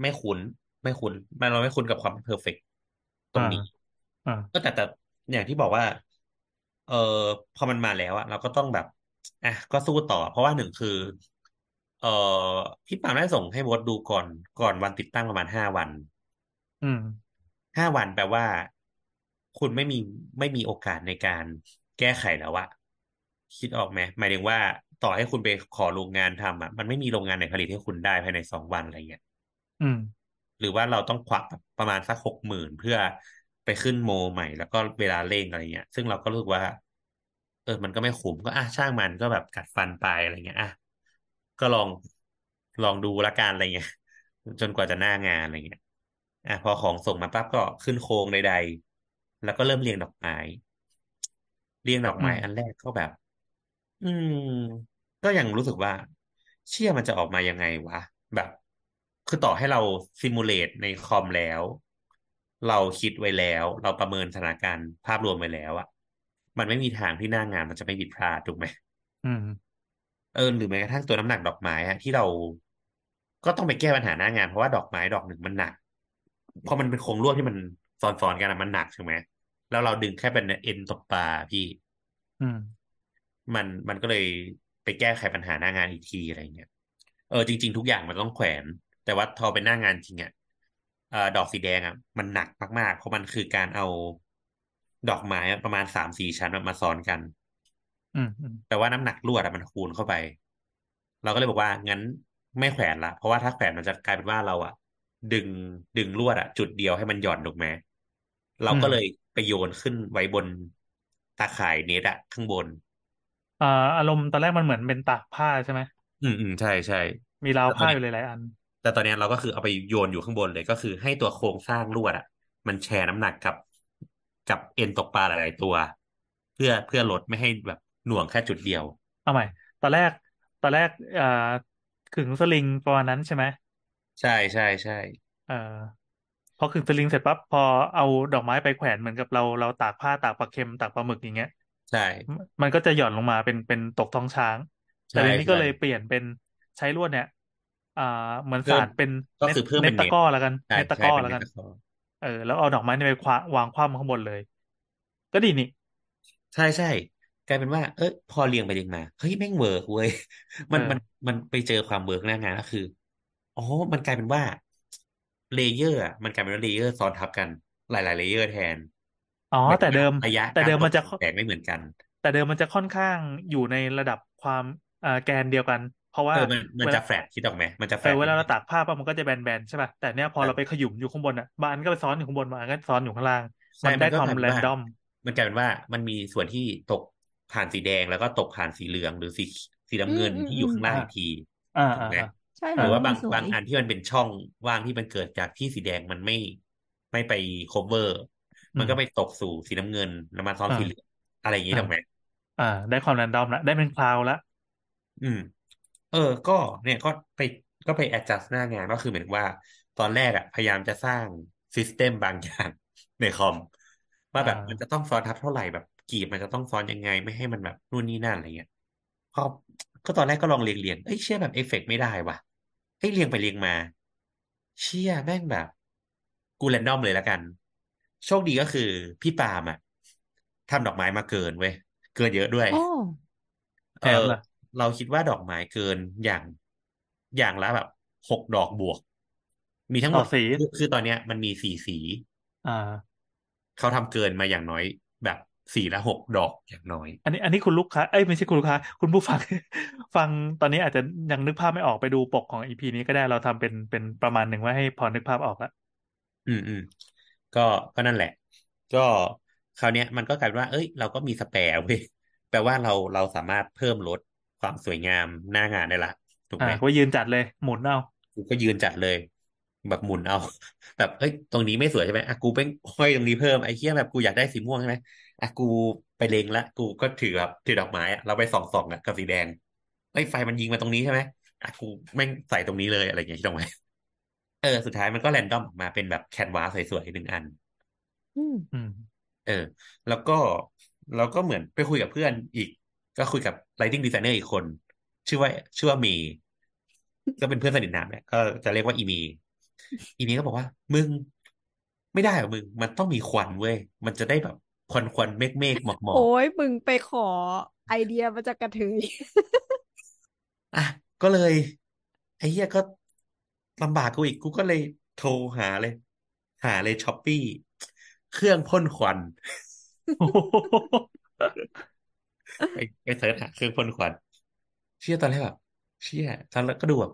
ไม่คุ้น ไม่คุ้นมันเราไม่คุ้นกับความเพอร์เฟกตรงนี้อ่าก็แต่แต่อย่างที่บอกว่า เออพอมันมาแล้วอะเราก็ต้องแบบอะก็สู้ต่อ เพราะว่าหนึ่งคือ เออพี่ปามได้ส่งให้โบทดูก่อนก่อนวันติดตั้งประมาณห้าวัน อืมห้าวันแปลว่า คุณไม่มีไม่มีโอกาสในการแก้ไขแล้วอะคิดออกไหมหมายถึงว่าต่อให้คุณไปขอโรงงานทำอะมันไม่มีโรงงานไหนผลิตให้คุณได้ภายในสองวันอะไรเงี้ย อืม หรือว่าเราต้องควักประมาณสักหกหมื่นเพื่อไปขึ้นโมใหม่ แล้วก็เวลาเร่งอะไรเงี้ย ซึ่งเราก็รู้สึกว่า เออ มันก็ไม่คุ้มก็อะช่างมันก็แบบกัดฟันไปอะไรเงี้ยอะก็ลองลองดูละกันอะไรเงี้ยจนกว่าจะหน้างานอะไรเงี้ยอะพอของส่งมาปั๊บก็ขึ้นโครงใดๆ แล้วก็เริ่มเรียงดอกไม้เรียงดอกไม้อืมอันแรกก็แบบ อืม ก็ยังรู้สึกว่า เชื่อมันจะออกมายังไงวะ แบบ คือต่อให้เราซิมูเลตในคอมแล้ว เราคิดไว้แล้ว เราประเมินสถานการณ์ภาพรวมไว้แล้วอะมันไม่มีทางที่หน้างานมันจะไม่ผิดพลาดถูกไหมอืมเออหรือแม้กระทั่งตัวน้ำหนักดอกไม้อะที่เราก็ต้องไปแก้ปัญหาหน้างาน เพราะว่าดอกไม้ดอกหนึ่งมันหนักเพราะมันเป็นโครงลวดที่มันซ้อนๆกันอะมันหนักใช่ไหมแล้วเราดึงแค่เป็นเอ็นตกปลาพี่ อืม มันมันก็เลยไปแก้ไขปัญหาหน้างานอีกทีอะไรเงี้ยเออจริง ๆ ทุกอย่างมันต้องแขวน แต่ว่าพอเป็นหน้างานจริงอะเอ่อดอกสีแดงอะ มันหนักมากๆ เพราะมันคือการเอาดอกไม้อะประมาณสามสี่ชั้นมาซ้อนกันอืมอืมแต่ว่าน้ำหนักลวดอะมันคูณเข้าไป เราก็เลยบอกว่างั้นไม่แขวนละเพราะว่าถ้าแขวนมันจะกลายเป็นว่าเราอะดึงดึงลวดอะจุดเดียวให้มันหย่อนถูกไหมเราก็เลยไปโยนขึ้นไว้บนตาข่ายเน็ตอะข้างบนอ่าอารมณ์ตอนแรกมันเหมือนเป็นตากผ้าใช่ไหมอืมอืมใช่ใช่มีราวผ้าแล้วตอนนี้อยู่หลายๆอัน แต่ตอนเนี้ยเราก็คือเอาไปโยนอยู่ข้างบนเลยก็คือให้ตัวโครงสร้างลวดอะมันแชร์น้ำหนักกับกับเอ็นตกปลาหลาย ๆ ตัว เพื่อเพื่อลดไม่ให้แบบหน่วงแค่จุดเดียวเอาใหม่ตอนแรกตอนแรกอ่าขึงสลิงประมาณนั้นใช่ไหมใช่ใช่ใช่เอ่อพอขึงสลิงเสร็จปั๊บพอเอาดอกไม้ไปแขวนเหมือนกับเราเราตากผ้าตากปลาเค็มตากปลาหมึกอย่างเงี้ยใช่มมันก็จะหย่อนลงมาเป็นเป็นตกท้องช้าง แต่ใช่ทีนี้ก็ใช่เลยเปลี่ยนเป็นใช้ลวดเนี่ย อ่าเหมือนเพิ่มสาดเป็นก็คือเพิ่มเน็เป็ตนตะเน็ตกร้อแล้วกันใช่เน็ตตะใช่กร้อเป็นแล้วเน็กันตตะกร้อเออ แล้วเอาดอกไม้นี่ไปควาวางคว่ำข้างบนเลย ก็ดีนี่ ใช่ใช่กลายเป็นว่า เออพอเรียงไปเรียงมาเฮ้ยแม่งเวิร์กเว้ยมันเออมันมันไปเจอความเวิร์กหน้างานก็คืออ๋อมันกลายเป็นว่าเลเยอร์อะมันกลายเป็นว่าเลเยอร์ซ้อนทับกัน หลาย ๆ เลเยอร์แทนอ๋อหมายถึแต่งว่าเดิมระยะแต่การเดิมตมันกจะแต่งแตกไม่เหมือนกัน แต่เดิมมันจะค่อนข้างอยู่ในระดับความอ่าแกนเดียวกัน เพราะว่าเออมันมันเวจะลาแฟลตคิดออกไหมมันจะแฟเอลอตเวลาเราตากผ้าปั๊บมันก็จะแบนๆใช่ป่ะแต่เนี้ยพอใช่เราไปขยุมอยู่ข้างบนอะบางอันก็ไปซ้อนอยู่ข้างบนบางอันก็ซ้อนอยู่ข้างล่างใช่มันมัได้นก็ความกลายเป็นแรนว่าดอม มันกลายเป็นว่ามันมีส่วนที่ตกผ่านสีแดงแล้วก็ตกผ่านสีเหลืองหรือสีสีน้ำเงินอืมที่อยู่อืมข้างล่างอ่าอีกทีอ่าถูกอ่าไหมอ่าใช่หมัรืนอว่าไม่บางสวบางยอันที่มันเป็นช่องว่างที่มันเกิดจากที่สีแดงมันไม่ไม่ไป cover อืมันมก็ไปตกสู่สีน้ำเงินแล้วมาซ้อนอ่าสีเหลืองอะไรอย่างนี้อ่าถูกไหมอ่า ได้ความแรนดอมละได้เป็นคลาวละอืม เออ ก็เนี่ยก็ไปก็ไป adjust หน้างานก็คือเหมือนว่า ตอนแรกอะพยายามจะสร้าง system บางอย่างในคอมว่าแบบอ่ามันจะต้องซ้อนทับเท่าไหร่แบบกลีบมันจะต้องซ้อนยังไงไม่ให้มันแบบนู่นนี่นั่นอะไรเงี้ยก็ก็ตอนแรกก็ลองเรียงเรียงเอ้ยเชี่ยแบบเอฟเฟกต์ไม่ได้ว่ะเอ้ยเรียงไปเรียงมา เชี่ยแม่งแบบ กู random เลยละกัน โชคดีก็คือพี่ปาล์มอะทำดอกไม้มาเกินเว้ยเกินเยอะด้วยโอ้แถเอมอล่ะ เราคิดว่าดอกไม้เกินอย่างอย่างละแบบหกดอกบวก มีทั้งหต่มอดสีคือคือตอนเนี้ย มันมีสี่สี อ่าเขาทำเกินมาอย่างน้อยแบบสีละหกดอกอย่างน้อย อันนี้ อันนี้คุณลูกค้าเอ้ยไม่ใช่คุณลูกค้า คุณผู้ฟัง ฟังตอนนี้อาจจะยังนึกภาพไม่ออกไปดูปกของอีพีนี้ก็ได้เราทำเป็นเป็นประมาณหนึ่งไว้ให้พอนึกภาพออกละอืมอืมก็ก็นั่นแหละ ก็คราวเนี้ยมันก็กลายเป็นว่า เอ้ย เราก็มีสแปร์เว้ยแปลว่าเราเราสามารถเพิ่มลด ความสวยงามหน้างานได้ละถูกอ่าไหมไว้ยืนจัดเลยหมุนเอากูก็ยืนจัดเลย แบบหมุนเอา แบบเอ้ยตรงนี้ไม่สวยใช่ไหมอะกูเป็นห้อยตรงนี้เพิ่มไอ้เหี้ยแบบกูอยากได้สีม่วงใช่ไหมอะกูไปเลงละกูก็ถือแบบถือดอกไม้อะเราไปส่องส่องอะกับสีแดงเอ้ยไฟมันยิงมาตรงนี้ใช่ไหมอะกูแม่งใส่ตรงนี้เลยอะไรอย่างเงี้ยคิดออกไหมเออสุดท้ายมันก็แรนดอมออกมาเป็นแบบแคนวาสสวยๆหนึ่งอัน อืมอืมเออ แล้วก็เราก็เหมือนไปคุยกับเพื่อนอีก ก็คุยกับ writing designer อีกคน ชื่อว่า ชื่อว่าเมย์ก็เป็นเพื่อนสนิทนามแหละก็จะเรียกว่าอีเมย์อีเมย์ก็บอกว่า มึง ไม่ได้เหรอมึง มันต้องมีควันเว้ย มันจะได้แบบควันควันเมฆเมฆหมอกหมอกโอ้ยมึงไปขอไอเดียมาจากกระเทยอะก็เลย ไอ้เหี้ยก็ลำบากกูอีกกูก็เลยโทรหาเลย หาเลยช้อปปี้ เครื่องพ่นควันโอ้โห ไปไปเสิร์ชหาเครื่องพ่นควัน เชี่ยตอนแรกแบบเชี่ยตอนแรกก็ดูแบบ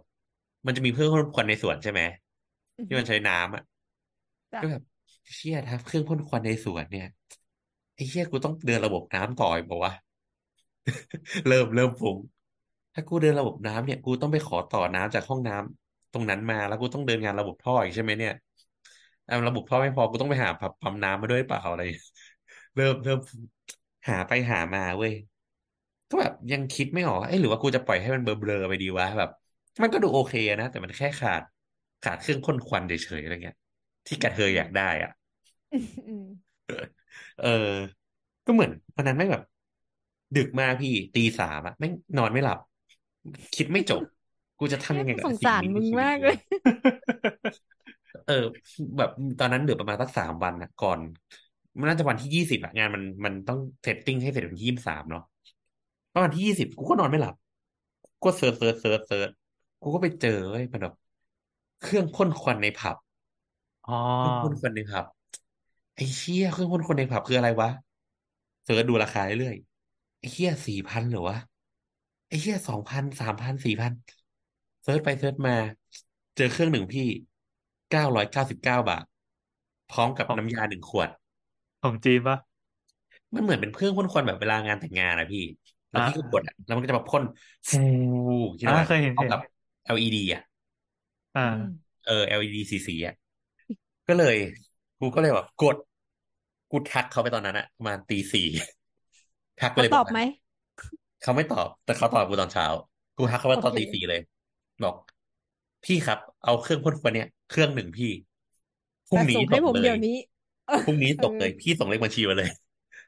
มันจะมีเครื่องพ่นควันในสวนใช่ไหมอือที่หืมัอนใช้น้ำอะจ้ะก็แบบเชี่ยถ้าเครื่องพ่นควันในสวนเนี่ยไอ้เชี่ยกูต้องเดินระบบน้ำต่ออีกเปล่าวะเริ่มเริ่มฟุ้งถ้ากูเดินระบบน้ำเนี่ย กูต้องไปขอต่อน้ำจากห้องน้ำตรงนั้นมาแล้วกูต้องเดินงานระบบท่ออีกใช่ไหมเนี่ยอ่าระบบท่อไม่พอกูต้องไปหาปั๊มปั๊มน้ำมาด้วยเปล่าอะไร เริ่มเริ่มหาไปหามาเว้ย ก็แบบยังคิดไม่ออกว่าเอ้ยหรือว่ากูจะปล่อยให้มันเบลอๆไปดีวะแบบ มันก็ดูโอเคนะ แต่มันแค่ขาด ขาดเครื่องพ่นควันเฉยๆอะไรเงี้ย ที่กระเทยอยากได้อะอืมเออ ก็เหมือนวันนั้นไม่งแบบ ดึกมากพี่ตีสามอะแม่งนอนไม่หลับ คิดไม่จบ กูจะทำยังไงกับสงสิ่งสารนี้ในมึงชีวิตมากเลเลยยเออ แบบตอนนั้นเหลือประมาณสักสามวันนะก่อนมันน่าจะวันที่ยี่สิบอะงานมันมันต้อง setting ให้เสร็จวันที่ยี่สิบสามเนาะ ประมาณที่ยี่สิบกูก็นอนไม่หลับกูก็ search search search search กูก็ไปเจอเว้ยมันแบบเครื่องพ่นควันในผับอ๋อเครื่องพ่นควันในผับไอ้เชี่ยเครื่องพ่นควันในผับคืออะไรวะ search ดูราคาเรื่อยๆไอ้เชี่ยสี่พันเหรอวะไอ้เชี่ยสองพันสามพันสี่พัน search ไป search มา เจอเครื่องหนึ่งพี่เก้าร้อยเก้าสิบเก้าบาท พร้อมกับของน้ำยาหนึ่งขวด ของจีนปะมันเหมือนเป็นเครื่องพ่นควันแบบเวลางานแต่งงานอะพี่ แล้วอ่าพี่ก็กดอะแล้วมันก็จะแบบพ่นฟูคิดอ่าว่าเคยเห็นพร้อเห็มนกับ LED อะอ่าอืมเออ LED สีสีอะก็เลย กูก็เลยแบบกด กูทักเขาไปตอนนั้นอะประมาณตีสี่ทักไปเขาเลยตบออบกไหมว่าเขาไม่ตอบ แต่เขาตอบกูตอนเช้า กูทักเขาไปตอนโอเคตีสี่เลยบอกพี่ครับ เอาเครื่องพ่นควันเนี่ยเครื่องหนึ่งพี่พรุ่งแต่นี้ส่งให้ส่งผมเลเดี๋ยยวนี้เออพรุ่งนี้เอส่งอเลย พี่ส่งเลขบัญชีมาเลย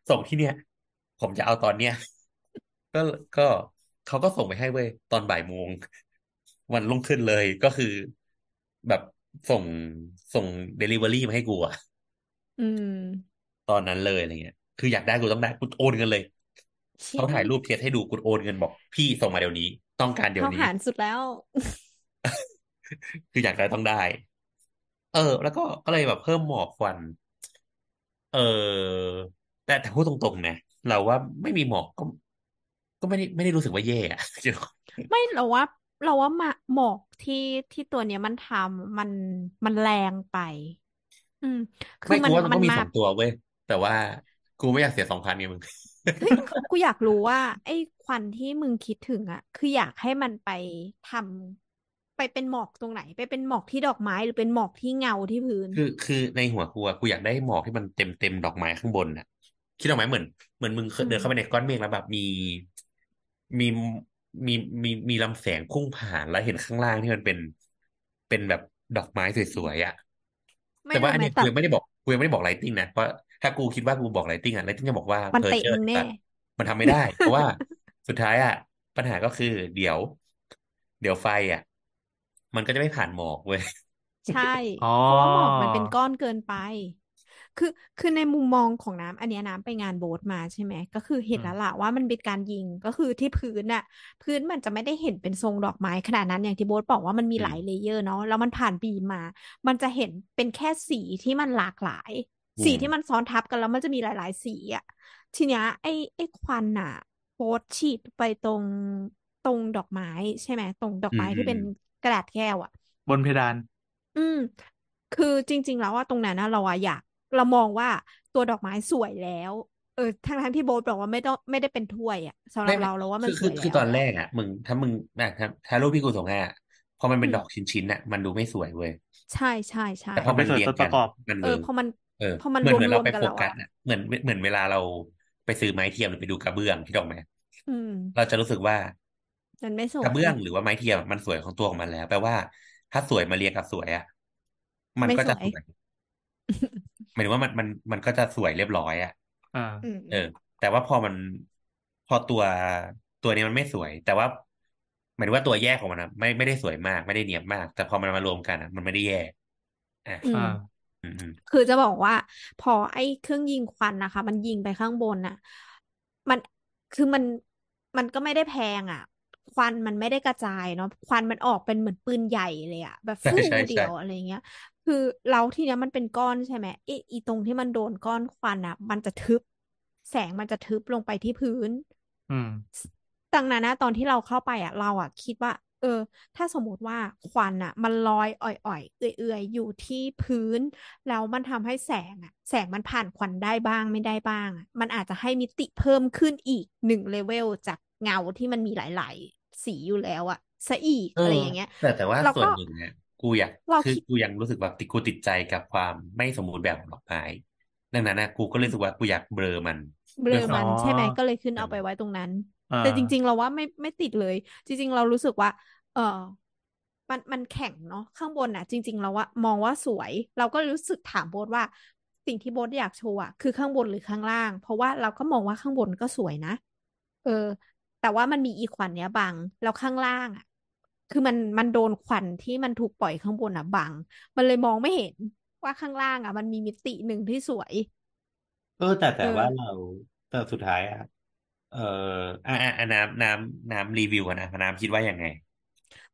ส่งที่เนี่ยผมจะเอาตอนเนี้ย ก็ก็เขาก็ส่งไปให้เว้ยตอนบ่ายโมงวันรุ่งขึ้นเลยก็คือแบบส่งส่งเดลิเวอรี่มาให้กูอะอืมตอนนั้นเลยอะไรเงี้ย คืออยากได้กูต้องได้กูโอนเงินเลยเชี่เขายถ่ายรูปเทสให้ดูกูโอนเงินบอก พี่ส่งมาเดี๋ยวนี้ ต้องการเดี๋ยวเข้านี้หารสุดแล้ว คืออยากได้ต้องได้ เออ แล้วก็ก็เลยแบบเพิ่มหมอกควัน เออแต่แต่พูดตรงๆนะเราว่าไม่มีหมอกก็ ก็ไม่ได้ไม่ได้รู้สึกว่าแย่อะไม่เราว่า เราว่ามาหมอกที่ที่ตัวเนี้ยมันทำมันมันแรงไป อืม คืไม่อมักูนว่ามันมันก็มีมาสองตัวเว้ยแต่ว่ากูไม่อยากเสียสองพันไงมึงเฮ้ยกูอยากรู้ว่า ไอ้ควันที่มึงคิดถึงอะคืออยากให้มันไปทำไปเป็นหมอกตรงไหน ไปเป็นหมอกที่ดอกไม้หรือเป็นหมอกที่เงาที่พื้น คือคือในหัวกูอะกูอยากได้หมอกที่มันเต็มเต็มดอกไม้ข้างบนน่ะคิดออกไหมเหมือนเหมือนมึงเคยอืมเดินเข้าไปในก้อนเมฆแล้วแบบมี มีมีมีมีลำแสงพุ่งผ่านแล้วเห็นข้างล่างที่มันเป็นเป็นแบบดอกไม้สวยๆอะไม่แต่ว่ารู้อันไหมเนี้ยแต่กูยังไม่ได้บอกกูยังไม่ได้บอก lighting นะเพราะถ้ากูคิดว่ากูบอก lighting อะ lighting จะบอกว่ามันเพอเตะเจอมึงร์แน่มันทำไม่ได้ เพราะว่าสุดท้ายอะ ปัญหาก็คือ เดี๋ยว เดี๋ยวไฟอะ มันก็จะไม่ผ่านหมอกเว้ยใช่อ๋อเพราะว่าหมอกมันเป็นก้อนเกินไป คือคือในมุมมองของน้ำอันเนี้ยน้ำไปงานโบ๊ทมาใช่ไหมก็คือเห็นอืมแล้วล่ะว่ามันเป็นการยิงก็คือที่พื้นน่ะพื้นมันจะไม่ได้เห็นเป็นทรงดอกไม้ขนาดนั้นอย่างที่โบ๊ทบอกว่ามันมีอืหมลายเลเยอร์เนาะแล้วมันผ่านบีมมา มันจะเห็นเป็นแค่สีที่มันหลากหลายอืสีมที่มันซ้อนทับกันแล้วมันจะมีหลาย ๆ สีอะทีเนี้ยไอ้ไอ้ควันน่ะโบ๊ทฉีดไปตรงตรงดอกไม้ใช่ไหมตรงดอกอืมไม้อืที่เป็นมกระดาษแก้วอะบนเพดาน อืม คือจริง ๆ แล้วว่าตรงนั้นนะเราอะอยาก เรามองว่าตัวดอกไม้สวยแล้ว เออทั้งทั้งที่โบ๊ทบอกว่าไม่ต้องไม่ได้เป็นถ้วยอะสำหรัไม่บไม่เราเราว่ามัคืนอสคือวยคือแล้วตอนแรกอะมึงถ้ามึงนะถ้าถ้ารูปที่กูส่งให้อะพอมันอืเป็นมดอกชิ้นๆน่ะมันดูไม่สวยเว้ยใช่ใช่ใช่แต่พอไม่มันสวยเรียงตัวปกันระกอบมันเอเวิอร์กพอมันเออพอมันเหมือนเหมือนรเราวมไปๆกันโฟแล้วกัสอะอะเหมือนเหมือนเวลาเราไปซื้อไม้เทียมหรือไปดูกระเบื้องคิดออกไหมอืมเราจะรู้สึกว่ามันไม่สกระวยเบื้องหรือว่าไม้เทียมมันสวยของตัวของมันแล้วแปลว่า ถ้าสวยมาเรียงกับสวยอะมันไม่ก็สจะวยสวย หมายถึงว่ามันมันมันก็จะสวยเรียบร้อยอะอ่าอืมเออ แต่ว่าพอมันพอตัวตัวนี้มันไม่สวย แต่ว่าหมายถึงว่าตัวแยกของมันอะไม่ไม่ได้สวยมากไม่ได้เนียบมาก แต่พอมันมารวมกันอะมันไม่ได้แย่อะอืมอ่าอืมอืมคือจะบอกว่า พอไอ้เครื่องยิงควันนะคะ มันยิงไปข้างบนน่ะ มันคือมันมันก็ไม่ได้แพงอะ ควันมันไม่ได้กระจายเนาะควันมันออกเป็นเหมือนปืนใหญ่เลยอะแบบใช่ฟู่ใช่เดีใช่ยวอะไรเงี้ย คือเราที่เนี้ยมันเป็นก้อนใช่ไหมไอ้อีตรงที่มันโดนก้อนควันอะ มันจะทึบ แสงมันจะทึบลงไปที่พื้น อืมดังนั้นนะตอนที่เราเข้าไปอะ เราอะ คิดว่า เออ ถ้าสมมติว่าควันอะ มันลอยอ่อยๆเอื่อยๆอยู่ที่พื้น แล้วมันทำให้แสงอะ แสงมันผ่านควันได้บ้างไม่ได้บ้างอะมันอาจจะให้มิติเพิ่มขึ้นอีกหนึ่งเลเวลจากเงาที่มันมีหลาย ๆ สีอยู่แล้วอะซะอีกเออะไรออย่างเงี้ยแต่แต่ว่าเราส่วนก็หนึ่งเนี่ย กูอยากเราคือคิดกูยังรู้สึกแบบติดกูติดใจกับความไม่สมบูรณ์แบบของดอกไม้ดังนั้นนะกูก็เลยรู้สึกว่ากูอยากเบลอมัน เบลด้วยอความัมนใช่ไหมอ๋อก็เลยขึ้นเอเอาอไปไว้ตรงนั้นอ่าแต่จริง ๆ เราว่าไม่ไม่ติดเลย จริง ๆ เรารู้สึกว่า เออมันมันแข็งเนาะข้างบนอะ จริง ๆ เราว่ามองว่าสวย เราก็รู้สึกถามโบ๊ทว่า สิ่งที่โบ๊ทอยากโชว์อะคือข้างบนหรือข้างล่าง เพราะว่าเราก็มองว่าข้างบนก็สวยนะ เออ แต่ว่ามันมีอีควันเนี้ยบังแล้วข้างล่างอะ คือมันมันโดนควันที่มันถูกปล่อยข้างบนอะบัง มันเลยมองไม่เห็นว่าข้างล่างอะ มันมีมิติหนึ่งที่สวย เออ แต่เอแต่อว่าเราแต่สุดท้ายอะเอออะอะอะน้ำน้ำน้ำรีวิวกันนะน้ำคิดว่ายังไง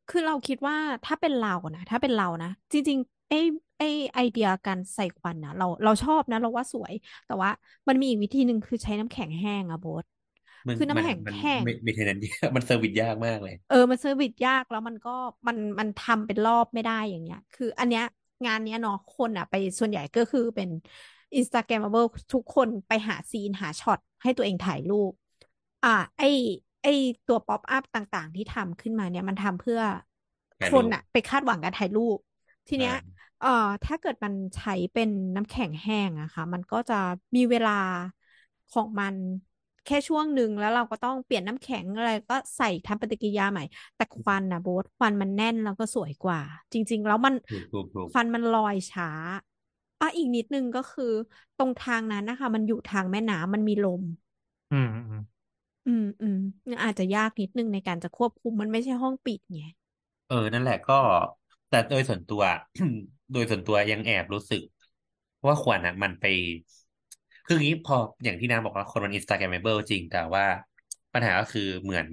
คือเราคิดว่าถ้าเป็นเรานะถ้าเป็นเรานะ จริงๆไอ้ไอ้ไอเดียการใส่ควันนะเราเราชอบนะ เราว่าสวย แต่ว่ามันมีอีกวิธีหนึ่งคือใช้น้ำแข็งแห้งอะโบ๊ทมัน คือมันน้ำแข็งมันแห้งไม่ไม่เทนนั้นมัน service ยากมากเลย เออมัน service ยากแล้วมันก็มันมันทำเป็นรอบไม่ได้อย่างเงี้ย คืออันเนี้ยงานเนี้ยเนาะคนอะ ไปส่วนใหญ่ก็คือเป็น Instagrammable ทุกคนไปหาซีนหาช็อตให้ตัวเองถ่ายรูป อ่า ไอไอตัวป๊อปอัพต่างๆ ที่ทำขึ้นมาเนี่ยมันทำเพื่อถ่ายครูนปอะไปคาดหวังการถ่ายรูป ทีเนี้ยอ่าเอ่อถ้าเกิดมันใช้เป็นน้ำแข็งแห้งอะค่ะ มันก็จะมีเวลาของมัน แค่ช่วงหนึ่งแล้วเราก็ต้องเปลี่ยนน้ำแข็งอะไรก็ใส่ทำปฏิกิริยาใหม่ แต่ควันนะโบ๊ทควันมันแน่นแล้วก็สวยกว่า จริง ๆ แล้วมันถูกถูกถูกควันมันลอยช้าอะอีกนิดนึงก็คือตรงทางนั้นนะคะ มันอยู่ทางแม่น้ำมันมีลม อืมอืมอืมอืมอาจจะยากนิดนึงในการจะควบคุมมันไม่ใช่ห้องปิดไงเออ นั่นแหละก็ แต่โดยส่วนตัว โดยส่วนตัวยังแอบรู้สึก ว่าควันอะมันไป คืออย่างนี้พออย่างที่น้ำบอกว่าคนมันอินสตาแกรมเบิลจริง แต่ว่าปัญหาก็คือเหมือน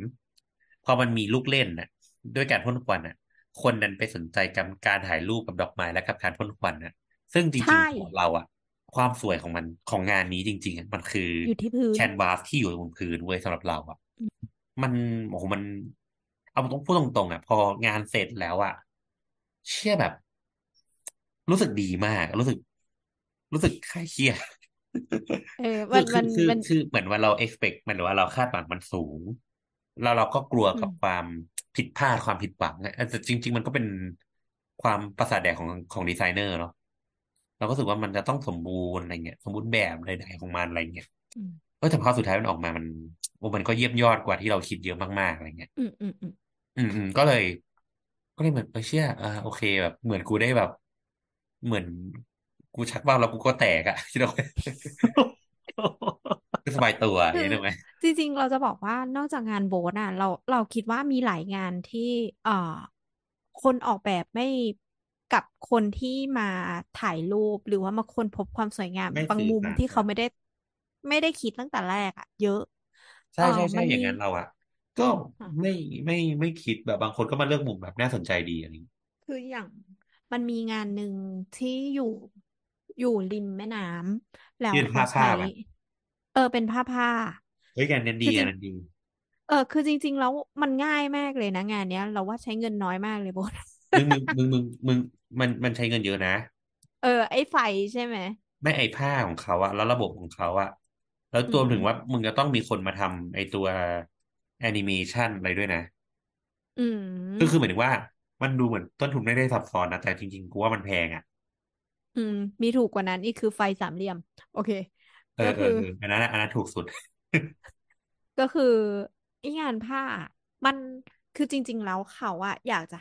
พอมันมีลูกเล่นน่ะ ด้วยการพ่นควันอะ คนนั้นไปสนใจกับการถ่ายรูปกับดอกไม้และกับการพ่นควันน่ะ ซึ่งจริใช่งๆของเราอะ ความสวยของมันของงานนี้จริงๆอะมันคืออยู่ที่พื้นแคนวาสที่อยู่บนพื้นเว้ยสำหรับเราอะ มันโอ้โหมัน เอาต้องพูดตรงๆอะ พองานเสร็จแล้วอะ เชื่อแบบ รู้สึกดีมาก รู้สึก รู้สึกคลายเครียด เออคืมัอนคืมัอนคือมันคือเหมือนว่าเรา expect มันหรือว่าเราคาดหวังมันสูง แล้วเราก็กลัวอืกับมความผิดพลาดความผิดหวังอะแต่จริง ๆ มันก็เป็นความประสาทแดกของของดีไซเนอร์เนาะเราก็รู้สึกว่ามันจะต้องสมบูรณ์อะไรเงี้ยสมบูรณ์แบบใดๆของมันอะไรเงี้ยอืมเออแต่พอสุดท้ายมันออกมามันโอ้มันก็เยี่ยมยอดกว่าที่เราคิดเยอะมากๆอะไรเงี้ย อืมอืมอืมอืมอืมก็เลย ก็เลยเหมือนเออเชื่ออ่าโอเคแบบ เหมือนกูได้แบบ เหมือน กูชักว่าวแล้วกูก็แตกอะคิดเอาไว้ก็สบายตัวอคืย่างอนี้ได้ไหมจริงๆ เราจะบอกว่านอกจากงานโบสอะ เราเราคิดว่ามีหลายงานที่เอ่อคนออกแบบไม่กับคนที่มาถ่ายรูปหรือว่ามาค้นพบความสวยงามไม่บางสื่อมุมสารที่เขานะไม่ได้ ไม่ได้คิดตั้งแต่แรกอะเยอะ ใช่เอ่อใช่ใช่มันอย่ามีงนั้นเราอะก็อะไม่ไม่ไม่คิดแบบบางคนก็มาเลือกมุมแบบน่าสนใจดีอะไรอย่างงี้คืออย่างมันมีงานหนึ่งที่อยู่ อยู่ริมแม่น้ำแล้วที่เป็นเขาผ้าผ้าใช้แบบเออเป็นผ้าผ้าเฮ้ยงานนั้นคืดีอจริงางนนั้นดี เออ คือจริง ๆ แล้วมันง่ายมากเลยนะงานเนี้ย เราว่าใช้เงินน้อยมากเลยโบทมึงมึงมึงมึงมึงมันมันใช้เงินเยอะนะ เออ ไอ้ไฟใช่ไหมไม่ไอผ้าของเขาอะแล้วระบบของเขาอะแล้วอืตัวมถึงว่ามึงจะต้องมีคนมาทำไอตัวแอนิเมชันอะไรด้วยนะ อืมก็คือหมายถึงว่ามันดูเหมือนต้นทุนไม่ได้ซับซ้อนนะแต่จริงๆกูว่ามันแพงอะ อืม มีถูกกว่านั้นอีกคือไฟสามเหลี่ยม โอเค เอก็อเอคืออ เอออันนั้นอะอันนั้นถูกสุด ก็คือไอ้งานผ้ามันคือจริง ๆ แล้วเขาอะอยากจะ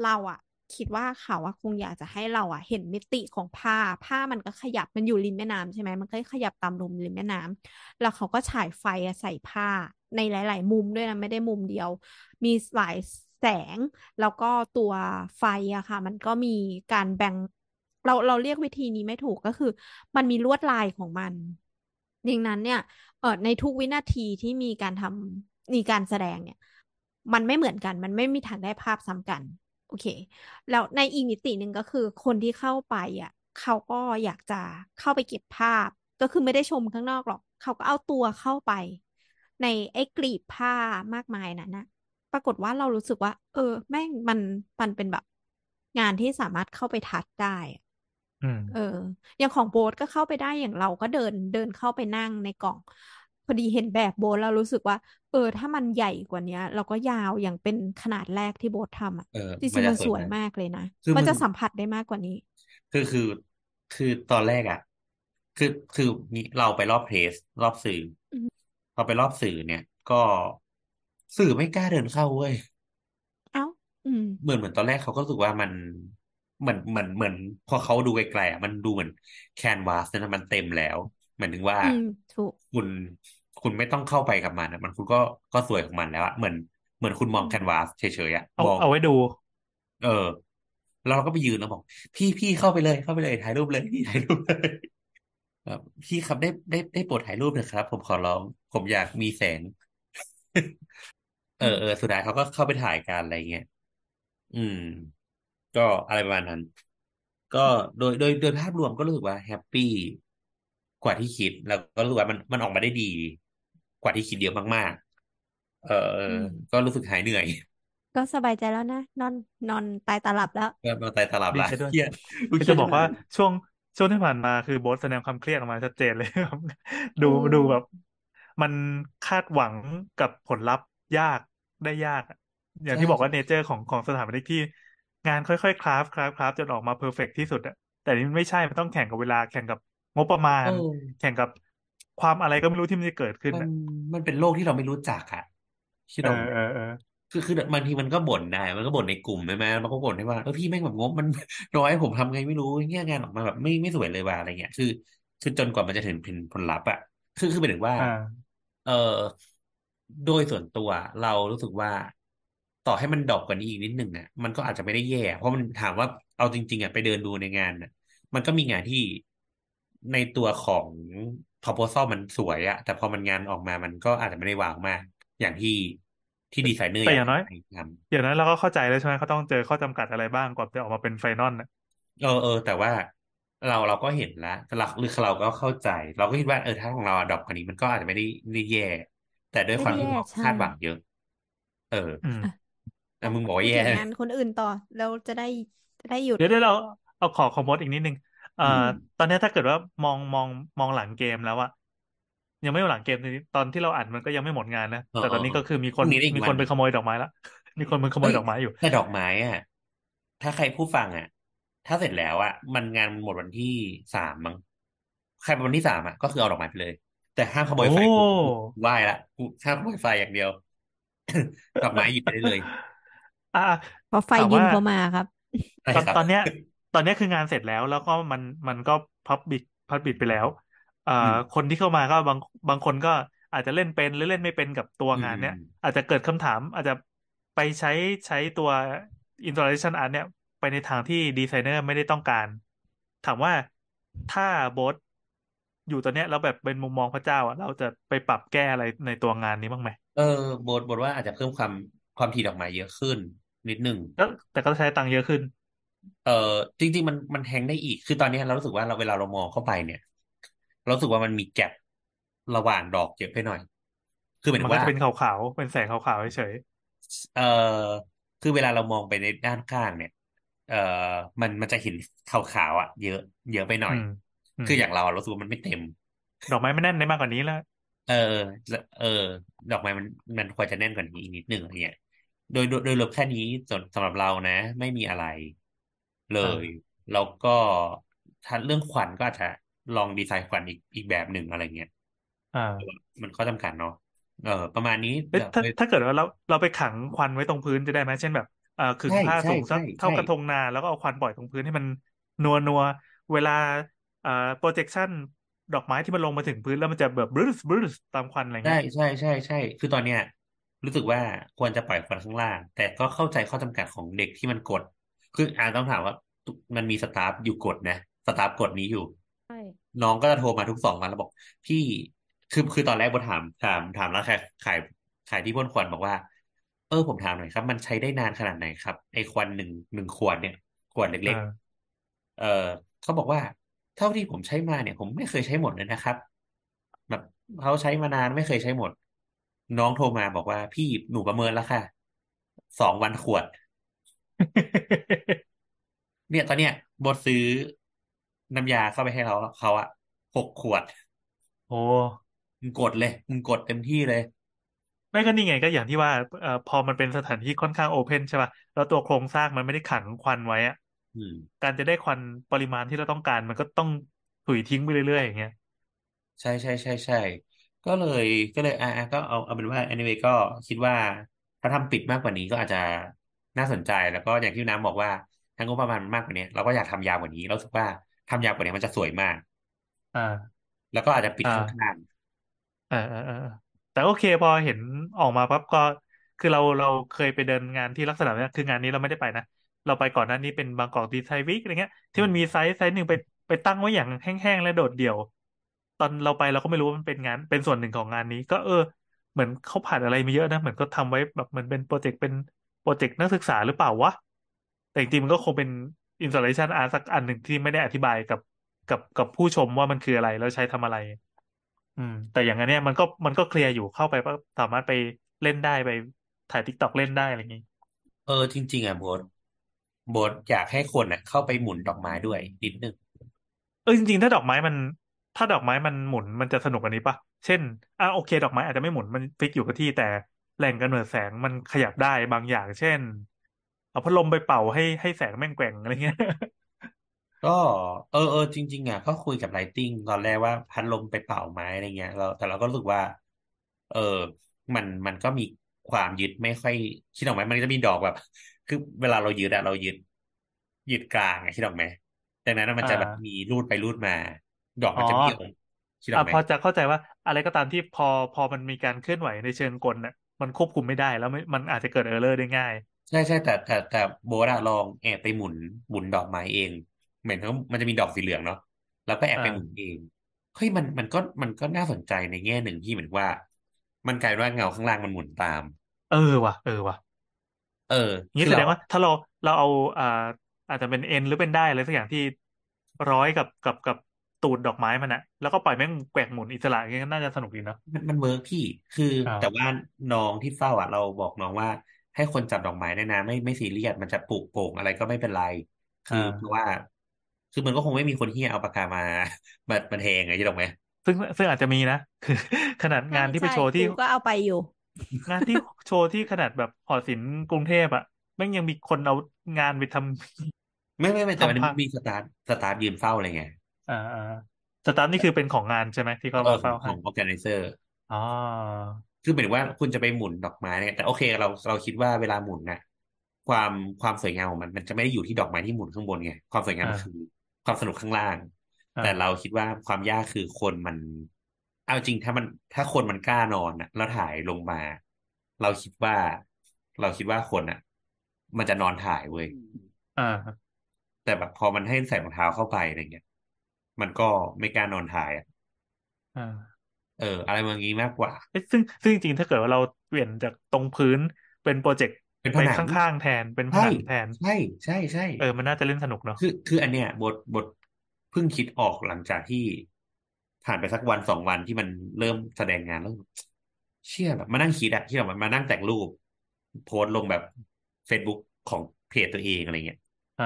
เราอะคิดว่าเขาอะคงอยากจะให้เราอะเห็นมิติของผ้าผ้ามันก็ขยับมันอยู่ริมแม่น้ำใช่ไหมมันก็ขยับตามลมริมแม่น้ำแล้วเขาก็ฉายไฟอะใส่ผ้าในหลาย ๆ มุมด้วยนะไม่ได้มุมเดียว มีหลายแสง แล้วก็ตัวไฟอะค่ะ มันก็มีการแบ่ง เราเราเรียกวิธีนี้ไม่ถูกก็คือ มันมีลวดลายของมันดังนั้นเนี่ยเออในทุกวินาทีที่มีการทำมีการแสดงเนี่ย มันไม่เหมือนกัน มันไม่มีทางได้ภาพซ้ำกัน โอเค แล้วในอีกมิติหนึ่งก็คือคนที่เข้าไปอะเขาก็อยากจะเข้าไปเก็บภาพ ก็คือไม่ได้ชมข้างนอกหรอก เขาก็เอาตัวเข้าไป ในไอ้กลีบผ้ามากมายนั้นนะปรากฏว่าเรารู้สึกว่า เออ แม่งมันมันเป็นแบบงานที่สามารถเข้าไปทัชได้อะ เออ อย่างของโบ๊ทก็เข้าไปได้อย่างเราก็เดินเดินเข้าไปนั่งในกล่องพอดีเห็นแบบโบ๊ทเรารู้สึกว่า เออ ถ้ามันใหญ่กว่านี้เราก็ยาวอย่างเป็นขนาดแรกที่โบ๊ททำอะเออจมัรินงๆจะมันสสวยวยมากมากเลยนะคือมันมึงจะสัมผัสได้มากกว่านี้ คือคือคือตอนแรกอะ คือคือนี่เราไปรอบเพรสรอบสื่ออืมพอไปรอบสื่อเนี่ย ก็สื่อไม่กล้าเดินเข้าเว้ย เอ้า อืม เหมือนเหมือนตอนแรกเขาก็รู้สึกว่ามัน เหมือนเหมือนเหมือน พอเขาดูไกลๆอะมันดูเหมือนแคนวาสนั้นมันเต็มแล้วหมายถึงว่าอืมถูกคุณคุณไม่ต้องเข้าไปกับมันอะมันคุณก็ก็สวยของมันแล้วอะเหมือนเหมือนคุณมองอืมแคนวาสเฉยๆอะเอามองเอาไว้ดู เออ แล้วเราก็ไปยืนแล้วบอก พี่พี่เข้าไปเลยเข้าไปเลยถ่ายรูปเลยพี่ถ่ายรูปเลยแบบพี่ครับได้ได้ได้โปรดถ่ายรูปหนะครับ ผมขอร้อง ผมอยากมีแสง เออือมเออสุดท้ายเขาก็เข้าไปถ่ายกันอะไรเงี้ยอืม ก็อะไรประมาณนั้น ก็โดยโดยโดยภาพรวมก็รู้สึกว่าแฮปปี้กว่าที่คิด แล้วก็รู้สึกว่ามันมันออกมาได้ดี กว่าที่คิดเยอะมากๆ เอออืมก็รู้สึกหายเหนื่อย ก็สบายใจแล้วนะ นอนนอนตายตาหลับแล้วก็มาตายตลับดีละใจด้วยเครียดกูคือเครีจะยดบอกว่ามากช่วงช่วงที่ผ่านมาคือโบ๊ทแสดงความเครียดออกมาชัดเจนเลยครับเอดูอดูแบบ มันคาดหวังกับผลลัพธ์ยากได้ยากอะอย่างใช่ที่บอกว่า nature ของของสถาปนิกที่ งานค่อยๆ craft craft craft จนออกมา perfect ที่สุดอะแต่นี่มันไม่ใช่มันต้องแข่งกับเวลาแข่งกับงบประมาเอณอแข่งกับความอะไรก็ไม่รู้ที่มันจะเกิดขึ้นมันอะมันเป็นโลกที่เราไม่รู้จักอะคิดเอออกอไหมเออเออคือคือบางทีมันก็บ่นได้ มันก็บ่นในกลุ่มใช่ไหมมันก็บ่นได้ว่าเออพี่แม่งแบบงบมันน้อยผมทำไงไม่รู้เนี่ยงานออกมาแบบไม่ไม่สวยเลยว่ะอะไรเงี้ย คือคือจนกว่ามันจะถึงเป็นผลลัพธ์อะคือคือหมายถึงว่าอ่า เออโดยส่วนตัวเรารู้สึกว่า ต่อให้มันดรอปกว่านี้อีกนิดหนึ่งอะมันก็อาจจะไม่ได้แย่ เพราะมันถามว่าเอาจริง ๆอะไปเดินดูในงานอะ มันก็มีงานที่ในตัวของ proposal มันสวยอะแต่พอมันงานออกมามันก็อาจจะไม่ได้ wow มาก อย่างที่ที่ดีไซเนอร์แต่อย่างน้อยให้ทำอย่างนั้นเราก็เข้าใจแล้วใช่ไหมเขาต้องเจอข้อจำกัดอะไรบ้างก่อนจะออกมาเป็น final น่ะเออเออแต่ว่าเราเราก็เห็นแล้วแต่เราหรือเราก็เข้าใจ เราก็คิดว่าเออถ้าของเรา drop กว่านี้มันก็อาจจะไม่ได้ไม่ได้แย่ แต่ด้วยความไม่ที่ได้แย่เราใช่คาดหวังเยอะ เอออืม แต่มึงบอกพูว่าดแย่ถึงงานคนอื่นต่อแล้วจะได้จะได้หยุดเดี๋ยวเดี๋ยวเราเอาขอคอมโพสอีกนิดนึงเอ่อือมตอนนี้ถ้าเกิดว่ามองมองมองหลังเกมแล้วอะยังไม่หลังเกมตอนที่เราอ่านมันก็ยังไม่หมดงานนะเออแต่ตอนนี้เออก็คือมีพครุ่นงนี้ได้อีกมีวัคนนหไปนึ่งขโมยดอกไม้ละมีคนไปขโมยเอ้ยดอกไม้อยู่แต่ดอกไม้อะถ้าใครผู้ฟังอะถ้าเสร็จแล้วอะมันงานหมดวันที่สามมั้งใครเป็นวันที่สามอะก็คือเอาดอกไม้ไปเลย แต่ห้ามขโมยไฟโอ้กูกูไหว้ละกูห้ามขโมยไฟอย่างเดียวดอกไม้หยิบไปได้เลย อะเพราะไฟถามยิงว่าเข้ามาครับใช่ตอนครับตอนเนี้ย ตอนเนี้ยคืองานเสร็จแล้ว แล้วก็มันมันก็พับบิดพับบิดไปแล้วอ่อืามคนที่เข้ามาก็บางบางคนก็อาจจะเล่นเป็นหรือเล่นไม่เป็นกับตัวอืมงานอืเนี้ยมอาจจะเกิดคำถาม อาจจะไปใช้ใช้ตัว installation art เนี่ย ไปในทางที่ดีไซเนอร์ไม่ได้ต้องการ ถามว่าถ้าโบสอยู่ตอนเนี้ยแล้วแบบเป็นมุมมองพระเจ้าอะเราจะไปปรับแก้อะไรในตัวงานนี้บ้างไหมเออบทบทว่าอาจจะเพิ่มความความถี่ดอกไม้เยอะขึ้น นิดหนึ่งแล้วแต่ก็ใช้ตังค์เยอะขึ้น เออจริง ๆ มันมันแทงได้อีก คือตอนนี้เรารู้สึกว่าเราเวลาเรามองเข้าไปเนี่ย เรารู้สึกว่ามันมีแกลบระหว่างดอกเยอะไปหน่อย คือหมายมัถึนงก็ว่าจะเป็นขาวๆ เป็นแสงขาวๆเฉยเอ่อคือเวลาเรามองไปในด้านข้างเนี่ย เอ่อมันมันจะเห็นขาวๆอะ เยอะเยอะไปหๆน่อยอืมอืมคืออย่างเรารู้สึกว่ามันไม่เต็ม ดอกไม้ไม่แน่นได้มากกว่านี้แล้วเออ เออ ดอกไม้มันมันควรจะแน่นกว่านี้อีกนิดหนึ่งอะไรเงี้ย โดยโดยโดยรวมแค่นี้ส่วนสำหรับเรานะ ไม่มีอะไร เลอ่าย แล้วก็ถ้าเรื่องควันก็อาจจะลองดีไซน์ควันอีกอีกแบบหนึ่งอะไรเงี้ยอ่ามันก็จำกัดเนาะเออ ประมาณนี้เอ้ยเดี๋ยวถ้าไปถ้าเกิดว่าเราเราไปขังควันไว้ตรงพื้นจะได้ไหมเช่นแบบเอ่อขึงใช่ผ้าใช่สูงสักใช่เท่าใช่กระทงนา แล้วก็เอาควันปล่อยตรงพื้นให้มันนัวนัวเวลาเอ่อ projection ดอกไม้ที่มันลงมาถึงพื้นแล้วมันจะแบบบรึสบรึสตามควันอะไรใช่เงี้ยใช่ใช่ใช่ คือตอนเนี้ย รู้สึกว่าควรจะปล่อยควันข้างล่าง แต่ก็เข้าใจข้อจำกัดของเด็กที่มันกด คืออ่าต้องถามว่าตุมันมีสตาฟอยู่กดนะสตาฟกดนี้อยู่ใช่น้องก็จะโทรมาทุกสองวันแล้วบอก พี่คือคือตอนแรกโบถามถามถามแล้วขายขายขายที่พ่นควันบอกว่า เออผมถามหน่อยครับ มันใช้ได้นานขนาดไหนครับไอ้ควันหนึ่งหนึ่งขวดเนี่ยขวดเล็กอ่าๆเออเขาบอกว่าเท่าที่ผมใช้มาเนี่ย ผมไม่เคยใช้หมดเลยนะครับ แบบเขาใช้มานานไม่เคยใช้หมด น้องโทรมาบอกว่าพี่หนูประเมินแล้วค่ะ สองวันขวด เนี่ยตอนเนี้ยบดซื้อน้ำยาเข้าไปให้เขาเขาอะหกขวด โอ้มึงกดเลยมึงกดเต็มที่เลยไม่ก็นี่ไงก็อย่างที่ว่าเอ่อพอมันเป็นสถานที่ค่อนข้างโอเพนใช่ป่ะแล้วตัวโครงสร้างมันไม่ได้ขังควันไว้อะอืมการจะได้ควันปริมาณที่เราต้องการ มันก็ต้องถุยทิ้งไปเรื่อยๆอย่างเงี้ยใช่ใช่ใช่ใช่ ก็เลยก็เลยอะอะก็เอาเอาเป็นว่า anyway ก็คิดว่าถ้าทำปิดมากกว่านี้ก็อาจจะน่าสนใจแล้วก็อย่างที่น้ำบอกว่าถ้างบประมาณมันมากกว่านี้เราก็อยากทำยาวกว่านี้เรารู้สึกว่าทำยาวกว่านี้มันจะสวยมาก อ่า แล้วก็อาจจะปิดอ่าข้างเออเออเออแต่โอเคพอเห็นออกมาปั๊บก็คือเราเราเคยไปเดินงานที่ลักษณะเนี้ยคืองานนี้เราไม่ได้ไปนะเราไปก่อนหน้านี้เป็น Bangkok Design Week อะไรเงี้ยที่มันมีไซส์ไซส์หนึ่งไปไปตั้งไว้อย่างแห้งๆและโดดเดี่ยว ตอนเราไปเราก็ไม่รู้ว่ามันเป็นงาน เป็นส่วนหนึ่งของงานนี้ ก็เออ เหมือนเขาผ่านอะไรมาเยอะนะ เหมือนก็ทำไว้แบบเหมือนเป็น project เป็น project นักศึกษาหรือเปล่าวะ แต่จริงๆมันก็คงเป็น installation art สักอันหนึ่งที่ไม่ได้อธิบายกับกับกับผู้ชมว่ามันคืออะไรแล้วใช้ทำอะไร อืม แต่อย่างอันเนี้ยมันก็มันก็ clear อยู่เข้าไปก็สามารถไปเล่นได้ไปถ่าย TikTok เล่นได้อะไรอย่างงี้ๆเออ จริง ๆ อะโบ๊ทโบ๊ทอยากให้คนอะ เข้าไปหมุนดอกไม้ด้วยนิดนึงเออจริงๆ ถ้าดอกไม้มัน ถ้าดอกไม้มันหมุนมันจะสนุกกว่านี้ปะเช่นอะโอเค ดอกไม้อาจจะไม่หมุนมัน fix อยู่กับที่แต่แหล่งกำเนิดแสงมันขยับได้บางอย่าง เช่น เอาพัดลมไปเป่าให้ให้แสงแม่งแกว่งอะไรเงี้ยก็เออเออจริง ๆ อะก็คุยกับ lighting ตอนแรกว่าพัดลมไปเป่าไม้อะไรเงี้ยเราแต่เราก็รู้สึกว่า เออมันมันก็มีความยึดไม่ค่อยคิดออกไหมมันจะมีดอกแบบ คือเวลาเรายึดอะเรายึดยึดกลางอะคิดออกไหมดังนั้นมันจะแบบมีรูดไปรูดมา ดอกอ๋มันอจะเบี้ยวคิดอออะกไหมพอจะเข้าใจว่าอะไรก็ตามที่พอพอมันมีการเคลื่อนไหวในเชิงกลน่ะ มันควบคุมไม่ได้แล้วไม่มันอาจจะเกิดเออร์เลอร์ได้ง่าย ใช่ใช่แต่แต่แต่โบสอะลองแอบไปหมุนหมุนดอกไม้เอง เหมือนเขามันจะมีดอกสีเหลืองเนาะแล้วก็แอบไปหมุนอ่าเองเฮ้ยมันมันก็มันก็น่าสนใจในแง่หนึ่งที่เหมือนว่า มันกลายเป็นว่าเงาข้างล่างมันหมุนตาม เออว่ะ เออว่ะ เอองี้คือแสดเรางว่าถ้าเราเราเอาอ่าอาจจะเป็นเอ็นหรือเป็นได้อะไรสักอย่างที่ร้อยกับกับกับ ตูดดอกไม้มันอะแล้วก็ปล่อยแม่งแกว่งหมุนอิสระอย่างเงี้ยน่าจะสนุกดีเนาะมันมัน work พี่คืออ่าแต่ว่าน้องที่เฝ้าอะเราบอกน้องว่า ให้คนจับดอกไม้ได้นะ ไม่ไม่ซีเรียสมันจะปลูกโป่งอะไรก็ไม่เป็นไรคือเพราะว่า คือมันก็คงไม่มีคนที่เอาปากกามามามาแทงไงใช่หรอกไหมซึ่งซึ่งอาจจะมีนะคือขนาดงานที่ไปใช่โชว์ที่กูก็เอาไปอยู่ งานที่โชว์ที่ขนาดแบบหอศิลป์กรุงเทพอะแม่งยังมีคนเอางานไปทำไม่ไม่ไม่แต่มันทำพังมีสตาร์ทสตาร์ทยืนเฝ้าอะไรไงอ่า อ่าสตาร์ทนี่คือเป็นของงานใช่ไหมที่เขาเออมาขอเฝ้างขให้อง organizer อ๋อคือหมายถึงว่าคุณจะไปหมุนดอกไม้เนี่ยแต่โอเคเราเราคิดว่าเวลาหมุนนะความความสวยงามของมันมันจะไม่ได้อยู่ที่ดอกไม้ที่หมุนข้างบนไงความสวยงามมันอ่าคือความสนุกข้างล่างอ่าแต่เราคิดว่าความยากคือคนมันเอาจริงถ้ามันถ้าคนมันกล้านอนอะแล้วถ่ายลงมา เราคิดว่า เราคิดว่าคนอะมันจะนอนถ่ายเว้ยอ่าแต่แบบพอมันให้ใส่รองเท้าเข้าไปอะไรเงี้ย มันก็ไม่กล้านอนถ่ายอะอ่าเออ อะไรแบบนี้มากกว่าเอ๊ะซึ่งซึ่งจริงๆถ้าเกิดว่าเราเปลี่ยนจากตรงพื้นเป็นโปรเจกต์เป็นไปผนังข้างๆแทนเป็นผใช่นังแทนใช่ใช่ใช่เออมันน่าจะเล่นสนุกเนาะคือคืออันเนี้ยบทบทเพิ่งคิดออกหลังจากที่ผ่านไปสักวันสองวันที่มันเริ่มแสดงงานแล้วเชื่อแบบมานั่งคิดอะที่แบบมานั่งแต่งรูป โพสต์ลงแบบ Facebook ของเพจตัวเองอะไรเงี้ยอ่า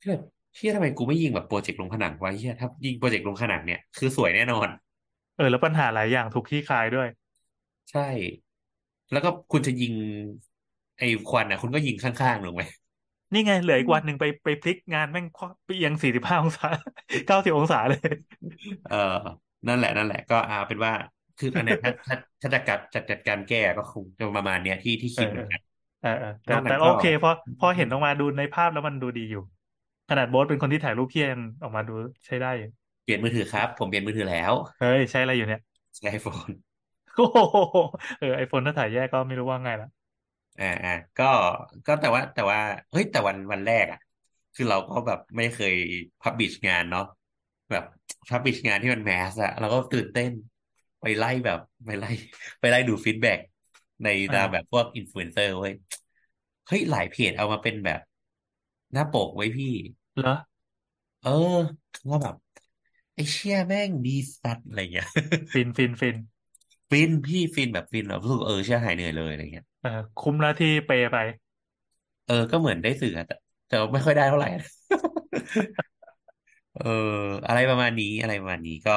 ที่แบบ เชื่อทำไมกูไม่ยิงแบบโปรเจกต์ลงผนังไว้เชื่อถ้ายิงโปรเจกต์ลงผนังเนี่ยคือสวยแน่นอน เออ แล้วปัญหาหลายอย่างถูกคลี่คลายด้วย ใช่ แล้วก็คุณจะยิง ไอ้ควันอะคุณก็ยิงข้างๆถูกไหมนี่ไง เหลืออีกวันหนึ่งไปไปพลิกงานแม่งควักไปเอียงสี่สิบห้าองศาเก้าสิบองศาเลย เออ นั่นแหละนั่นแหละก็เอาเป็นว่าคืออันเนี้ยถ้าถ้าถ้าจะกัดจัดจัดการแก้ก็คงจะประมาณเนี้ยที่ที่คิดเหมือนกันเออเออแต่นอกนั้นแต่ก็โอเคเพราะพอเห็นออกมาดูในภาพแล้วมันดูดีอยู่ ขนาดโบ๊ทเป็นคนที่ถ่ายรูปเพี้ยนออกมาดูใช้ได้อยู่เปลี่ยนมือถือครับ ผมเปลี่ยนมือถือแล้วเฮ้ยใช้อะไรอยู่เนี่ยใช้ iPhoneโอ้โหเออ iPhone ถ้าถ่ายแยกก็ไม่รู้ว่าไงละอ่าอ่าก็ก็แต่ว่า แต่ว่าเฮ้ยแต่วันวันแรกอะ คือเราก็แบบไม่เคย publish งานเนาะแบบ publish งานที่มัน mass อะเราก็ตื่นเต้น ไปไล่แบบไปไล่ ไปไล่ดู feedback ในตามแบบพวกอินฟลูเอนเซอร์เว้ยเฮ้ยหลายเพจเอามาเป็นแบบ หน้าปกไว้พี่ เหรอ เออว่าแบบไอ้เชี่ยแม่งดีสัตว์อะไรเงี้ย ฟินฟินฟินฟินพี่ฟินแบบฟินแบบรู้สึกเออเชี่ยหายเหนื่อยเลยอะไรเงี้ย เออคุ้มแล้วที่ pay ไป เออก็เหมือนได้สื่ออะแต่แต่ว่าไม่ค่อยได้เท่าไหร่นะเออ อะไรประมาณนี้อะไรประมาณนี้ก็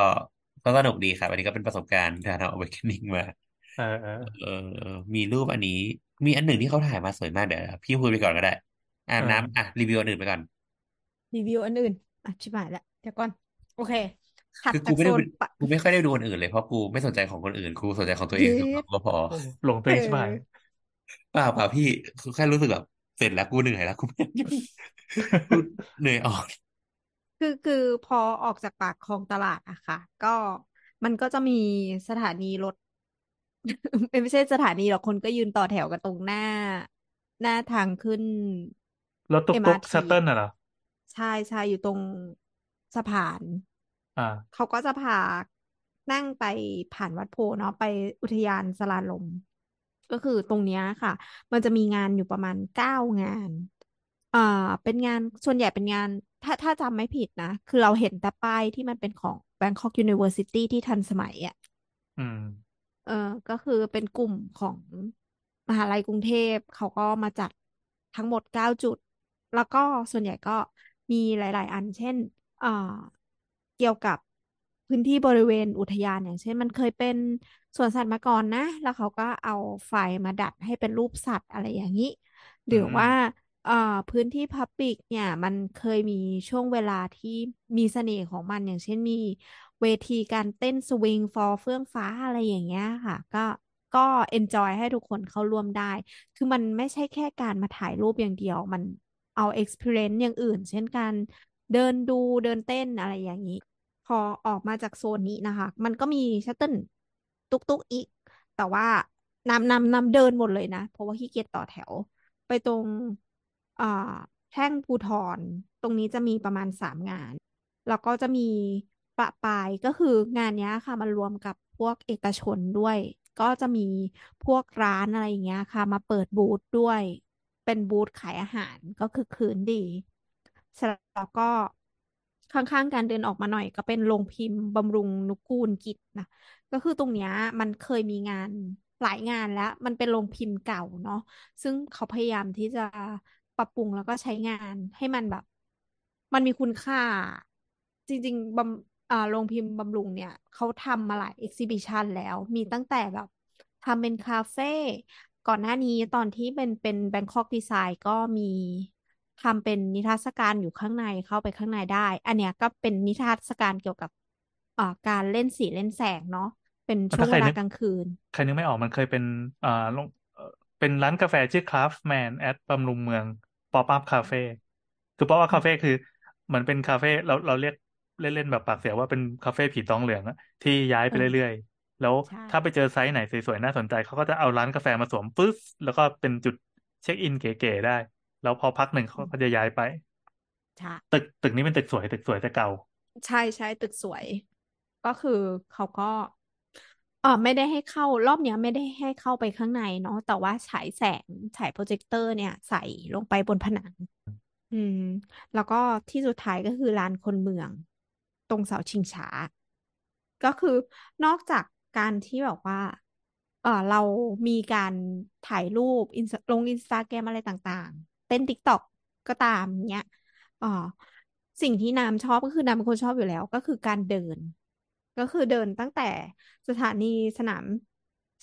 ก็สนุกดีครับ อันนี้ก็เป็นประสบการณ์การเอา awakening มา เออเออเออมีรูปอันนี้ มีอันหนึ่งที่เขาถ่ายมาสวยมากเดี๋ยวพี่พูดไปก่อนก็ได้ อ่าเออน้ำอะรีวิวอันอื่นไปก่อน รีวิวอันอื่นอะชิบหายละเดี๋ยวก่อน โอเคถัดคือจากูกไม่โซได้นปะกูไม่ค่อยได้ดูอันอื่นเลยเพราะกูไม่สนใจของคนอื่นกูสนใจของตัวเอเยงสุดดก็พอโอ้หลงตัวเอเองใช่ไหมอเปล่าเปล่าพี่คือแค่รู้สึกแบบเสร็จแล้วกูเหนื่อยแล้วกูไม่กูเหนื่อยออกคือคือพอออกจากปากคลองตลาดอะค่ะ ก็มันก็จะมีสถานีรถไม่ใช่สถานีหรอกคนก็ยืนต่อแถวกันตรงหน้า หน้าทางขึ้น รถตุ๊กตุ๊ก MRT ชัตเติลน่ะเหรอใช่ใช่อยู่ตรงสะพาน อ่า เขาก็จะพานั่งไปผ่านวัดโพธิ์เนาะไปอุทยานสลาลม ก็คือตรงเนี้ยค่ะ มันจะมีงานอยู่ประมาณเก้างาน อ่า เป็นงานส่วนใหญ่เป็นงาน ถ้าถ้าจำไม่ผิดนะ คือเราเห็นแต่ป้ายที่มันเป็นของ Bangkok University ที่ทันสมัยอะอืม เออก็คือเป็นกลุ่มของมหาลัยกรุงเทพ เขาก็มาจัดทั้งหมดเก้าจุด แล้วก็ส่วนใหญ่ก็มีหลาย ๆ อันเช่นเอ่อเกี่ยวกับพื้นที่บริเวณอุทยานอย่างเช่น มันเคยเป็นสวนสัตว์มาก่อนนะ แล้วเขาก็เอาไฟมาดัดให้เป็นรูปสัตว์อะไรอย่างนี้ หรือว่าอ่าพื้นที่พับ l ิกเนี่ย มันเคยมีช่วงเวลาที่มีเสน่ห์ของมันอย่างเช่นมีเวทีการเต้นสวิง ฟลอร์เฟื่องฟ้าอะไรอย่างเงี้ยค่ะ ก็ก็ enjoy ให้ทุกคนเข้าร่วมได้ คือมันไม่ใช่แค่การมาถ่ายรูปอย่างเดียว มัน เอา experience อย่างอื่น เช่นการเดินดูเดินเต้นอะไรอย่างนี้ พอออกมาจากโซนนี้นะคะ มันก็มี shuttle ตุกตุกอีก แต่ว่าน้ำน้ำน้ำเดินหมดเลยนะ เพราะว่าขี้เกียจต่อแถว ไปตรงอ่าแท่งภูธรตรงนี้จะมีประมาณสามงาน แล้วก็จะมีประปายก็คืองานนี้ค่ะมันรวมกับพวกเอกชนด้วย ก็จะมีพวกร้านอะไรอย่างเงี้ยค่ะ มาเปิดบูธด้วย เป็นบูธขายอาหารก็คือคืนดีเสร็จแล้วก็ข้างๆการเดินออกมาหน่อยก็เป็นโรงพิมพ์บำรุงนุกูลกิจนะก็คือตรงเนี้ยมันเคยมีงานหลายงานแล้ว มันเป็นโรงพิมพ์เก่าเนาะซึ่งเขาพยายามที่จะปรับปรุงแล้วก็ใช้งานให้มันแบบ มันมีคุณค่า จริงๆบำอ่าโรงพิมพ์บำรุงเนี่ยเขาทำมาหลาย exhibition แล้ว มีตั้งแต่แบบทำเป็นคาเฟ่ ก่อนหน้านี้ตอนที่เป็นเป็น Bangkok Design ก็มีทำเป็นนิทรรศการอยู่ข้างในเข้าไปข้างในได้ อันเนี้ยก็เป็นนิทรรศการเกี่ยวกับอ่าการเล่นสีเล่นแสงเนาะเป็นช่วงถ้าใคเวรลานึกกลางคืน ใครนึกไม่ออกมันเคยเป็นอ่าลงเอ่อเป็นร้านกาแฟชื่อ Craftman at บำรุงเมือง Pop Up Cafe คือ Pop Up Cafe คือเหมือนเป็นคาเฟ่เราเราเรียกเล่นๆแบบปากเสียว่าเป็นคาเฟ่ผีตองเหลืองอะที่ย้ายไปเออเรื่อยๆ แล้วใช่ถ้าไปเจอไซส์ไหนสวยๆน่าสนใจเขาก็จะเอาร้านกาแฟมาสวมปึ๊บแล้วก็เป็นจุดเช็คอินเก๋ๆได้ แล้วพอพักหนึ่งเขาก็จะย้ายไปใช่ตึกตึกนี้เป็นตึกสวย ตึกสวยแต่เก่า ใช่ใช่ตึกสวย ก็คือเขาก็เออไม่ได้ให้เข้ารอบเนี้ยไม่ได้ให้เข้าไปข้างในเนาะแต่ว่าฉายแสงฉายโปรเจคเตอร์เนี่ย ใส่ลงไปบนผนัง อืม แล้วก็ที่สุดท้ายก็คือลานคนเมือง ตรงเสาชิงช้า ก็คือนอกจาก การที่แบบว่า เออเรามีการถ่ายรูปอินลงอินสตาแกรมอะไรต่างๆ เต้นติ๊กต็อกก็ตามเนี้ยอ๋อสิ่งที่น้ำชอบก็คือน้ำเป็นคนชอบอยู่แล้วก็คือการเดิน ก็คือเดินตั้งแต่สถานีสนาม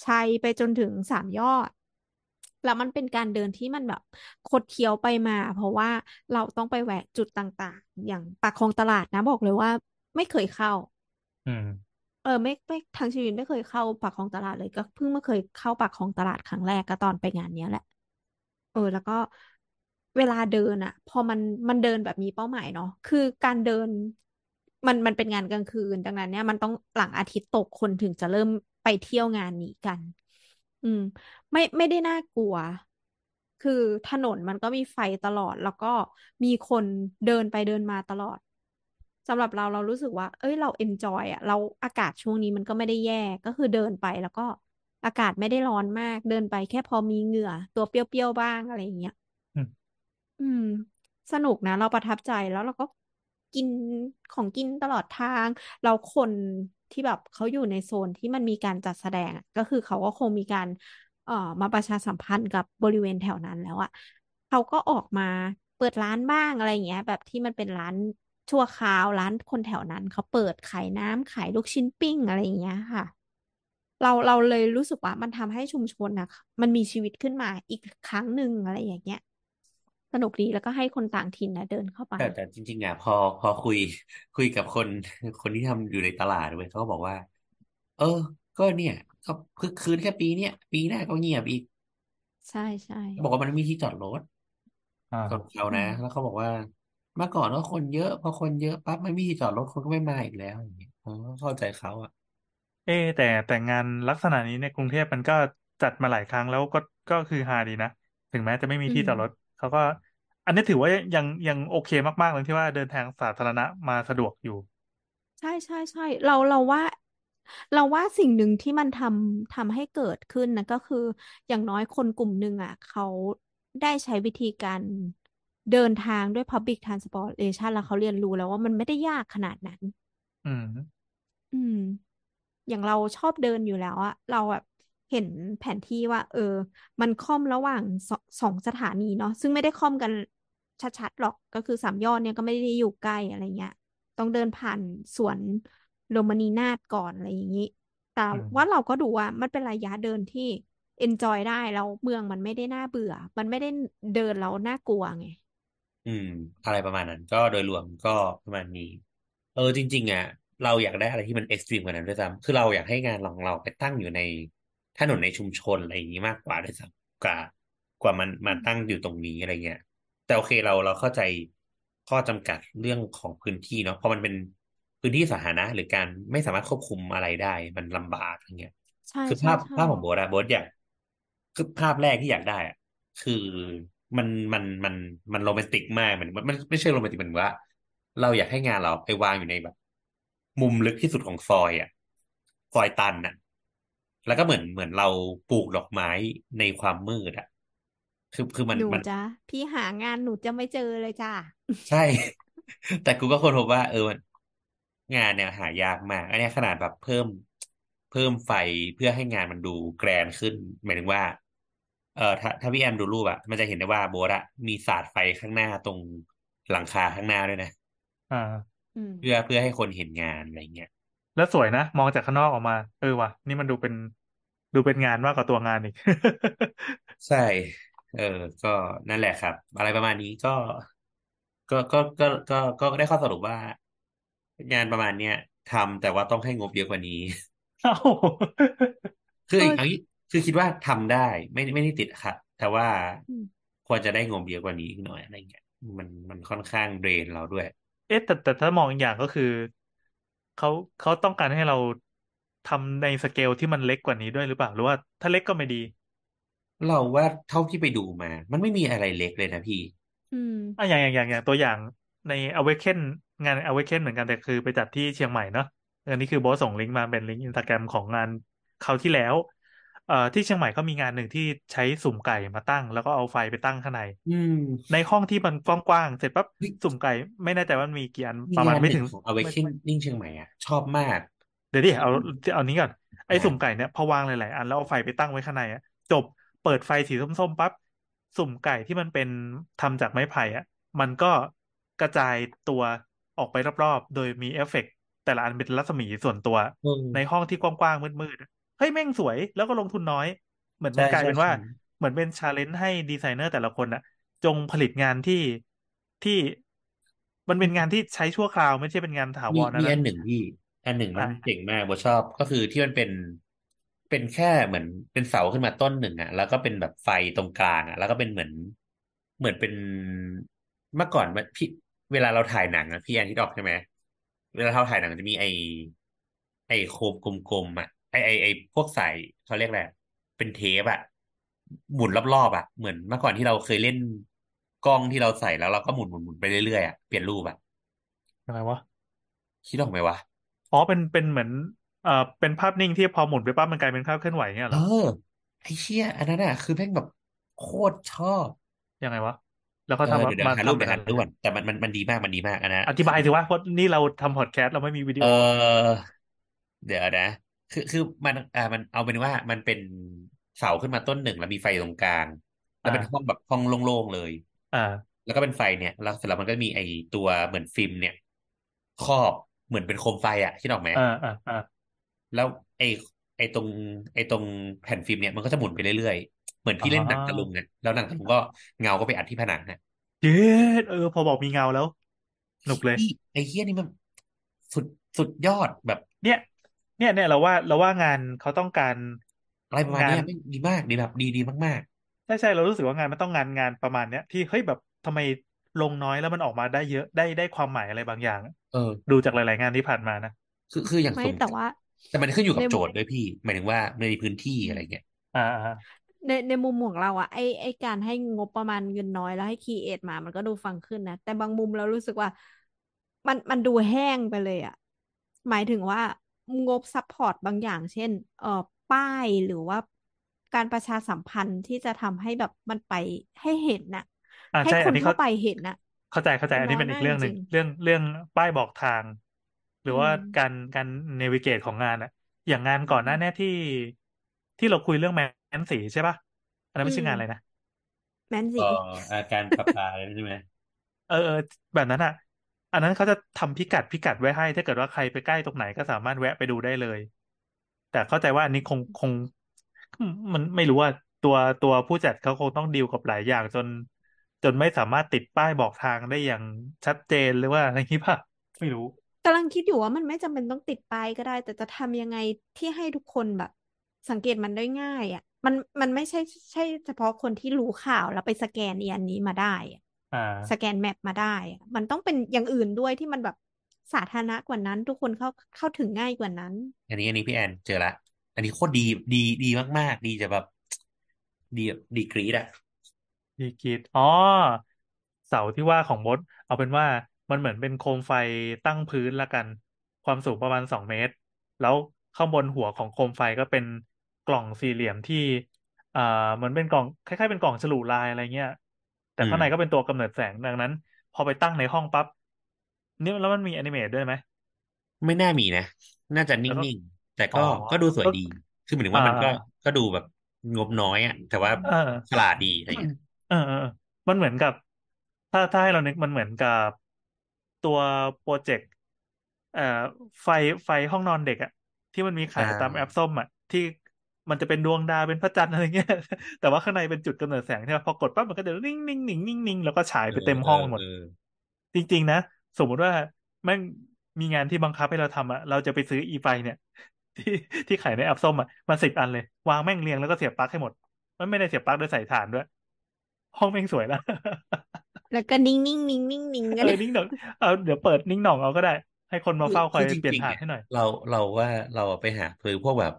ชัยไปจนถึงสามยอด แล้วมันเป็นการเดินที่มันแบบคดเคี้ยวไปมา เพราะว่าเราต้องไปแวะจุดต่างๆ อย่างปากคลองตลาดนะบอกเลยว่า ไม่เคยเข้าอืม เออไม่ไม่ทางชีวิตไม่เคยเข้าปากคลองตลาดเลยก็เพิ่งมาเคยเข้าปากคลองตลาดครั้งแรกก็ตอนไปงานเนี้ยแหละ เออ แล้วก็เวลาเดินอะพอมันมันเดินแบบมีเป้าหมายเนาะคือการเดินมันมันเป็นงานกลางคืน ดังนั้นเนี่ยมันต้องหลังอาทิตย์ตกคนถึงจะเริ่มไปเที่ยวงานนี้กัน อืม ไม่ไม่ได้น่ากลัว คือถนนมันก็มีไฟตลอด แล้วก็มีคนเดินไปเดินมาตลอด สำหรับเราเรารู้สึกว่า เอ้ยเราเอนจอยอะ เราอากาศช่วงนี้มันก็ไม่ได้แย่ก็คือเดินไปแล้วก็อากาศไม่ได้ร้อนมากเดินไปแค่พอมีเหงื่อ ตัวเปรี้ยวๆบ้างอะไรอย่างเงี้ยอืมอืมสนุกนะ เราประทับใจแล้วเราก็กินของกินตลอดทาง เราคนที่แบบเขาอยู่ในโซนที่มันมีการจัดแสดงอะก็คือเขาก็คงมีการเอ่อมาประชาสัมพันธ์กับบริเวณแถวนั้นแล้วอะเขาก็ออกมาเปิดร้านบ้างอะไรอย่างเงี้ย แบบที่มันเป็นร้าน ชั่วคราวร้านคนแถวนั้นเขาเปิดขายน้ำขายลูกชิ้นปิ้งอะไรอย่างเงี้ยค่ะ เราเราเลยรู้สึกว่ามันทำให้ชุมชนนะมันมีชีวิตขึ้นมาอีกครั้งหนึ่งอะไรอย่างเงี้ยสนุกดีแล้วก็ให้คนต่างถิ่นนะเดินเข้าไป แต่แต่จริงๆอะพอพอคุยคุยกับคนคนที่ทำอยู่ในตลาดเว้ยเขาก็บอกว่า เออ ก็เนี่ยก็คึกคืนแค่ปีเนี้ยปีหน้าก็เงียบอีก ใช่ใช่บอกว่ามันไม่มีที่จอดรถอ่ากับเขาอืนะมแล้วเขาบอกว่า เมื่อก่อนก็คนเยอะพอคนเยอะปั๊บไม่มีที่จอดรถคนก็ไม่มาอีกแล้วอย่างเงี้ยอ๋อเข้าใจเขาอะ เอะแต่แต่งานลักษณะนี้ในกรุงเทพมันก็จัดมาหลายครั้งแล้วก็ก็คือฮาดีนะ ถึงแม้จะไม่มีอืที่มจอดรถเขาก็ อันนี้ถือว่ายังยังโอเคมากๆเลยที่ว่าเดินทางสาธารณะมาสะดวกอยู่ ใช่ใช่ใช่เราเราว่า เราว่าสิ่งหนึ่งที่มันทำทำให้เกิดขึ้นนะก็คืออย่างน้อยคนกลุ่มหนึ่งอะเขาได้ใช้วิธีการ เดินทางด้วย Public Transportation แล้วเขาเรียนรู้แล้วว่ามันไม่ได้ยากขนาดนั้น อืม อืม อย่างเราชอบเดินอยู่แล้วอะเราแบบเห็นแผนที่ว่า เออ มันค่อมระหว่างสองสองสถานีเนาะซึ่งไม่ได้ค่อมกันชัดๆหรอกก็คือสามยอดเนี่ยก็ไม่ได้อยู่ใกล้อะไรเงี้ย ต้องเดินผ่านสวนโรมานีนาถก่อนอะไรอย่างนี้ แต่อืมว่าเราก็ดูว่ามันเป็นระยะเดินที่เอนจอยได้แล้วเมืองมันไม่ได้น่าเบื่อ มันไม่ได้เดินแล้วน่ากลัวไง อืม อะไรประมาณนั้น ก็โดยรวมก็ประมาณนี้ เออจริง ๆ อะ เราอยากได้อะไรที่มันเอ็กซ์ตรีมกว่านั้นด้วยซ้ำคือเราอยากให้งานของเราไปตั้งอยู่ในถนนในชุมชนอะไรอย่างนี้มากกว่าด้วยซ้ำกว่ากว่ามันมาตั้งอยู่ตรงนี้อะไรเงี้ย แต่โอเคเราเราเข้าใจข้อจำกัดเรื่องของพื้นที่เนาะเพราะมันเป็นพื้นที่สาธารณะหรือการไม่สามารถควบคุมอะไรได้ มันลำบากอย่างเงี้ยใช่คือใช่ภาพใช่ภาพของโบ๊ทอะโบ๊ทอยากคือภาพแรกที่อยากได้อะคือ มันมันมันมันโรแมนติกมากมันมันมันไม่ใช่โรแมนติกมันว่า เราอยากให้งานเราไปวางอยู่ในแบบ มุมลึกที่สุดของซอยอะซอยตันอะแล้วก็เหมือนเหมือนเราปลูกดอกไม้ในความมืดอะคือคือมันหนูมันจ้ะพี่หางานหนูจะไม่เจอเลยจ้าใช่ แต่กูก็ค้นพบว่า เออมันงานเนี่ยหายากมาก อันเนี้ยขนาดแบบเพิ่ม เพิ่มไฟเพื่อให้งานมันดูแกรนด์ขึ้น หมายถึงว่า เออถ้าถ้าพี่แอมดูรูปอะมันจะเห็นได้ว่าโบสอะมีสาดไฟข้างหน้าตรงหลังคาข้างหน้าด้วยนะอ่า อืม เพื่อเพื่อให้คนเห็นงานอะไรเงี้ยแล้วสวยนะ มองจากข้างนอกออกมา เออว่ะ นี่มันดูเป็นดูเป็นงานมากกว่าตัวงานอีก ใช่ เออ ก็นั่นแหละครับ อะไรประมาณนี้ก็ ก็ก็ก็ก็ก็ได้ข้อสรุปว่า งานประมาณเนี้ยทำแต่ว่าต้องให้งบเยอะกว่านี้ เอ้าคือเอออันนี้ คือคิดว่าทำได้ ไม่ไม่ได้ติดขัดแต่ว่าอืมควรจะได้งบเยอะกว่านี้อีกหน่อยอะไรเงี้ยมันมันค่อนข้างเดรนเราด้วย เอ๊ะแต่แต่ถ้ามองอีกอย่างก็คือเขาเขาต้องการให้เราทำในสเกลที่มันเล็กกว่านี้ด้วยหรือเปล่าหรือว่าถ้าเล็กก็ไม่ดี เราว่าเท่าที่ไปดูมา มันไม่มีอะไรเล็กเลยนะพี่ อืมอะอย่างอย่างอย่างอย่างตัวอย่างใน Awaken งาน Awaken เหมือนกันแต่คือไปจัดที่เชียงใหม่เนาะอันนี้คือโบสส่งลิงก์มาเป็นลิงก์อินสตาแกรมของงานคราวที่แล้ว เอ่อที่เชียงใหม่ก็มีงานหนึ่งที่ใช้สุ่มไก่มาตั้ง แล้วก็เอาไฟไปตั้งข้างในอืมในห้องที่มันกว้างๆเสร็จปั๊บเฮ้ยสุ่มไก่ ไม่แน่ใจว่ามันมีกี่อันมีประมาณงานไม่หถึนึ่งงของไม่ไม่ Awakening เชียงใหม่อะชอบมาก เดี๋ยวดิเอาเอานี้ก่อนไอ้อ่าสุ่มไก่เนี่ยพอวางหลายๆอันแล้วเอาไฟไปตั้งไว้ข้างในอะจบเปิดไฟสีส้มๆปั๊บสุ่มไก่ที่มันเป็นทำจากไม้ไผ่อะมันก็กระจายตัวออกไปรอบๆ โดยมีเอฟเฟกต์แต่ละอันเป็นรัศมีส่วนตัวอืมในห้องที่กว้างๆมืดๆอะ เฮ้ยแม่งสวยแล้วก็ลงทุนน้อย เหมือนมัใช่นกลายเป็นว่าใช่เหมือนเป็น challenge ให้ดีไซเนอร์แต่ละคนอะจงผลิตงานที่ที่มันเป็นงานที่ใช้ชั่วคราวไม่ใช่เป็นงานถามีวรนะมีมีนะอันหนึ่งพี่อันหนึ่งมันอะเจ๋งมากโบชอบก็คือที่มันเป็นเป็นแค่เหมือนเป็นเสาขึ้นมาต้นหนึ่งอะแล้วก็เป็นแบบไฟตรงกลางอะแล้วก็เป็นเหมือน เหมือนเป็นเมื่อก่อนมันพี่เวลาเราถ่ายหนังอะพี่แอนที่ออกใช่ไหมเวลาเราถ่ายหนังจะมีไอไอโคมกลมๆอะ ไอไอไอพวกสายเขาเรียกอะไรเป็นเทปอะหมุนรอบๆอะเหมือนเมื่อก่อนที่เราเคยเล่นกล้องที่เราใส่แล้วเราก็หมุนหมุนหมุนไปเรื่อยๆอะเปลี่ยนรูปอะอะไรวะคิดออกไหมวะอ๋อเป็นเป็นเหมือนเอ่อเป็นภาพนิ่งที่พอหมุนไปปั๊บมันกลายเป็นภาพเคลื่อนไหวเนี่ยเอเหรออไอ้เชี่ยอันนั้นอะคือแม่งแบบโคตรชอบยังไงวะแล้วเอก็อทำมาเดี๋ยวเดี๋ยวมาหารูปทำเดี๋ยวกัหานรูปก่อนแต่มันมันมันดีมากมันดีมากอันนะอธิบายสิว่าเพราะนี่เราทำพอดแคสต์เราไม่มีวิดีเอโออเดี๋ยวนะ คือคือมันอ่ามันเอาเป็นว่ามันเป็นเสาขึ้นมาต้นหนึ่งแล้วมีไฟตรงกลาง แล้วเป็นอ่าห้องแบบห้องโล่งๆเลย อ่า แล้วก็เป็นไฟเนี่ย แล้วเสร็จแล้วมันก็มีไอ้ตัวเหมือนฟิล์มเนี่ยครอบเหมือนเป็นโคมไฟอะคิดออกไหมอ่าอ่าอ่าแล้วไอ้ไอ้ตรง ไอ้ตรงแผ่นฟิล์มเนี่ยมันก็จะหมุนไปเรื่อยๆ เหมือนอ๋พี่เล่นหนังตะลุงอเนี่ยแล้วหนังตะลุงก็เงาก็ไปอัดที่ผนังนะเย็ดเออ พอบอกมีเงาแล้ว หนุกเลยพี่ไอ้เฮี้ยนี่มันสุดสุดยอดแบบ เนี่ย เนี่ยเนี่ยเราว่าเราว่างานเขาต้องการอะไรประมาณงานเนี้ยไม่ดีมากดีแบบดีดีมากใช่ใช่เรารู้สึกว่างานมันต้องงานงานประมาณเนี้ยที่เฮ้ยแบบทำไมลงน้อยแล้วมันออกมาได้เยอะได้ได้ความหมายอะไรบางอย่างๆเออ ดูจากหลาย ๆ งานที่ผ่านมานะคือคืออย่างไม่สมแต่ว่า แต่มันขึ้นอยู่กับในโจทย์ด้วยพี่ หมายถึงว่าในพื้นที่อะไรเงี้ยอ่าอ่าในในมุมของเราอะไอไอการให้งบประมาณเงินน้อยแล้วให้ create มา มันก็ดูฟังขึ้นนะแต่บางมุมเรารู้สึกว่า มันมันดูแห้งไปเลยอะหมายถึงว่า งบ support บางอย่าง เช่น เอ่อป้ายหรือว่าการประชาสัมพันธ์ที่จะทำให้แบบมันไปให้เห็นน่ะอ่าให้ใช่คอันนนี้เข้าเขาไปเห็นน่ะ เข้าใจเข้าใจมันอันนี้น้อยเป็นอีมากกเรื่องหนึ่งจริงเรื่องเรื่องป้ายบอกทาง หรืออืว่ามการการเนวิเกตของงานอะอย่างงานก่อนหน้าเนี้ยที่ที่เราคุยเรื่องแมนสีใช่ปะอันนั้นอืไม่ใช่มงานอะไรนะแมนเอสีออาการปรับปาใช่ไหมเออเออแบบนั้นอะ อันนั้นเขาจะทำพิกัดพิกัดไว้ให้ ถ้าเกิดว่าใครไปใกล้ตรงไหนก็สามารถแวะไปดูได้เลย แต่เข้าใจว่าอันนี้คงคง มันไม่รู้ว่าตัวตัวผู้จัดเขาคงต้องดีลกับหลายอย่างจน จนไม่สามารถติดป้ายบอกทางได้อย่างชัดเจนหรือว่าอะไรนี้ป่ะไม่รู้กำลังคิดอยู่ว่ามันไม่จำเป็นต้องติดป้ายก็ได้ แต่จะทำยังไงที่ให้ทุกคนแบบ สังเกตมันได้ง่ายอะ มันมันไม่ใช่ใช่เฉพาะคนที่รู้ข่าวแล้วไปสแกนอีอันนี้มาได้อะอ่า สแกนแมปมาได้อะมันต้องเป็นอย่างอื่นด้วยที่มันแบบสาธารณะกว่านั้น ทุกคนเข้าเข้าถึงง่ายกว่านั้น อันนี้อันนี้พี่แอนเจอละ อันนี้โคตรดีดีดีมาก ๆ ดีจะแบบ ดีแบบดีกรีดอะดีกรีดอ๋อเสาที่ว่าของมด เอาเป็นว่ามันเหมือนเป็นโคมไฟตั้งพื้นละกัน ความสูงประมาณสองเมตร แล้วข้างบนหัวของโคมไฟก็เป็นกล่องสี่เหลี่ยมที่อ่าเหมือนเป็นกล่องคล้ายๆเป็นกล่องฉลุลายอะไรเงี้ย แต่อืมข้างในก็เป็นตัวกำเนิดแสงดังนั้น พอไปตั้งในห้องปั๊บนี่แล้วมันมีแอนิเมตด้วยไหมไม่น่ามีนะ น่าจะนิ่แล้วก็งๆ แต่ก็อ๋อก็ดูสวยก็ดี คือหมายถึงอ่าว่ามันก็อ่าก็ดูแบบงบน้อยอะแต่ว่าเออฉลาดดีอะไรเงี้ยเออเออเออ มันเหมือนกับ ถ้าถ้าให้เรานึกมันเหมือนกับตัวโปรเจกต์เอ่อไฟไฟห้องนอนเด็กอะที่มันมีขายอ่าตามแอปส้มอะที่ มันจะเป็นดวงดาวเป็นพระจันทร์อะไรเงี้ย แต่ว่าข้างในเป็นจุดกำเนิดแสงใช่ไหมพอกดปั๊บมันก็จะนิ่งนิ่งนิ่งนิ่งนิ่งแล้วก็ฉายเอไปอเต็มเอห้องอไปหมดเออจริง ๆ นะ สมมุติว่าแม่งมีงานที่บังคับให้เราทำอะเราจะไปซื้ออีไฟเนี่ยที่ที่ขายในแอปส้มอะมาสิบอันเลย วางแม่งเรียงแล้วก็เสียบปลั๊กให้หมด มันไม่ได้เสียบปลั๊กโดยสายถ่านด้วย ห้องแม่งสวยแล้ว แล้วก็นิ่งนิ่งนิ่งนิ่งนิ่งเอกันอนิ่งหน่องเอาเดี๋ยวเปิดนิ่งหน่องเอาก็ได้ ให้คนมาคือเฝ้าคอยคือจเปลี่ยนริงๆถ่านเนี่ยให้หน่อย เราเราว่าเราไปหาซื้อพวกแบบ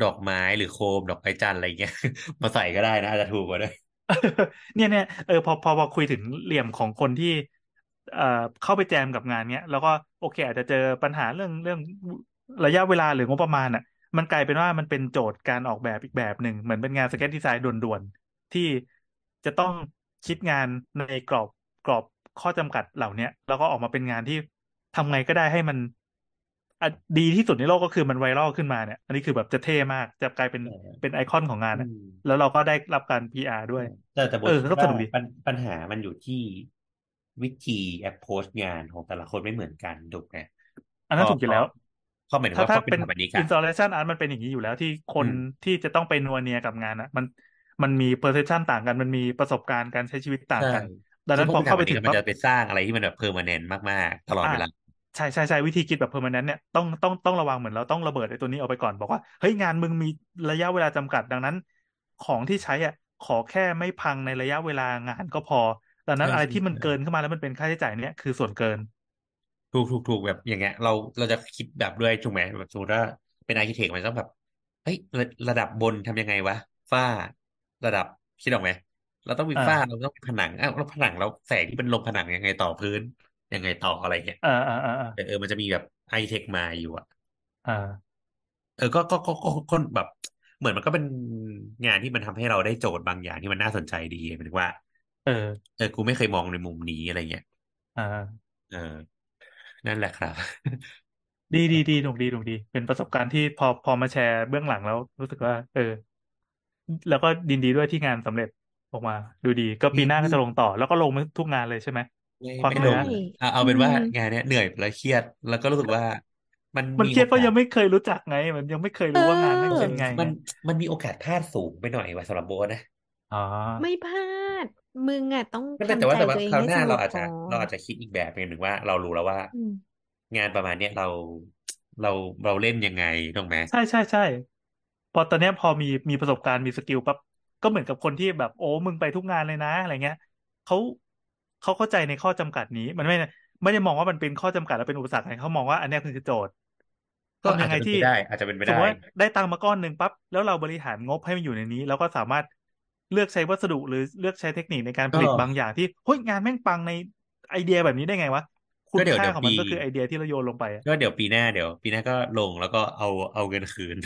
ดอกไม้หรือโคมดอกไม้จันอะไรเงี้ย มาใส่ก็ได้นะอาจจะถูกกว่าด้วยเนี่ยเนี่ยเออพอพอพอคุยถึงเหลี่ยมของคนที่ เอ่อเข้าไปแจมกับงานเนี้ย แล้วก็โอเค อาจจะเจอปัญหาเรื่องเรื่องระยะเวลาหรืองบประมาณอะ มันกลายเป็นว่ามันเป็นโจทย์การออกแบบอีกแบบหนึ่งเหมือนเป็นงานสเก็ตดีไซน์ด่วนๆที่จะต้องคิดงานในกรอบกรอบข้อจำกัดเหล่าเนี้ยแล้วก็ออกมาเป็นงานที่ทำไงก็ได้ให้มัน ดีที่สุดในโลกก็คือมันไวรัลขึ้นมาเนี่ย อันนี้คือแบบจะเท่มาก จะกลายเป็นเออเป็นไอคอนของงานอือะมแล้วเราก็ได้รับการ PR ด้วย แต่แต่บทเออคิดก็สว่านุกดีปัญปัญหามันอยู่ที่วิธี approach งานของแต่ละคนไม่เหมือนกันถูกไหมอันนั้นถูกอยู่แล้วเพราะหมายถึงถ้าว่าถ้าเขาเป็เป็นนสถาปนิกอะ installation art มันเป็นอย่างนี้อยู่แล้วที่คนอืมที่จะต้องเป็นนัวเนียกับงานอะ มันมันมี perception ต่างกัน มันมีประสบการณ์การใช้ชีวิตต่างใช่กันดังซึ่นั้งนพพวอกสถาเข้าปไปนิกถึงอะมันปั๊บจะไปสร้างอะไรที่มันแบบ permanent มาก ๆ ตลอดอ่าเวลา ใช่ใช่ใช่วิธีคิดแบบ permanent เนี่ยต้องต้องต้องระวังเหมือนเราต้องระเบิดไอ้ตัวนี้ออกไปก่อนบอกว่าเฮ้ยงานมึงมีระยะเวลาจำกัดดังนั้น ของที่ใช้อะขอแค่ไม่พังในระยะเวลางานก็พอดังนั้นใช่อะไรใช่ที่มันใช่เกินขึ้นมาแล้วมันเป็นค่าใช้จ่ายเนี่ยคือส่วนเกิน ถูกถูกถูกแบบอย่างเงี้ย เราเราจะคิดแบบด้วยถูกไหมแบบสมมติว่าเป็นอาร์เคเต็กมันต้องแบบเฮ้ยระระดับบนทำยังไงวะฝ้าระดับคิดออกไหมเราต้องมีอ่าฝ้าเราต้องมีผนังอ้าวแล้วผนังเราแสงที่เป็นลงผนังยังไงต่อพื้น ยังไงต่ออะไรเงี้ยอ่าอ่าอ่าอ่าเออเออมันจะมีแบบไอเทคมาอยู่อะอ่า เออก็ก็ก็ก็ก็แบบ เหมือนมันก็เป็นงานที่มันทำให้เราได้โจทย์บางอย่างที่มันน่าสนใจดีหมายถึงว่า เออ เออกูไม่เคยมองในมุมนี้อะไรเงี้ยอ่า เออ นั่นแหละครับ ดีดีดีหนุกดีหนุกดี เป็นประสบการณ์ที่พอพอมาแชร์เบื้องหลังแล้ว รู้สึกว่า เออ แล้วก็ดินดีด้วยที่งานสำเร็จออกมา ดูดี ก็ปีหน้าก็จะลงต่อ แล้วก็ลงทุกงานเลยใช่ไหม ไม่ความไม่เหนื่ลอยงนะเอาเอาเป็นว่างานเนี้ยเหนื่อยแล้วเครียด แล้วก็รู้สึกว่ามันมันมีเครียดโอเพราะกายัสงไม่เคยรู้จักไง มันยังไม่เคยรู้ว่างานแม่งเออเป็นไงมัไงนมันมีโอกาสพลาดสูงไปหน่อยว่ะสำหรับโบทนะ อ๋อไม่พลาด มึงอะต้องไม่เป็นทำแต่ว่าใจแต่ว่าตัวเองคราวให้หน้าสงเราบอาจพจะอเราอาจจะคิดอีกแบบหนึ่งว่าเรารู้แล้วว่า อืม งานประมาณเนี้ยเราเราเราเล่นยังไงถูกไหมใช่ใช่ใช่พอตอนเนี้ยพอมีมีประสบการณ์มีสกิลปั๊บก็เหมือนกับคนที่แบบโอ้มึงไปทุกงานเลยนะอะไรเงี้ยเขา เขาเข้าใจในข้อจำกัดนี้ มันไม่ไม่ได้มองว่ามันเป็นข้อจำกัดแล้วเป็นอุปสรรคอะไรเขามองว่าอันเนี้ยคือโจทย์ก็ทำอายัจงไงจะเป็นที่ไปได้ อาจจะเป็นไปสมได้มติว่าได้ตังค์มาก้อนหนึ่งปั๊บแล้วเราบริหารงบให้มันอยู่ในนี้ แล้วก็สามารถเลือกใช้วัสดุหรือเลือกใช้เทคนิคในการผลิตก็บางอย่างที่เฮ้ยงานแม่งปังในไอเดียแบบนี้ได้ไงวะคุก็ณเดี๋ยวค่าเดี๋ยวของปีมันก็คือไอเดียที่เราโยนลงไปอะก็เดี๋ยวปีหน้าเดี๋ยว ปีหน้าก็ลงแล้วก็เอาเอาเงินคืน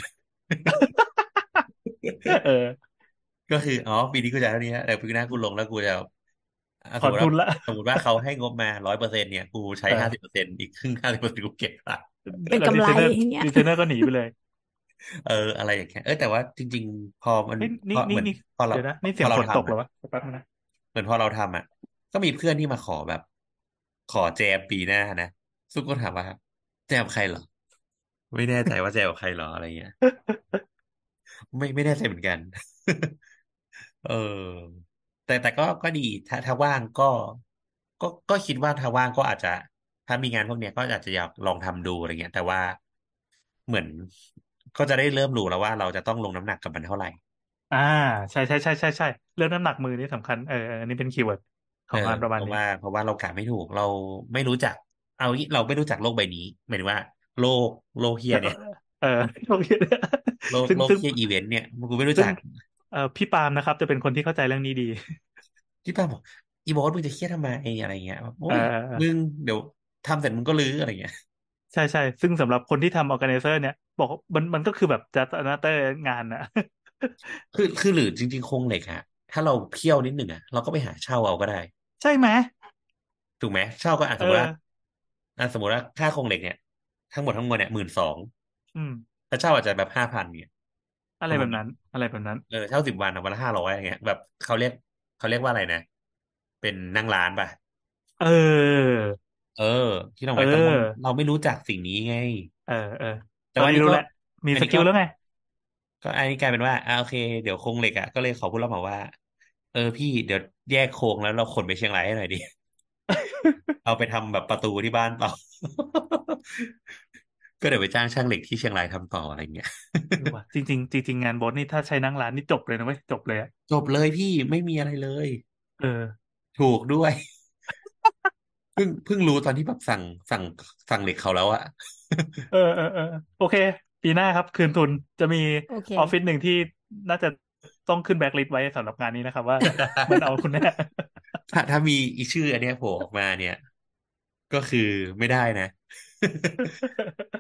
เออ ก็คืออ๋อปีนี้กูจะเท่านี้นะแต่ปีหน้ากูลงแล้วกูจะ อะถสอมนมติทุว่านละสมมติว่าเขาให้งบมาร้อยเปอร์เซ็นเนี่ยกูใช้เออห้าสิบเปอร์เซ็นอีกครึ่งห้าสิบเปอร์เซ็นกูเก็บละเป็นแล้วกำดีไรไซเนอร์อย่างเงี้ยดีไซเนอร์ก็หนีไปเลย เออ อะไรอย่างเงี้ยเออแต่ว่าจริง ๆ พอมันเฮ้ยนี่พอเหนี่มือนนี่พอเราเดี๋ยวนะนี่พเสียองเราฝนตกทำเหรออะวะแป๊บนึงนะเหมือนพอเราทำอะ ก็มีเพื่อนที่มาขอแบบ ขอแจมปีหน้านะซุกก็ถามว่า แจมใครเหรอ ไม่แน่ใจว่าแจมกับใครเหรออะไรเงี้ยไม่ไม่แน่ใจเหมือนกัน เออ แต่แต่ก็ก็ดีถ้าถ้าว่างก็ ก็ก็คิดว่าถ้าว่างก็อาจจะ ถ้ามีงานพวกเนี้ยก็อาจจะอยากลองทำดูอะไรเงี้ย แต่ว่าเหมือนก็จะได้เริ่มรู้แล้วว่าเราจะต้องลงน้ำหนักกับมันเท่าไหร่ อ่า ใช่ใช่ใช่ใช่ใช่เรื่องน้ำหนักมือนี่สำคัญเออเอออันนี้เป็นคีย์เวิร์ดขเออองงานประมาณเพราะนี้ว่าเพราะว่าเรากะไม่ถูกเราไม่รู้จัก เอางี้เราไม่รู้จักโลกใบนี้หมายถึงว่า โลกโลกเฮียเนี่ยเออโอเคโลกซึ่งโลกซึ่งเฮียอีเวนต์เนี่ยกูไม่รู้ซึ่งจัก เอ่อพี่ปาล์มนะครับ จะเป็นคนที่เข้าใจเรื่องนี้ดีที่ป้าบอกอีบอสมึงจะเครียดทำไมอะไรเงี้ยแบบโอ้เอยอมึงเดี๋ยวทำเสร็จมึงก็ลื้ออะไรเงี้ยใช่ใช่ซึ่งสำหรับคนที่ทำ organizer เนี่ย บอกว่ามันมันก็คือแบบจัดอนาเตอร์งานนะคือคือหรือจริงๆโครงเหล็กอะถ้าเราเพี้ยวนิดหนึ่งอะเราก็ไปหาเช่าเอาก็ได้ ใช่ไหมถูกไหมเช่าก็อาจเอสมมติว่าออะสมมติว่าค่าโครงเหล็กเนี่ย ทั้งหมดทั้งมวลเนี่ยหมื่นสองอืมถ้าเช่าอาจจะแบบห้าพันเนี่ย อะไรแบบนั้น อะไรแบบนั้น เออเช่าสิบวันอะวันละห้าร้อยอะไรเงี้ยแบบเขาเรียกเขาเรียกว่าอะไรนะ เป็นนั่งร้านป่ะ เออ เออ ที่เราเอไว้แต่ว่าอ เราไม่รู้จักสิ่งนี้ไง เออเออแต่ตอนว่านี้นี่รู้ก็ แล้วมีอันสนี้กิก็ ลแล้วไง ก็อันนี้กลายเป็นว่าอ่าโอเค เดี๋ยวโครงเหล็กอะก็เลยขอผู้รับเหมาว่า เออพี่เดี๋ยวแยกโครงแล้วเราขนไปเชียงรายให้หน่อยดิ เอาไปทำแบบประตูที่บ้านต่อ ก็เดี๋ยวไปจ้างช่างเหล็กที่เชียงรายทำต่ออะไรเงี้ยเออว่ะจริงๆจริงๆงานบอสนี่ถ้าใช้นั่งร้านนี่จบเลยนะเว้ยจบเลยอะจบเลยพี่ไม่มีอะไรเลย เออ ถูกด้วยเพิ่งเพิ่งรู้ตอนที่แบบสั่งสั่งสั่งเหล็กเขาแล้วอะเออเออเออโอเค ปีหน้าครับ คืนทุนจะมีโอเคออฟฟิศหนึ่งที่น่าจะต้องขึ้นแบ็คลิสต์ไว้สำหรับงานนี้นะครับว่ามันเอาคุณแน่ถ้าถ้ามีอีชื่ออันเนี้ยโผล่ออกมาเนี่ย ก็คือไม่ได้นะ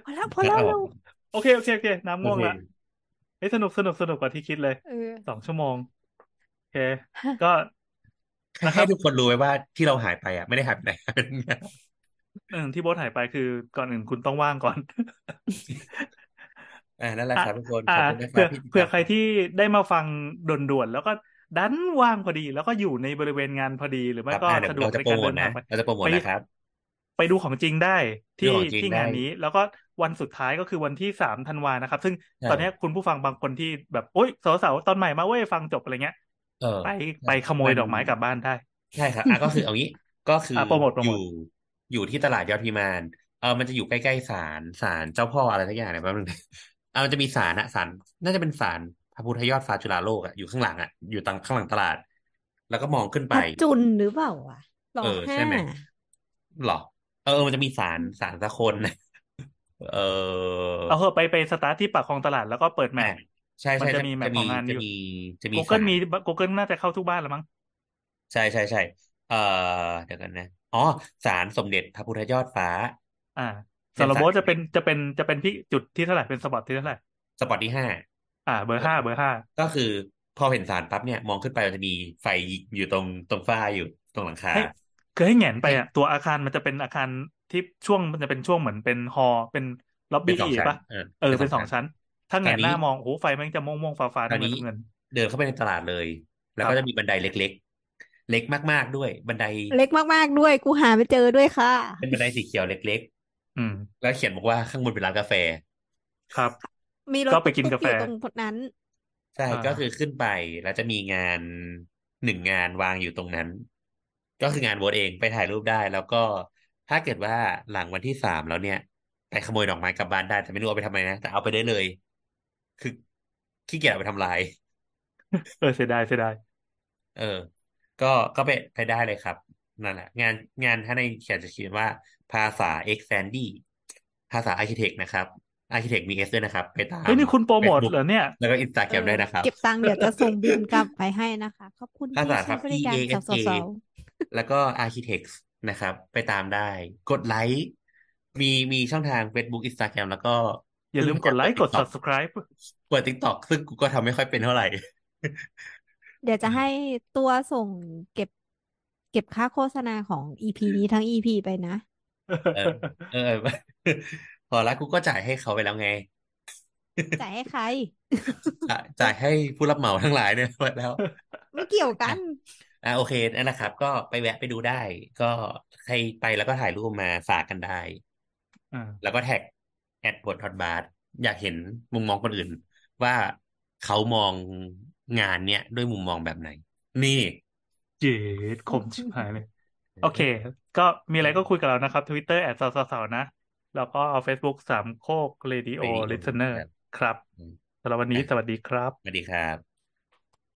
พอแล้วพอแล้วคัดอเราอกโอเค โอเค โอเค น้ำโอง่วงเคละเฮ้ยสนุกสนุกสนุกกว่าที่คิดเลยเออสองชั่วโมง โอเค ก็ให้นะคให้รับทุกคนรู้ไว้ว่าที่เราหายไปอะ ไม่ได้หายไปไหนเป็นไงหนึ่งที่โบทหายไปคือก่อนอื่นคุณต้องว่างก่อน อ่านั่นแหละอะครับทุกคนอ่าขอบคุณนะคเผื่รัอบที่ติดเผื่อตามใครที่ได้มาฟังด่วนๆแล้วก็ดันว่างพอดี แล้วก็อยู่ในบริเวณงานพอดีหรือไม่ครับก็อ่าเดี๋ยวสะดวกเราจะในโปรการโมเดิทนนะทางไปเราจะโปรโมทไปนะครับ ไปดูของจริงได้ดูที่ของจริงที่ได้งานนี้ แล้วก็วันสุดท้ายก็คือวันที่สามธันวานะครับ ซึ่งใช่ตอนนี้คุณผู้ฟังบางคนที่แบบโอ๊ยสาวๆตอนใหม่มาเว้ยฟังจบอะไรเงี้ยเออไปไปขโมยดอกไม้กลับบ้านได้ ใช่ครับอะก็คือเอางี้ก็คืออะโปรโมทโปรอโมทยู่อยู่ที่ตลาดยอดพิมานเออมันจะอยู่ใกล้ๆศาลศาลเจ้าพ่ออะไรสักอย่างเนี่ยแป๊บนึงเออมันจะมีศาลอะศาลน่าจะเป็นศาลพระพุทธยอดฟ้าจุฬาโลกอะอยู่ข้างหลังอะอยู่ตังข้างหลังตลาด แล้วก็มองขึ้นไปพัดจุนหรือเปล่าวะหลอเออห้าใช่ไหมหรอ เออ มันจะมีศาลศาลสักคนนะเออเอาเหอะไปไปสตาร์ทที่ปากคลองตลาดแล้วก็เปิดแมปใช่มันใช่จะจะมีแมจะปขมีองงานอจะยู่มีจะมี Google ศาลมี Google น่าจะเข้าทุกบ้านแล้วมั้งใช่ใช่ใช่เออเดี๋ยวกันนะอ๋อศาลสมเด็จพระพุทธยอดฟ้า อ่าเป็นสำหรับศาลโบทจะเป็นจะเป็นจะเป็นที่จุดที่เท่าไหร่เป็นสปอตที่เท่าไหร่สปอตที่ห้าอ่า เบอร์ห้าเบอร์ห้าก็คือพอเห็นศาลปั๊บเนี่ยมองขึ้นไปมันจะมีไฟอยู่ตรงตรงฝ้าอยู่ตรงหลังคาให้ คือให้แหงนไปอะตัวอาคารมันจะเป็นอาคารที่ช่วงมันจะเป็นช่วงเหมือนเป็นฮอลล์เป็นล็อบเป็นบี้สองชั้นปะเออเออเป็นสองชั้น ถ้าแหงนหน้าคราวนี้มองโอ้โหไฟมันจะม่วงม่วงฟ้าฟ้าคราวน้ำเงินนี้น้ำเงิน เดินเข้าไปในตลาดเลย แล้วครัก็บจะมีบันไดเล็ก ๆ เล็กมากๆด้วย บันได เล็กมากๆด้วย กูหาไม่เจอด้วยค่ะ เป็นบันไดสีเขียวเล็กอืมๆแล้วเขียนบอกว่าข้างบนเป็นร้านกาแฟ ครับ มีรถก็ไปกินตุ๊กาแฟอยู่ตรงนั้นใช่อ่าก็คือขึ้นไปแล้วจะมีงานหนึ่งงานวางอยู่ตรงนั้น ก็คืองานโบสเองไปถ่ายรูปได้ แล้วก็ถ้าเกิดว่าหลังวันที่สามแล้วเนี่ย ไปขโมยดอกไม้กลับบ้านได้ แต่ไม่รู้เอาไปทำไมนะ แต่เอาไปได้เลย คือขี้เกียจเอาไปทำลาย เออเสียดายเสียดายเออ ก็ก็ไปไปได้เลยครับนั่นแหละ งานงานถ้าในเขียนจะเขียนว่าภาษา e x a n d y ภาษา Architect นะครับ Architect มี S ด้วยนะครับ ไปตามเฮ้ยนี่คุณโปรโมท Facebook เหรอเนี่ย แล้วก็เอ Instagram อได้นะครับ เก็บตังค์เดี๋ยวจะส่งบิลกลับไปให้นะคะ ขอบคุณภาที่ษาคใช้รับบริการ E A S สา A ว แล้วก็ Architects นะครับ ไปตามได้ กดไลค์มีมีช่องทาง Facebook Instagram แล้วก็ อย่าลืมกดไลค์กดเพิ่งจะ subscribe เปิด TikTok ซึ่งกูก็ทำไม่ค่อยเป็นเท่าไหร่ๆเดี๋ยวจะให้ตัวส่งเก็บ เก็บค่าโฆษณาของ EP นี้ทั้ง EP ไปนะ เออเออพอแล้วกูก็จ่ายให้เขาไปแล้วไง จ่ายให้ใคร จ่ายจ่ายให้ผู้รับเหมาทั้งหลายเนี่ยไปแล้ว ไม่เกี่ยวกัน อะโอเคนั่นแหละครับ ก็ไปแวะไปดูได้ ก็ใครไปแล้วก็ถ่ายรูปมาฝากกันได้อ่าแล้วก็แท็กแอดบทฮอตบาร์อยากเห็นมุมมองคนอื่น ว่าเขามองงานเนี้ยด้วยมุมมองแบบไหน นี่เจ็ดคมชิบหายเลย โอเค ก็มีอะไรก็คุยกับเรานะครับ Twitter แอดสาวสาวๆนะ แล้วก็ Facebook สามโคก Radio Radio Listener ครับครับอืมสำหรับวันนี้อะสวัสดีครับ สวัสดีครับ